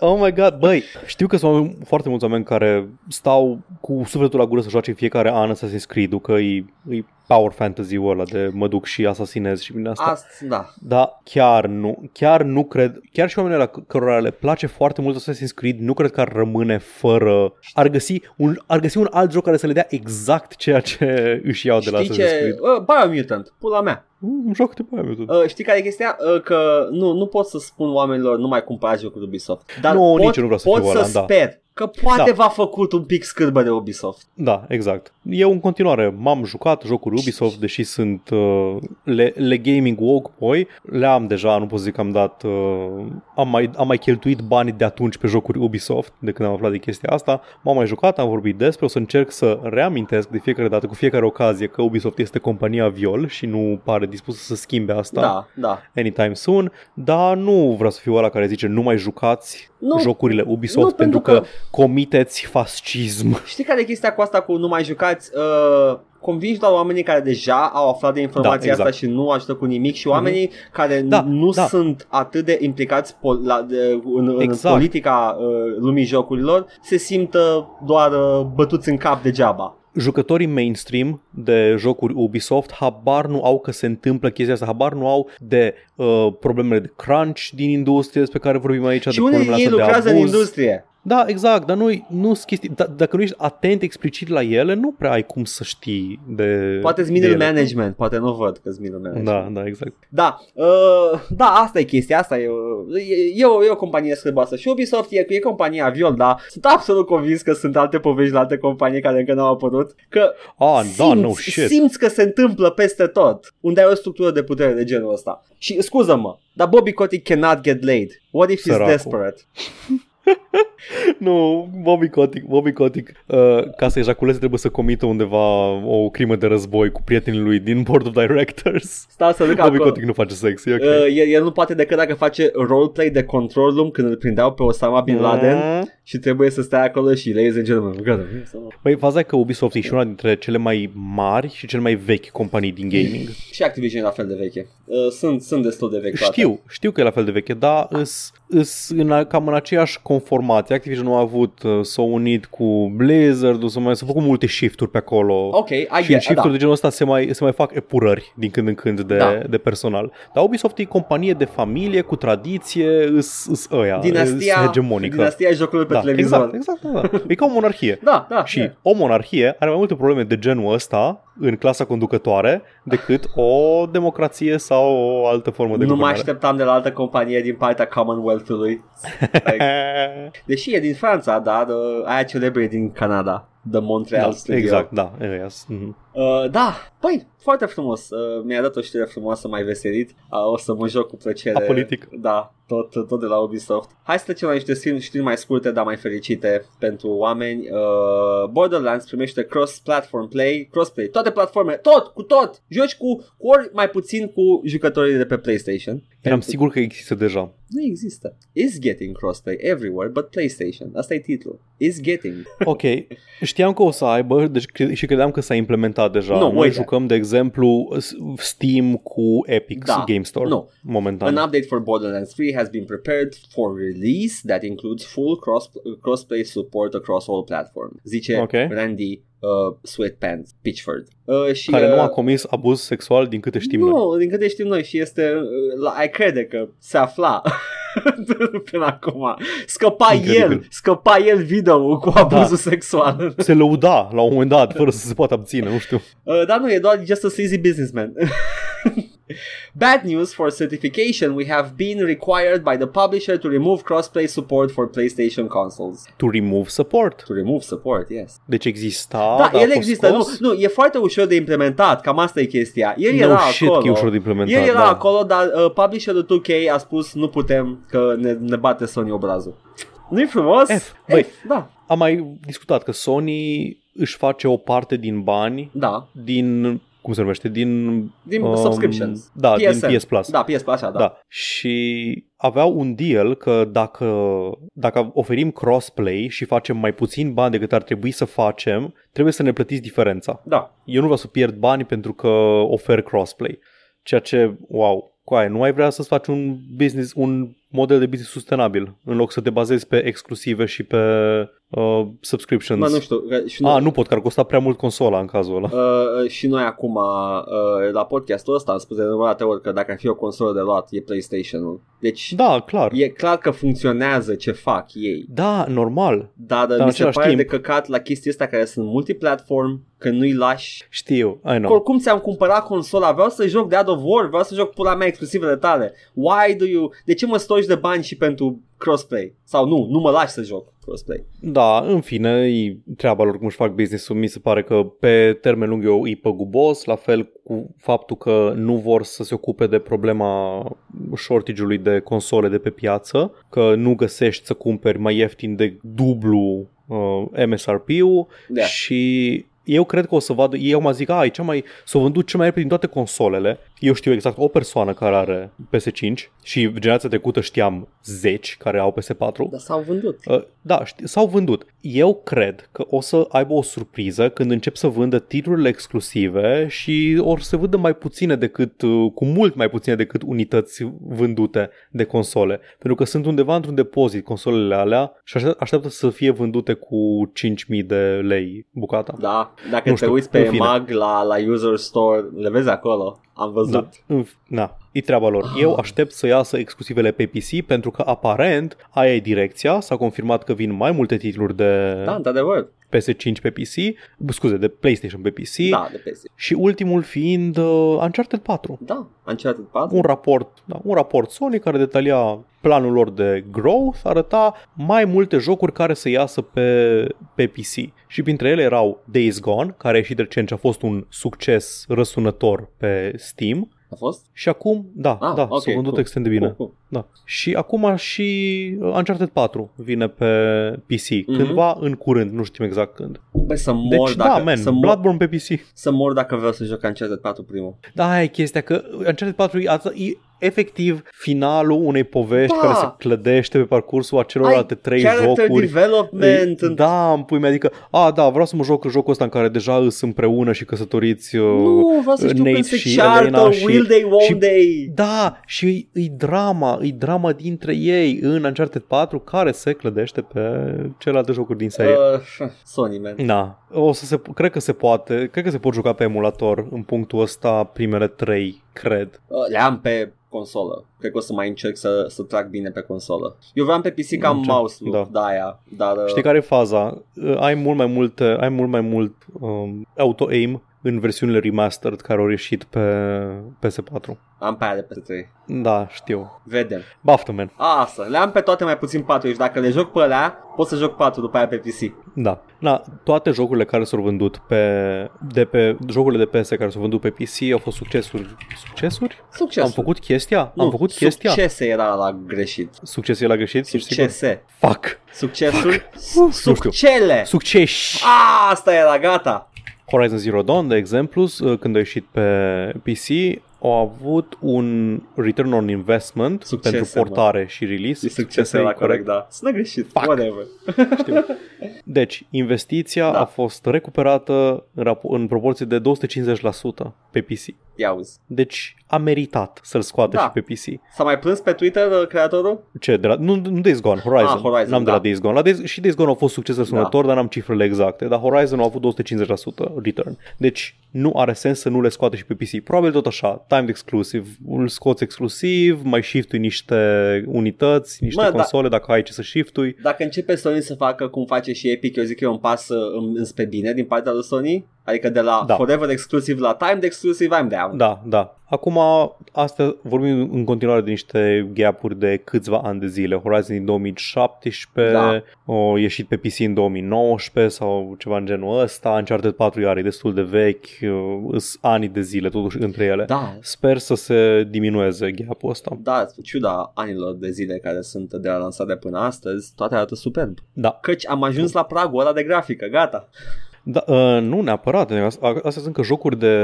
oh my god, băi, știu că sunt oameni- foarte mulți oameni care stau cu sufletul la gură să joace fiecare an Assassin's Creed-ul, că e, e power fantasy-ul ăla de mă duc și asasinez și bine asta. Asta, da. Da, chiar nu, chiar nu cred, chiar și oamenii la cărora le place foarte mult Assassin's Creed, nu cred că ar rămâne fără, ar găsi un, ar găsi un alt joc care să le dea exact ceea ce își iau de la Știi Assassin's ce, de uh, Biomutant, pula mea. Un joc de Biomutant. Uh, știi care e chestia? Uh, că nu, nu pot să spun oamenilor nu mai cumpărați jocuri Ubisoft. Dar Nu, pot, nici eu nu vreau să pot fiu să ăla, da. sper că poate Da. v-a făcut un pic scârbă de Ubisoft. Da, exact. Eu în continuare m-am jucat jocuri Ubisoft, deși sunt uh, le, le gaming woke boy, le am deja, nu pot să zic că am dat, uh, am, mai, am mai cheltuit banii de atunci pe jocuri Ubisoft, de când am aflat de chestia asta, m-am mai jucat, am vorbit despre, o să încerc să reamintesc de fiecare dată, cu fiecare ocazie, că Ubisoft este compania viol și nu pare dispusă să schimbe asta Da, da. anytime soon, dar nu vreau să fiu ăla care zice nu mai jucați Nu. jocurile Ubisoft Nu, pentru, pentru că, comiteți fascism. Știi care e chestia cu asta cu nu mai jucați? Uh, convingi doar oamenii care deja au aflat de informația Da, exact. asta și nu ajută cu nimic și oamenii care Da, nu da. sunt atât de implicați pol- la, de, în, în Exact. politica uh, lumii jocurilor se simt uh, doar uh, bătuți în cap degeaba. Jucătorii mainstream de jocuri Ubisoft habar nu au că se întâmplă chestia asta, habar nu au de uh, problemele de crunch din industrie despre care vorbim aici, și de unii problemele ei astea de lucrează în abuz. industrie. Da, exact, dar nu nu chestii, da, dacă nu ești atent explicit la ele, nu prea ai cum să știi de Poate-ți de middle ele. management, poate nu văd că-ți middle management. Da, da, exact. Da, uh, da, asta e chestia, asta e, uh, e, e, o, e o companie scârboasă și Ubisoft e, e compania Viol, dar sunt absolut convins că sunt alte povești la alte companii care încă nu au apărut, că Ah, da, simți, no shit. simți că se întâmplă peste tot, unde ai o structură de putere de genul ăsta. Și scuză-mă, dar Bobby Kotick cannot get laid. What if he's Săracul. desperate? Nu, Bobby Kotick, Bobby Kotick, uh, ca să ejaculeze trebuie să comită undeva o crimă de război cu prietenii lui din Board of Directors. Stau să duc Bobby acolo. Kotick nu face sex, e ok. Uh, el, el nu poate decât dacă face roleplay de control room când îl prindeau pe Osama Bin Laden Mm. Și trebuie să stea acolo și ladies and gentlemen, gata. Băi, faza e că Ubisoft e și una dintre cele mai mari și cele mai vechi companii din gaming. Și Activision e la fel de veche. Uh, sunt, sunt destul de vechi toate. Știu, știu că e la fel de veche, dar îs, îs în, a- cam în aceeași conformație. Activision nu a avut, uh, s-a unit cu Blizzard, s-au mai s-au făcut multe shift-uri pe acolo. Ok, I și în get, shift-uri da. de genul ăsta se mai, se mai fac epurări din când în când de, Da. de personal. Dar Ubisoft e companie de familie, cu tradiție, îs, îs ăia, Dinastia, îs hegemonică. dinastia jocurilor pe da, televizor. exact, exact, da. E ca o monarhie. Da, da. Și e. o monarhie are mai multe probleme de genul ăsta în clasa conducătoare decât o democrație sau o altă formă de nu mă guvernare. așteptam de la altă companie din partea Commonwealth-ului. Like, deși e din Franța, dar uh, aia celebră din Canada. The Montreal da, Studio. exact, da. Yes. Mhm. Uh, da, păi, foarte frumos. Uh, mi-a dat o știre frumoasă, mai veselit. Uh, o să mă joc cu plăcere. Apolitic. Da, tot, tot de la Ubisoft. Hai să trecem la niște știri, știri mai scurte, dar mai fericite pentru oameni. Uh, Borderlands primește cross-platform play, crossplay, toate platformele, tot, cu tot. Joci cu, cu ori mai puțin cu jucătorii de pe PlayStation. Eram Pentru- sigur că există deja. Nu există. Is getting crossplay everywhere but PlayStation. Asta e titlul. Is getting. Ok, știam că o să aibă deci, cre- și credeam că s-a implementat deja. Nu, Noi uite. jucăm, de exemplu, S- Steam cu Epic Da, Game Store nu. momentan. An update for Borderlands 3 has been prepared for release that includes full cross crossplay support across all platforms. Zice Ok. Randy uh, Sweatpants Pitchford. Uh, și, care uh, nu a comis abuz sexual din câte știm nu, noi. din câte știm noi și este, uh, la, ai crede că se afla până acum. Scăpa Incredibil. el, scăpa el video cu abuzul Da. sexual. Se lăuda la un moment dat, fără să se poată abține, nu știu. Uh, dar nu, e doar just a sleazy businessman. Bad news for certification, we have been required by the publisher to remove crossplay support for PlayStation consoles. To remove support. To remove support, yes. Deci exista, Da, dar a el fost există, nu, scos? nu, e foarte ușor de implementat, cam asta e chestia. El No era shit acolo. că e ușor de implementat, El era da. acolo, dar uh, publisherul 2K a spus nu putem, că ne, ne bate Sony obrazul. Nu-i frumos? F, băi. F, da, Am mai discutat că Sony își face o parte din bani da. din, cum se numește, din... Din subscriptions. Da, PSN. din PS Plus. Da, PS Plus, așa, da. Da. Și aveau un deal că dacă, dacă oferim crossplay și facem mai puțin bani decât ar trebui să facem, trebuie să ne plătiți diferența. Da. Eu nu vreau să pierd bani pentru că ofer crossplay. Ceea ce, wow, coaie, nu mai vrea să-ți faci un business, un model de business sustenabil, în loc să te bazezi pe exclusive și pe uh, subscriptions. Mă, nu știu. Și Ah, nu pot, că ar costa prea mult consola în cazul ăla. Uh, și noi acum uh, la podcastul ăsta am spus de nenumărate ori că dacă ar fi o consolă de luat e PlayStation-ul. Deci Da, clar. e clar că funcționează ce fac ei. Da, normal. Dar, în mi se același pare timp- de căcat la chestia asta care sunt multiplatform, că nu-i lași Știu, I Că know. oricum ți-am cumpărat consola, vreau să joc God of War, vreau să joc pula mea exclusivele tale. Why do you... De ce mă stoși de bani și pentru crossplay? Sau nu, nu mă lași să joc crossplay. Da, în fine, e treaba lor cum își fac business-ul. Mi se pare că pe termen lung e păgubos, la fel cu faptul că nu vor să se ocupe de problema shortage-ului de console de pe piață, că nu găsești să cumperi mai ieftin de dublu uh, MSRP-ul Da. și eu cred că o să vadă, ei au zic, a, e cea mai, s-au vândut cel mai repede din toate consolele. Eu știu exact o persoană care are PS5 și generația trecută știam 10 care au PS4. Dar s-au vândut. Uh, Da, ști- s-au vândut. Eu cred că o să aibă o surpriză când încep să vândă titlurile exclusive și or să vândă mai puține decât, uh, cu mult mai puține decât unități vândute de console. Pentru că sunt undeva într-un depozit consolele alea și aștept- așteaptă să fie vândute cu 5.000 de lei bucata. Da, dacă Nu te știu, uiți în pe fine. mag la, la user store, le vezi acolo. Am văzut. Da, în- na, e treaba lor. Eu aștept să iasă exclusivele pe PC pentru că aparent aia e direcția. S-a confirmat că vin mai multe titluri de Da, într-adevăr. PS5 pe PC, scuze, de PlayStation pe PC Da, de PC. și ultimul fiind uh, Uncharted 4. Da, Uncharted 4. Un raport, da, un raport Sony care detalia planul lor de growth, arăta mai multe jocuri care să iasă pe, pe PC. Și printre ele erau Days Gone, care a ieșit recent și a fost un succes răsunător pe Steam. A fost? Și acum, da, Ah, da, ok, s-a vândut cool. extrem de bine. Cool, cool. Da. Și acum și uh, Uncharted 4 vine pe PC. Mhm. Cândva în curând, nu știm exact când. Băi, să mor Deci dacă... da, man, să, mor, Bloodborne pe PC. să mor dacă vreau să joc Uncharted 4 primul. Da, aia e chestia că Uncharted 4 e, atât- e efectiv finalul unei povești Da. care se clădește pe parcursul acelorlalte trei character jocuri. development. E- Da, îmi pui adică, a, da, vreau să mă joc jocul ăsta în care deja îs împreună și căsătoriți uh, Nu, vreau să știu Nate când se și ceartă, Elena și- will they, won't și- they? Da, și e, e drama, e drama dintre ei în Uncharted 4 care se clădește pe celelalte jocuri din serie. Uh, Sony, man. Da, o să se, cred că se poate, cred că se pot juca pe emulator în punctul ăsta primele trei, cred. Uh, le am pe consolă. Cred că o să mai încerc să, să trag bine pe consolă. Eu vreau pe PC ca Încerc, mouse look, da. da. aia, dar... uh, Știi care e faza? Uh, Ai mult mai mult, ai mult mai mult um, auto-aim în versiunile remastered care au ieșit pe PS4. Am pe aia de pe 3. Da, știu. Vedem. Baftă, man. Asta, le am pe toate mai puțin 4 și dacă le joc pe alea, pot să joc 4 după aia pe PC. Da. Na, toate jocurile care s-au vândut pe, de pe jocurile de PS care s-au vândut pe PC au fost succesuri. Succesuri? Succes. Am făcut chestia? nu, Am făcut chestia? Succese era la greșit. Succes e la greșit? Ești sigur? Succese. Fuck. Succesul. Nu știu. Succele. Succes. Ah, asta era, gata. Horizon Zero Dawn, de exemplu, s- când a ieșit pe PC, au avut un return on investment Succese, pentru portare și release. E succese era corect, da. Sună greșit. Whatever. Deci, investiția Da. a fost recuperată în, rapo- în proporție de 250% pe PC. Ia uzi. Deci a meritat să-l scoată Da. și pe PC. S-a mai plâns pe Twitter uh, creatorul? Ce? De la, nu, nu Days Gone, Horizon. Ah, Horizon, N-am de da. la Days Gone. La Days, și Days Gone au fost succes răsunător, dar n-am cifrele exacte. Dar Horizon a avut 250% return. Deci nu are sens să nu le scoate și pe PC. Probabil tot așa, timed exclusive. Îl scoți exclusiv, mai shiftui niște unități, niște Mă, da. console dacă ai ce să shiftui. Dacă începe Sony să facă cum face și Epic, eu zic că e un pas uh, în- înspre bine din partea lui Sony. Adică de la Da. Forever Exclusive la Timed Exclusive, I'm down. Da, da. Acum, astea vorbim în continuare de niște gap-uri de câțiva ani de zile. Horizon din 2017, Da. o ieșit pe PC în 2019 sau ceva în genul ăsta. Uncharted 4 iar e destul de vechi, sunt ani de zile totuși între ele. Da, Sper să se diminueze gap-ul ăsta. da, în ciuda anilor de zile care sunt de la lansare până astăzi, toate arată superb. Da, Căci am ajuns la pragul ăla de grafică, gata. Da, uh, nu neapărat. A- Astea sunt că jocuri de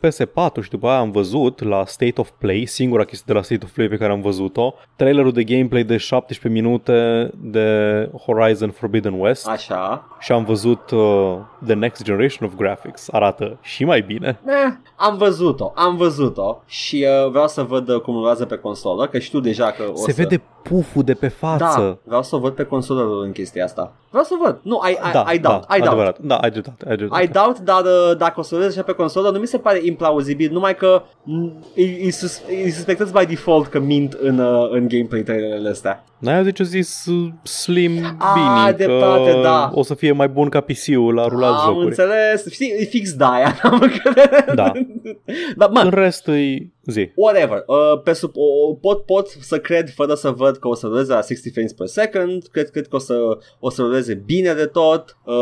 PS4 și după aia am văzut la State of Play, singura chestie de la State of Play pe care am văzut-o, trailerul de gameplay de 17 minute de Horizon Forbidden West Așa. și am văzut uh, The Next Generation of Graphics. Arată și mai bine. Eh, am văzut-o, am văzut-o și uh, vreau să văd uh, cum rulează pe consolă, că știu deja că o Se să... vede puful de pe față. Da, vreau să o văd pe consolă în chestia asta. Vreau să văd. Nu, I, I, da, I doubt. da, I doubt. adevărat. Da, ai dreptate. Ai dreptate. I doubt, dar uh, dacă o să o vezi așa pe consolă, nu mi se pare implauzibil, numai că mm, îi, îi, sus, îi suspectați by default că mint în, uh, în gameplay trailerele astea. N-ai zis zis uh, Slim Ah, Bini, dreptate, că da. o să fie mai bun ca PC-ul la rulat Am jocuri. înțeles. Știi, e fix da, aia. Am încredere. Da. Dar, mă, În rest îi zi. Whatever. Uh, pe sub, o, pot, pot să cred fără să văd că o să ruleze la 60 frames per second. Cred, cred că o să, o să ruleze bine de tot. Uh,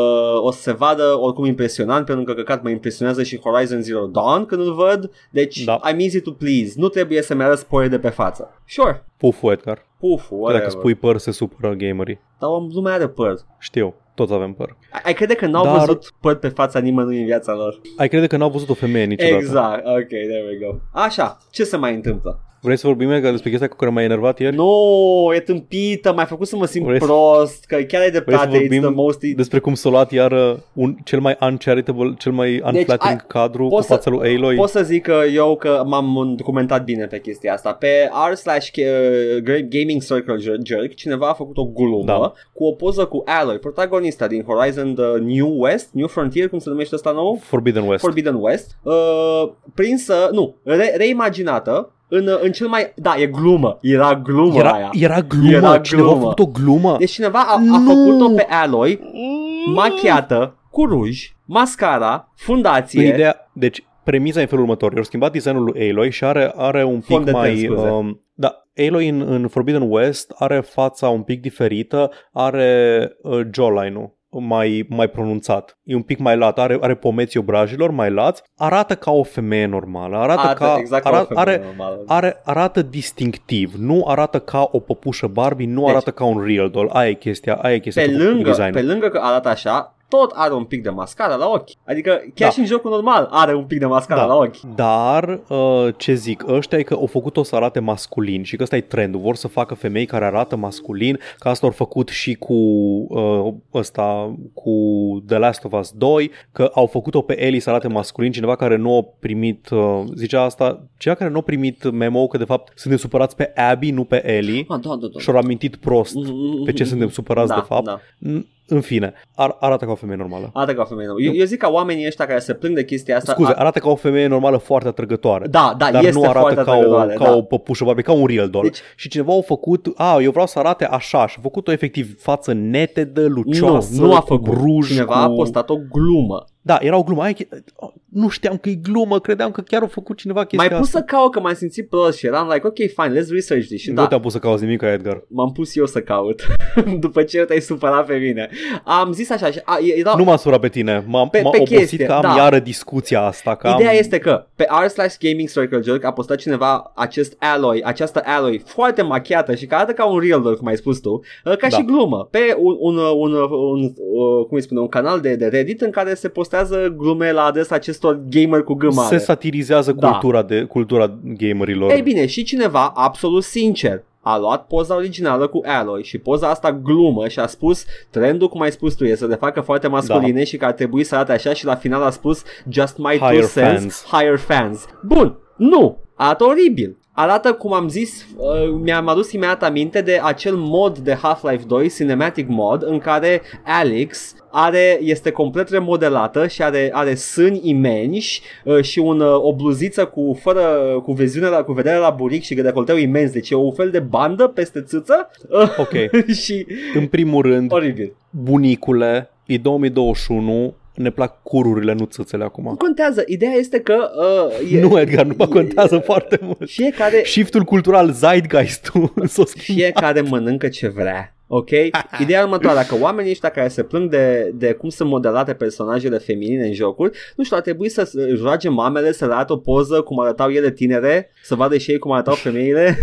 o să se vadă oricum impresionant pentru că căcat mă impresionează și Horizon Zero Dawn când îl văd. Deci Da. I'm easy to please. Nu trebuie să-mi arăt spoiler de pe față. Sure. Puful, Edgar. Puf, whatever. Dacă spui păr, se supără gamerii. Dar om- lumea are păr. Știu, toți avem păr. Ai, ai crede că n-au Dar- văzut păr pe fața nimănui în viața lor? Ai crede că n-au văzut o femeie niciodată. Exact. Ok, there we go. Așa, ce se mai întâmplă? Vrei să vorbim Edgar, despre chestia cu care m-ai enervat ieri? Nu, e tâmpită, m-ai făcut să mă simt Vrei să- prost, că chiar ai Vrei să dreptate, it's vorbim the most... despre cum s-a luat iar un, cel mai uncharitable, cel mai unflattering ai- cadru cu poți să- fața lui Aloy? Pot să zic că eu că m-am documentat bine pe chestia asta. Pe r slash uh, Gaming Circle Jer- Jerk cineva a făcut o glumă Da. cu o poză cu Aloy, protagonista din Horizon The New West, New Frontier, cum se numește ăsta nou? Forbidden West. Forbidden West, uh, prinsă, nu, re- reimaginată în, în cel mai, da, e glumă, era glumă era, aia. era glumă, Era cineva glumă. a făcut o glumă. Deci cineva a, a Nu! făcut-o pe Aloy, machiată, cu ruj, mascara, fundație. În ideea, deci premisa e în felul următor. I-au schimbat designul lui Aloy și are, are un pic Fond de ten, mai... scuze. um, da, Aloy în, în Forbidden West are fața un pic diferită, are uh, jawline-ul mai, mai pronunțat. E un pic mai lat, are, are pomeții obrajilor mai lați, arată ca o femeie normală, arată, Arată ca, exact ca o ara- femeie are, normală. are, arată distinctiv, nu arată ca o păpușă Barbie, nu Deci- arată ca un real doll. Aia e chestia, aia e chestia pe cu lângă, design. pe lângă că arată așa, tot are un pic de mascara la ochi. Adică chiar Da. și în jocul normal are un pic de mascara Da. la ochi. Dar uh, ce zic, ăștia e că au făcut-o să arate masculin și că ăsta e trendul. Vor să facă femei care arată masculin, că asta au făcut și cu uh, ăsta, cu The Last of Us 2, că au făcut-o pe Ellie să arate masculin, cineva care nu a primit, uh, zicea asta, cineva care nu a primit memo că de fapt suntem supărați pe Abby, nu pe Ellie. Ah, da, da, da. Și-au amintit prost pe ce suntem supărați da, de fapt. Da. N- În fine, ar- arată ca o femeie normală. Arată ca o femeie nouă. Eu, eu zic ca oamenii ăștia care se plâng de chestia asta... Scuze, a- arată ca o femeie normală foarte atrăgătoare. Da, da, dar este nu arată foarte ca, o, atrăgătoare, ca da. o păpușă Barbie, ca un real doll. Deci- și cineva a făcut, a, eu vreau să arate așa și a făcut-o efectiv față netedă, lucioasă, nu, nu a cu făcut. ruj, Cineva cu... a postat o glumă. Da, era o glumă. Aia, e- nu știam că e glumă, credeam că chiar a făcut cineva chestia Mai pus asta. să caut că m-am simțit prost și eram like, ok, fine, let's research this. Și Nu da, te-am pus să cauți nimic, Edgar. m-am pus eu să caut după ce te-ai supărat pe mine. Am zis așa, și- a, era, Nu m-am surat pe tine, m-am, Pe- m-am pe obosit chestie, că am da. iară discuția asta. Că Ideea am... este că pe r slash gaming circle jerk a postat cineva acest alloy, această alloy foarte machiată și care arată ca un real doll, cum ai spus tu, uh, ca Da. și glumă, pe un, un, un, un, un uh, cum îi spune, un canal de, de Reddit în care se postează glume la adresa acestor gamer cu gâmare. Se satirizează Da. cultura, de, cultura gamerilor. Ei bine, și cineva absolut sincer a luat poza originală cu Alloy și poza asta glumă și a spus trendul, cum ai spus tu, e să le facă foarte masculine și că ar trebui să arate așa și la final a spus just my two Higher cents, fans. higher fans. Bun, nu, arată oribil. Arată, cum am zis, uh, mi-am adus imediat aminte de acel mod de Half-Life 2, Cinematic Mod, în care Alex are, este complet remodelată și are, are sâni imensi uh, și un, uh, o bluziță cu, fără, cu, viziune la, cu vedere la buric și decolteu imens, deci e un fel de bandă peste țâță. Uh, Ok, și în primul rând, oribil. bunicule, e 2021, ne plac cururile, nu țâțele acum. Nu contează, ideea este că uh, e, Nu, Edgar, nu mă e- contează foarte mult. Fiecare, Shiftul cultural, zeitgeist-ul s-o schimbat. fiecare mănâncă ce vrea. Ok? Ideea următoare, dacă oamenii ăștia care se plâng de, de cum sunt modelate personajele feminine în jocuri, nu știu, ar trebui să își roage mamele să le arate o poză cum arătau ele tinere, să vadă și ei cum arătau femeile.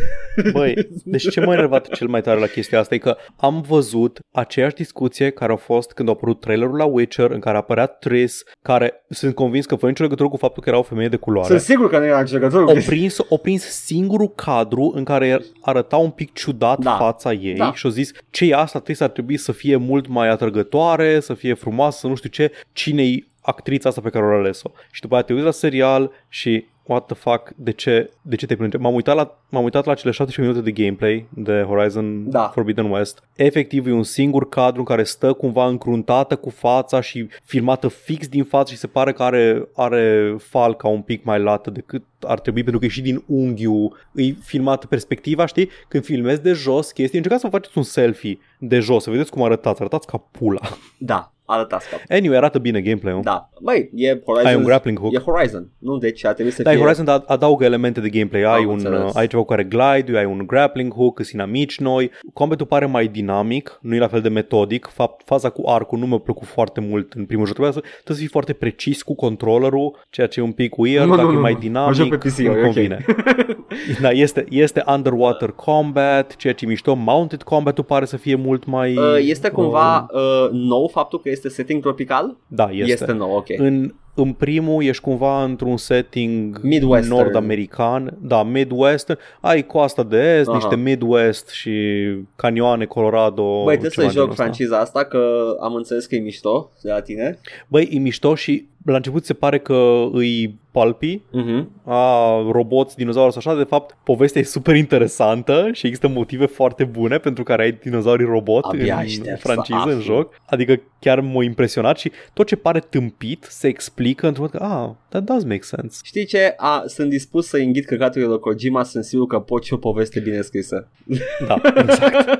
Băi, deci ce m-a enervat cel mai tare la chestia asta e că am văzut aceeași discuție care a fost când a apărut trailerul la Witcher, în care a apărea Triss, care sunt convins că fără nicio legătură cu faptul că era o femeie de culoare. Sunt sigur că nu era nicio legătură cu O chestia. prins, o prins singurul cadru în care arăta un pic ciudat Da. fața ei Da. și a zis ce e asta, trebuie să ar trebui să fie mult mai atrăgătoare, să fie frumoasă, nu știu ce, cine-i actrița asta pe care o ales-o. Și după aia te uiți la serial și what the fuck, de ce, de ce te plânge? M-am uitat la, m-am uitat la cele 17 minute de gameplay de Horizon Da. Forbidden West. Efectiv e un singur cadru în care stă cumva încruntată cu fața și filmată fix din față și se pare că are, are falca un pic mai lată decât ar trebui pentru că e și din unghiul îi filmată perspectiva, știi? Când filmezi de jos chestii, încercați să vă faceți un selfie de jos, să vedeți cum arătați, arătați ca pula. Da, arătați ca... Anyway, arată bine gameplay-ul. Da, băi, e Horizon. Ai un grappling hook. E Horizon, nu? Deci ar trebui să Da, fie... Horizon ad- adaugă elemente de gameplay. Ai, Am un, înțeles. ai ceva cu care glide, ai un grappling hook, sunt inamici noi. Combatul pare mai dinamic, nu e la fel de metodic. Fapt, faza cu arcul nu mi-a plăcut foarte mult în primul joc. Trebuie să, trebuie să fii foarte precis cu controllerul, ceea ce e un pic weird, Nu, dacă nu, e nu, mai nu. dinamic, Mă joc pe PC, îmi e ok. convine. da, este, este underwater combat, ceea ce e mișto. Mounted combat-ul pare să fie mult mai... Uh, Este cumva uh, nou faptul că este setting tropical? Da, este. Este nou, ok. În, în primul ești cumva într-un setting Midwestern. nord-american, da, Midwestern, ai coasta de est, Aha. niște Midwest și canioane Colorado. Băi, trebuie ceva să genul joc ăsta. franciza asta că am înțeles că e mișto de la tine. Băi, e mișto și la început se pare că îi palpi, Uh-huh. a roboți, dinozauri sau așa, de fapt povestea e super interesantă și există motive foarte bune pentru care ai dinozaurii robot Abia în aștept să franciză, în aflu. joc. Adică chiar m-a impresionat și tot ce pare tâmpit se explică într-un mod că, ah, that does make sense. Știi ce? A, sunt dispus să înghit căcaturile lui Kojima, sunt sigur că pot și o poveste bine scrisă. Da, exact.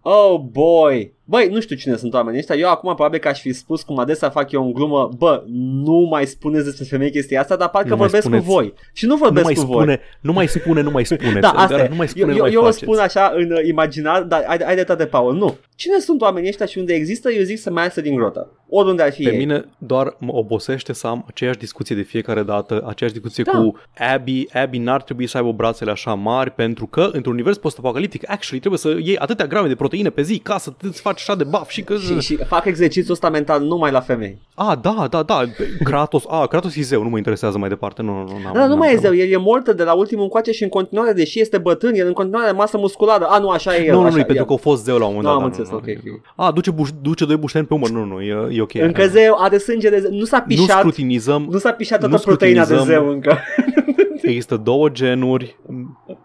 Oh boy! Băi, nu știu cine sunt oamenii ăștia. Eu acum probabil că aș fi spus cum adesea fac eu în glumă, bă, nu mai spuneți despre femei chestia asta, dar parcă Nu mai vorbesc spuneți. cu voi. Și nu nu vorbesc mai cu voi. spune, nu mai spune, nu mai spune. Da, asta e. Nu mai spune, eu, nu eu, mai eu o faceți. spun așa în uh, imaginar, dar ai, ai dreptate, Paul. Nu. Cine sunt oamenii ăștia și unde există, eu zic să mai iasă din grotă. Oriunde ar fi Pe ei. mine doar mă obosește să am aceeași discuție de fiecare dată, aceeași discuție Da. cu Abby. Abby n-ar trebui să aibă brațele așa mari pentru că într-un univers post-apocaliptic, actually, trebuie să iei atâtea grame de proteine pe zi ca să îți faci așa de buff și că... Și, și fac exercițiul ăsta mental numai la femei. A, da, da, da, Kratos, a, Kratos e zeu, nu mă interesează mai departe, nu, nu, nu. n-am- Da, nu n-am mai e treabă. zeu, el e mortă de la ultimul încoace și în continuare, deși este bătrân, el în continuare are masă musculară. A, nu, așa e el. Nu, nu, așa, nu, e pentru el. că a fost zeu la un moment Nu, dat. am da, înțeles, nu, ok, nu. ok. A, duce, buș, duce doi bușteni pe umăr, nu, nu, e, e ok. Încă zeu, are sânge de zeu. Nu s-a nu pișat. scrutinizăm, Nu s-a pișat nu toată proteina de scrutinizăm- zeu încă. Există două genuri,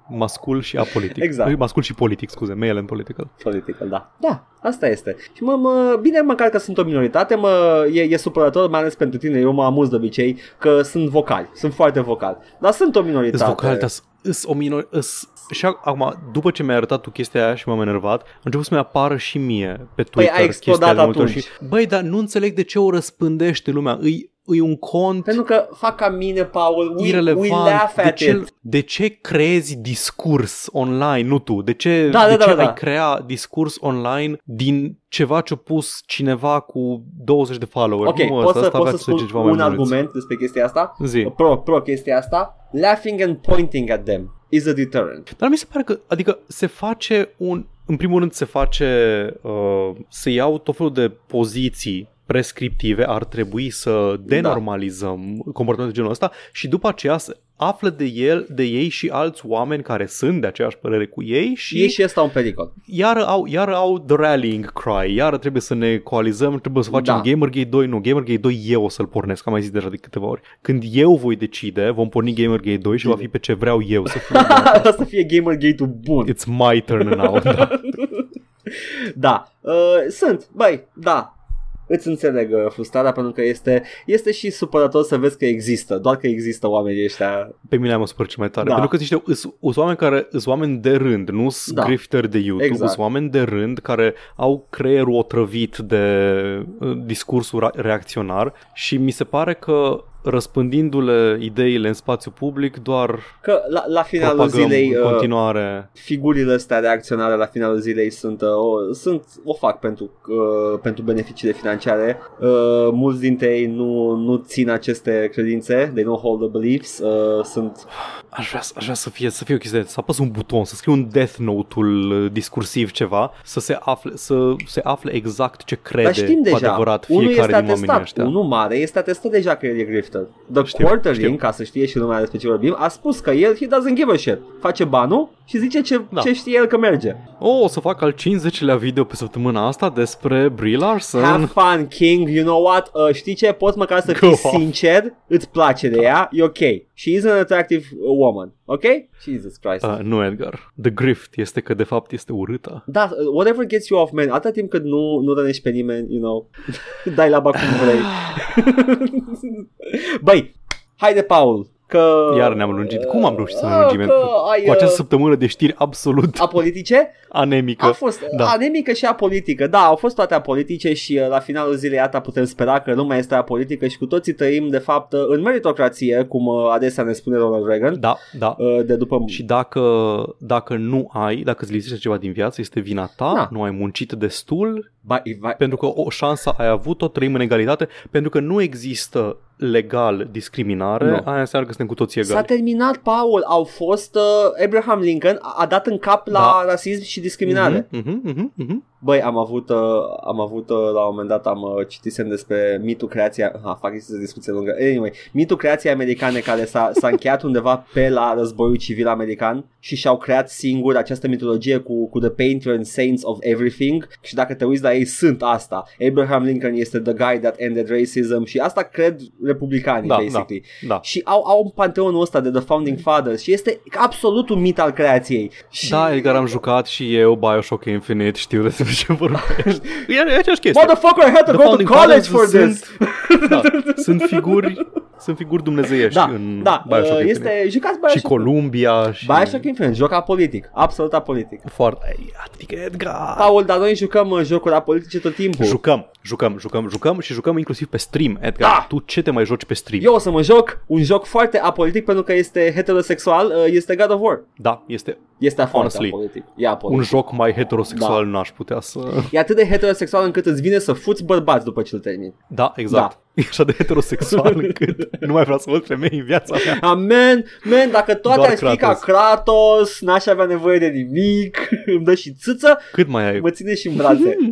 mascul și apolitic. Exact. Mascul și politic, scuze, male and political. Political, da. Da, asta este. Și mă, mă, bine măcar că sunt o minoritate, mă, e, e supărător, mai ales pentru tine, eu mă amuz de obicei, că sunt vocali, sunt foarte vocali. Dar sunt o minoritate. Îs vocal, dar îs o minor... Îs... Și acum, după ce mi-ai arătat tu chestia aia și m-am enervat, a început să-mi apară și mie pe Twitter Păi a explodat chestia de multe ori atunci. Și, băi, dar nu înțeleg de ce o răspândește lumea. Îi, îi un cont Pentru că fac ca mine, Paul, we, we irelevant. laugh De at ce, it. de ce creezi discurs online, nu tu? De ce, Da, de da, ce da, ai da. crea discurs online din ceva ce-a pus cineva cu 20 de followers? Ok, nu, pot ăsta, să, ăsta pot avea să spun ceva mai un mulți. argument despre chestia asta? Zi. Pro, pro chestia asta. Laughing and pointing at them is a deterrent. Dar mi se pare că, adică se face un, în primul rând se face, uh, se iau tot felul de poziții prescriptive, ar trebui să denormalizăm comportamentul de genul ăsta și după aceea să află de el, de ei și alți oameni care sunt de aceeași părere cu ei și E și ăsta un pericol. iar au, iar au the rallying cry, iar trebuie să ne coalizăm, trebuie să facem Da. Gamergate 2, nu, Gamergate 2 eu o să-l pornesc, am mai zis deja de câteva ori. Când eu voi decide, vom porni Gamergate 2 și va fi pe ce vreau eu să fie. Asta să fie Gamergate-ul bun. It's my turn now. Da. Da, uh, sunt, băi, da. Îți înțeleg uh, frustrarea pentru că este, este și supărător să vezi că există, doar că există oamenii ăștia. Pe mine mă supăr cel mai tare. Da. Pentru că niște sunt oameni care sunt oameni de rând, nu sunt Da. da. grifteri de YouTube, Exact. sunt oameni de rând care au creierul otrăvit de uh, discursul ra- reacționar și mi se pare că răspândindu-le ideile în spațiu public doar Că la, la finalul propagăm zilei în uh, continuare. figurile astea reacționare la finalul zilei sunt, uh, o, sunt o fac pentru, uh, pentru beneficiile financiare. Uh, mulți dintre ei nu, nu țin aceste credințe, they don't hold the beliefs, uh, sunt Aș vrea, aș vrea să fie, să fie o chestie, să apăs un buton, să scriu un death note-ul uh, discursiv ceva, să se afle, să se afle exact ce crede Dar știm cu deja, adevărat unul fiecare este din oamenii atestat, ăștia. unul mare este atestat deja că el e grifter. grifter. The Știu, Quartering, știu. ca să știe și lumea despre ce vorbim, a spus că el, he doesn't give a shit. Face banul și zice ce, Da. ce știe el că merge. Oh, o să fac al 50-lea video pe săptămâna asta despre Brie Larson. Have fun, King, you know what? Uh, știi ce? Poți măcar să Go fii off. sincer, îți place de ea, e ok. She is an attractive woman, ok? Jesus Christ. Uh, nu, Edgar. The grift este că de fapt este urâtă. Da, uh, whatever gets you off, man. Atâta timp cât nu, nu rănești pe nimeni, you know, dai la cum vrei. Băi, haide, Paul, că... Iar ne-am lungit. Cum am reușit să ne Ah, lungim? că ai, Cu această uh, săptămână de știri absolut Apolitice? anemică. A fost Da. da. anemică și apolitică. Da, au fost toate apolitice și uh, la finalul zilei asta putem spera că lumea este apolitică și cu toții trăim de fapt uh, în meritocrație, cum uh, adesea ne spune Ronald Reagan. Da, da. uh, De după Și dacă, dacă nu ai, dacă îți lipsește ceva din viață, este vina ta, Da. nu ai muncit destul, ba, ba, pentru că o șansă ai avut-o, trăim în egalitate, pentru că nu există legal discriminare, Nu. aia înseamnă că suntem cu toții S-a egali. terminat, Paul. Au fost uh, Abraham Lincoln a, a dat în cap la Da. rasism și discriminare. Mhm, mhm, mhm. Băi, am avut, uh, am avut uh, la un moment dat, am uh, citisem despre mitul creația, ha, fac este o discuție lungă, anyway, mitul creației americane care s-a, s-a încheiat undeva pe la războiul civil american și și-au creat singur această mitologie cu, cu the painter and saints of everything și dacă te uiți la ei sunt asta. Abraham Lincoln este the guy that ended racism și asta cred republicanii, Da, basically. Da. Și au, au un panteonul ăsta de The Founding Fathers și este absolut un mit al creației. Și... Da, Edgar, am jucat și eu Bioshock Infinite, știu despre ce vorbești. E, e aceeași chestie. Motherfucker, I had to The go to Founding college Fathers for this! Sunt, da, sunt figuri sunt figuri dumnezeiești Da, în da, Bioshock uh, Infinite. este, jucați Și Bioshock. Columbia și... Bioshock Infinite, joc apolitic, absolut apolitic. Foarte... Ei, Adică Edgar... Paul, dar noi jucăm uh, jocuri apolitice tot timpul. Jucăm, jucăm, jucăm, jucăm și jucăm inclusiv pe stream, Edgar. Da. Tu ce te mai joci pe stream? Eu o să mă joc un joc foarte apolitic pentru că este heterosexual, uh, este God of War. Da, este Este foarte Honestly, apolitic. E apolitic. un joc mai heterosexual, Da. n-aș putea să... E atât de heterosexual încât îți vine să fuți bărbați după ce îl termini. Da, exact. Da. E așa de heterosexual încât nu mai vreau să văd femei în viața mea. Amen, man, dacă toate Doar ar fi ca Kratos. Kratos, n-aș avea nevoie de nimic, îmi dă și țâță, Cât mai ai? mă ține și în brațe.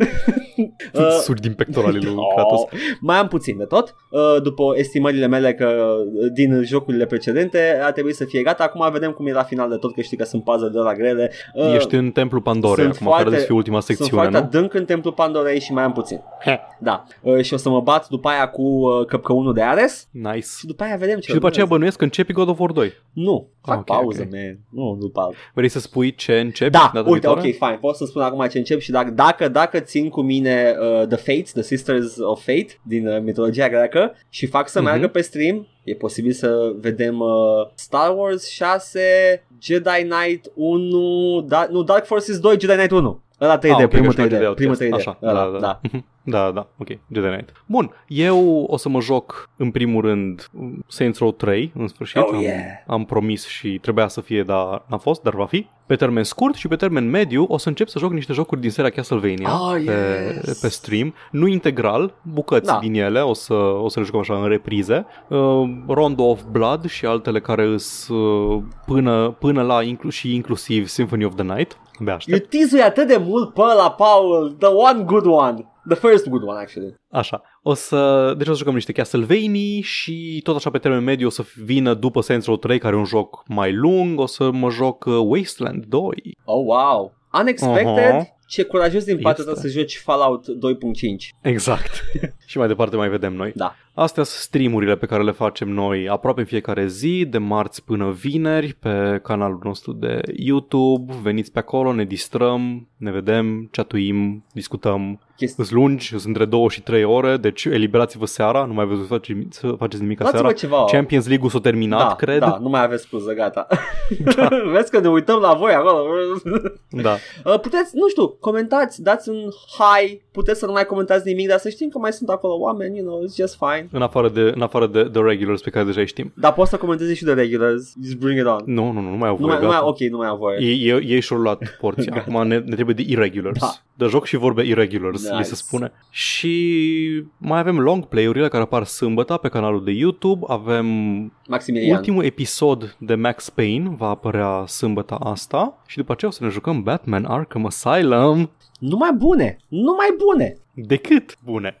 Tu Uh, suri din pectoralii lui Oh, Kratos. mai am puțin de tot. Uh, După estimările mele că uh, din jocurile precedente a trebuit să fie gata. Acum vedem cum e la final de tot, că știi că sunt puzzle de la grele. Uh, Ești în Templul Pandorei sunt acum, care foarte- să fie ultima sunt secțiune, foarte nu? adânc în templul Pandorei și mai am puțin. He. Da. Uh, Și o să mă bat după aia cu uh, căpcăunul de Ares Nice. și după aia vedem ce Și după aceea urmează. bănuiesc că începi God of War 2. Nu, fac Ok, pauză, ok. man. Nu, după alt. Vrei să spui ce începi? Da, data uite, viitoare? ok, fine. Pot să spun acum ce încep și dacă, dacă, dacă țin cu mine uh, The Fates, The Sisters of Fate din uh, mitologia greacă și fac să Mhm. meargă pe stream, e posibil să vedem uh, Star Wars 6, Jedi Knight 1, da, nu, Dark Forces 2, Jedi Knight 1. Ăla 3D, Ah, ok, primul că și 3D, noi primul 3D. Outcast. Așa, Ăla, da, da. da. Da, da, ok, Jedi Knight. Bun, eu o să mă joc în primul rând Saints Row 3, în sfârșit. Oh, am, yeah. am promis și trebuia să fie, dar n-a fost, dar va fi. Pe termen scurt și pe termen mediu o să încep să joc niște jocuri din seria Castlevania Oh, pe, yes. pe stream. Nu integral, bucăți Da. din ele, o să, o să le jucăm așa în reprize. Uh, Rondo of Blood și altele care îs uh, până, până la inclu- și inclusiv Symphony of the Night. Abia You aștept. tease atât de mult pe ăla, Paul, the one good one. The first good one, actually. Așa. O să, deci o să jucăm niște Castlevania și tot așa pe termen mediu o să vină după Saints Row 3, care e un joc mai lung, o să mă joc uh, Wasteland 2. Oh, wow. Unexpected. Aha. Ce curajos din partea ta Este. să joci Fallout 2.5. Exact. și mai departe mai vedem noi. Da. Astea sunt streamurile pe care le facem noi aproape în fiecare zi, de marți până vineri, pe canalul nostru de YouTube. Veniți pe acolo, ne distrăm, ne vedem, chatuim, discutăm. Chestii. Îți lungi, sunt între 2 și 3 ore, deci eliberați-vă seara, nu mai aveți să faceți, să faceți nimic Dați-vă seara. ceva. Champions League-ul s-a terminat, da, cred. Da, nu mai aveți scuză, gata. Vezi că ne uităm la voi acolo. da. Uh, Puteți, nu știu, comentați, dați un hi, puteți să nu mai comentați nimic, dar să știm că mai sunt acolo oameni, you know, it's just fine. În afară de, în afară de the regulars pe care deja îi știm. Dar poți să comentezi și de regulars, just bring it on. Nu, nu, nu, nu mai au Nu voie. mai, nu mai, gata. ok, nu mai am voie. Ei, ei, ei și-au luat porția. Gata. Acum ne, ne trebuie de irregulars. Da. De joc și vorbe irregulars, Nice. li se spune. Și mai avem long play-urile care apar sâmbătă pe canalul de YouTube. Avem Maximilian. ultimul episod de Max Payne, va apărea sâmbătă asta. Și după aceea o să ne jucăm Batman Arkham Asylum. Numai bune, numai bune. Decât bune.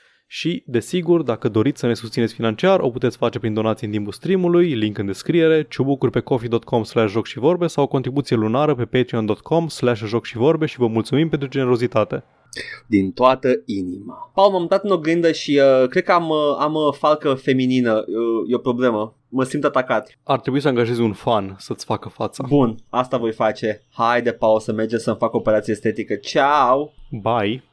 și, desigur, dacă doriți să ne susțineți financiar, o puteți face prin donații în timpul streamului, link în descriere, ciubucuri pe coffee.com slash joc și vorbe sau o contribuție lunară pe patreon.com slash joc și vorbe și vă mulțumim pentru generozitate. Din toată inima. Paul, m-am dat în oglindă și uh, cred că am, uh, am uh, falcă feminină. Uh, e o problemă. Mă simt atacat. Ar trebui să angajezi un fan să-ți facă fața. Bun, asta voi face. Haide, Paul, să mergem să-mi fac operație estetică. Ciao! Bye!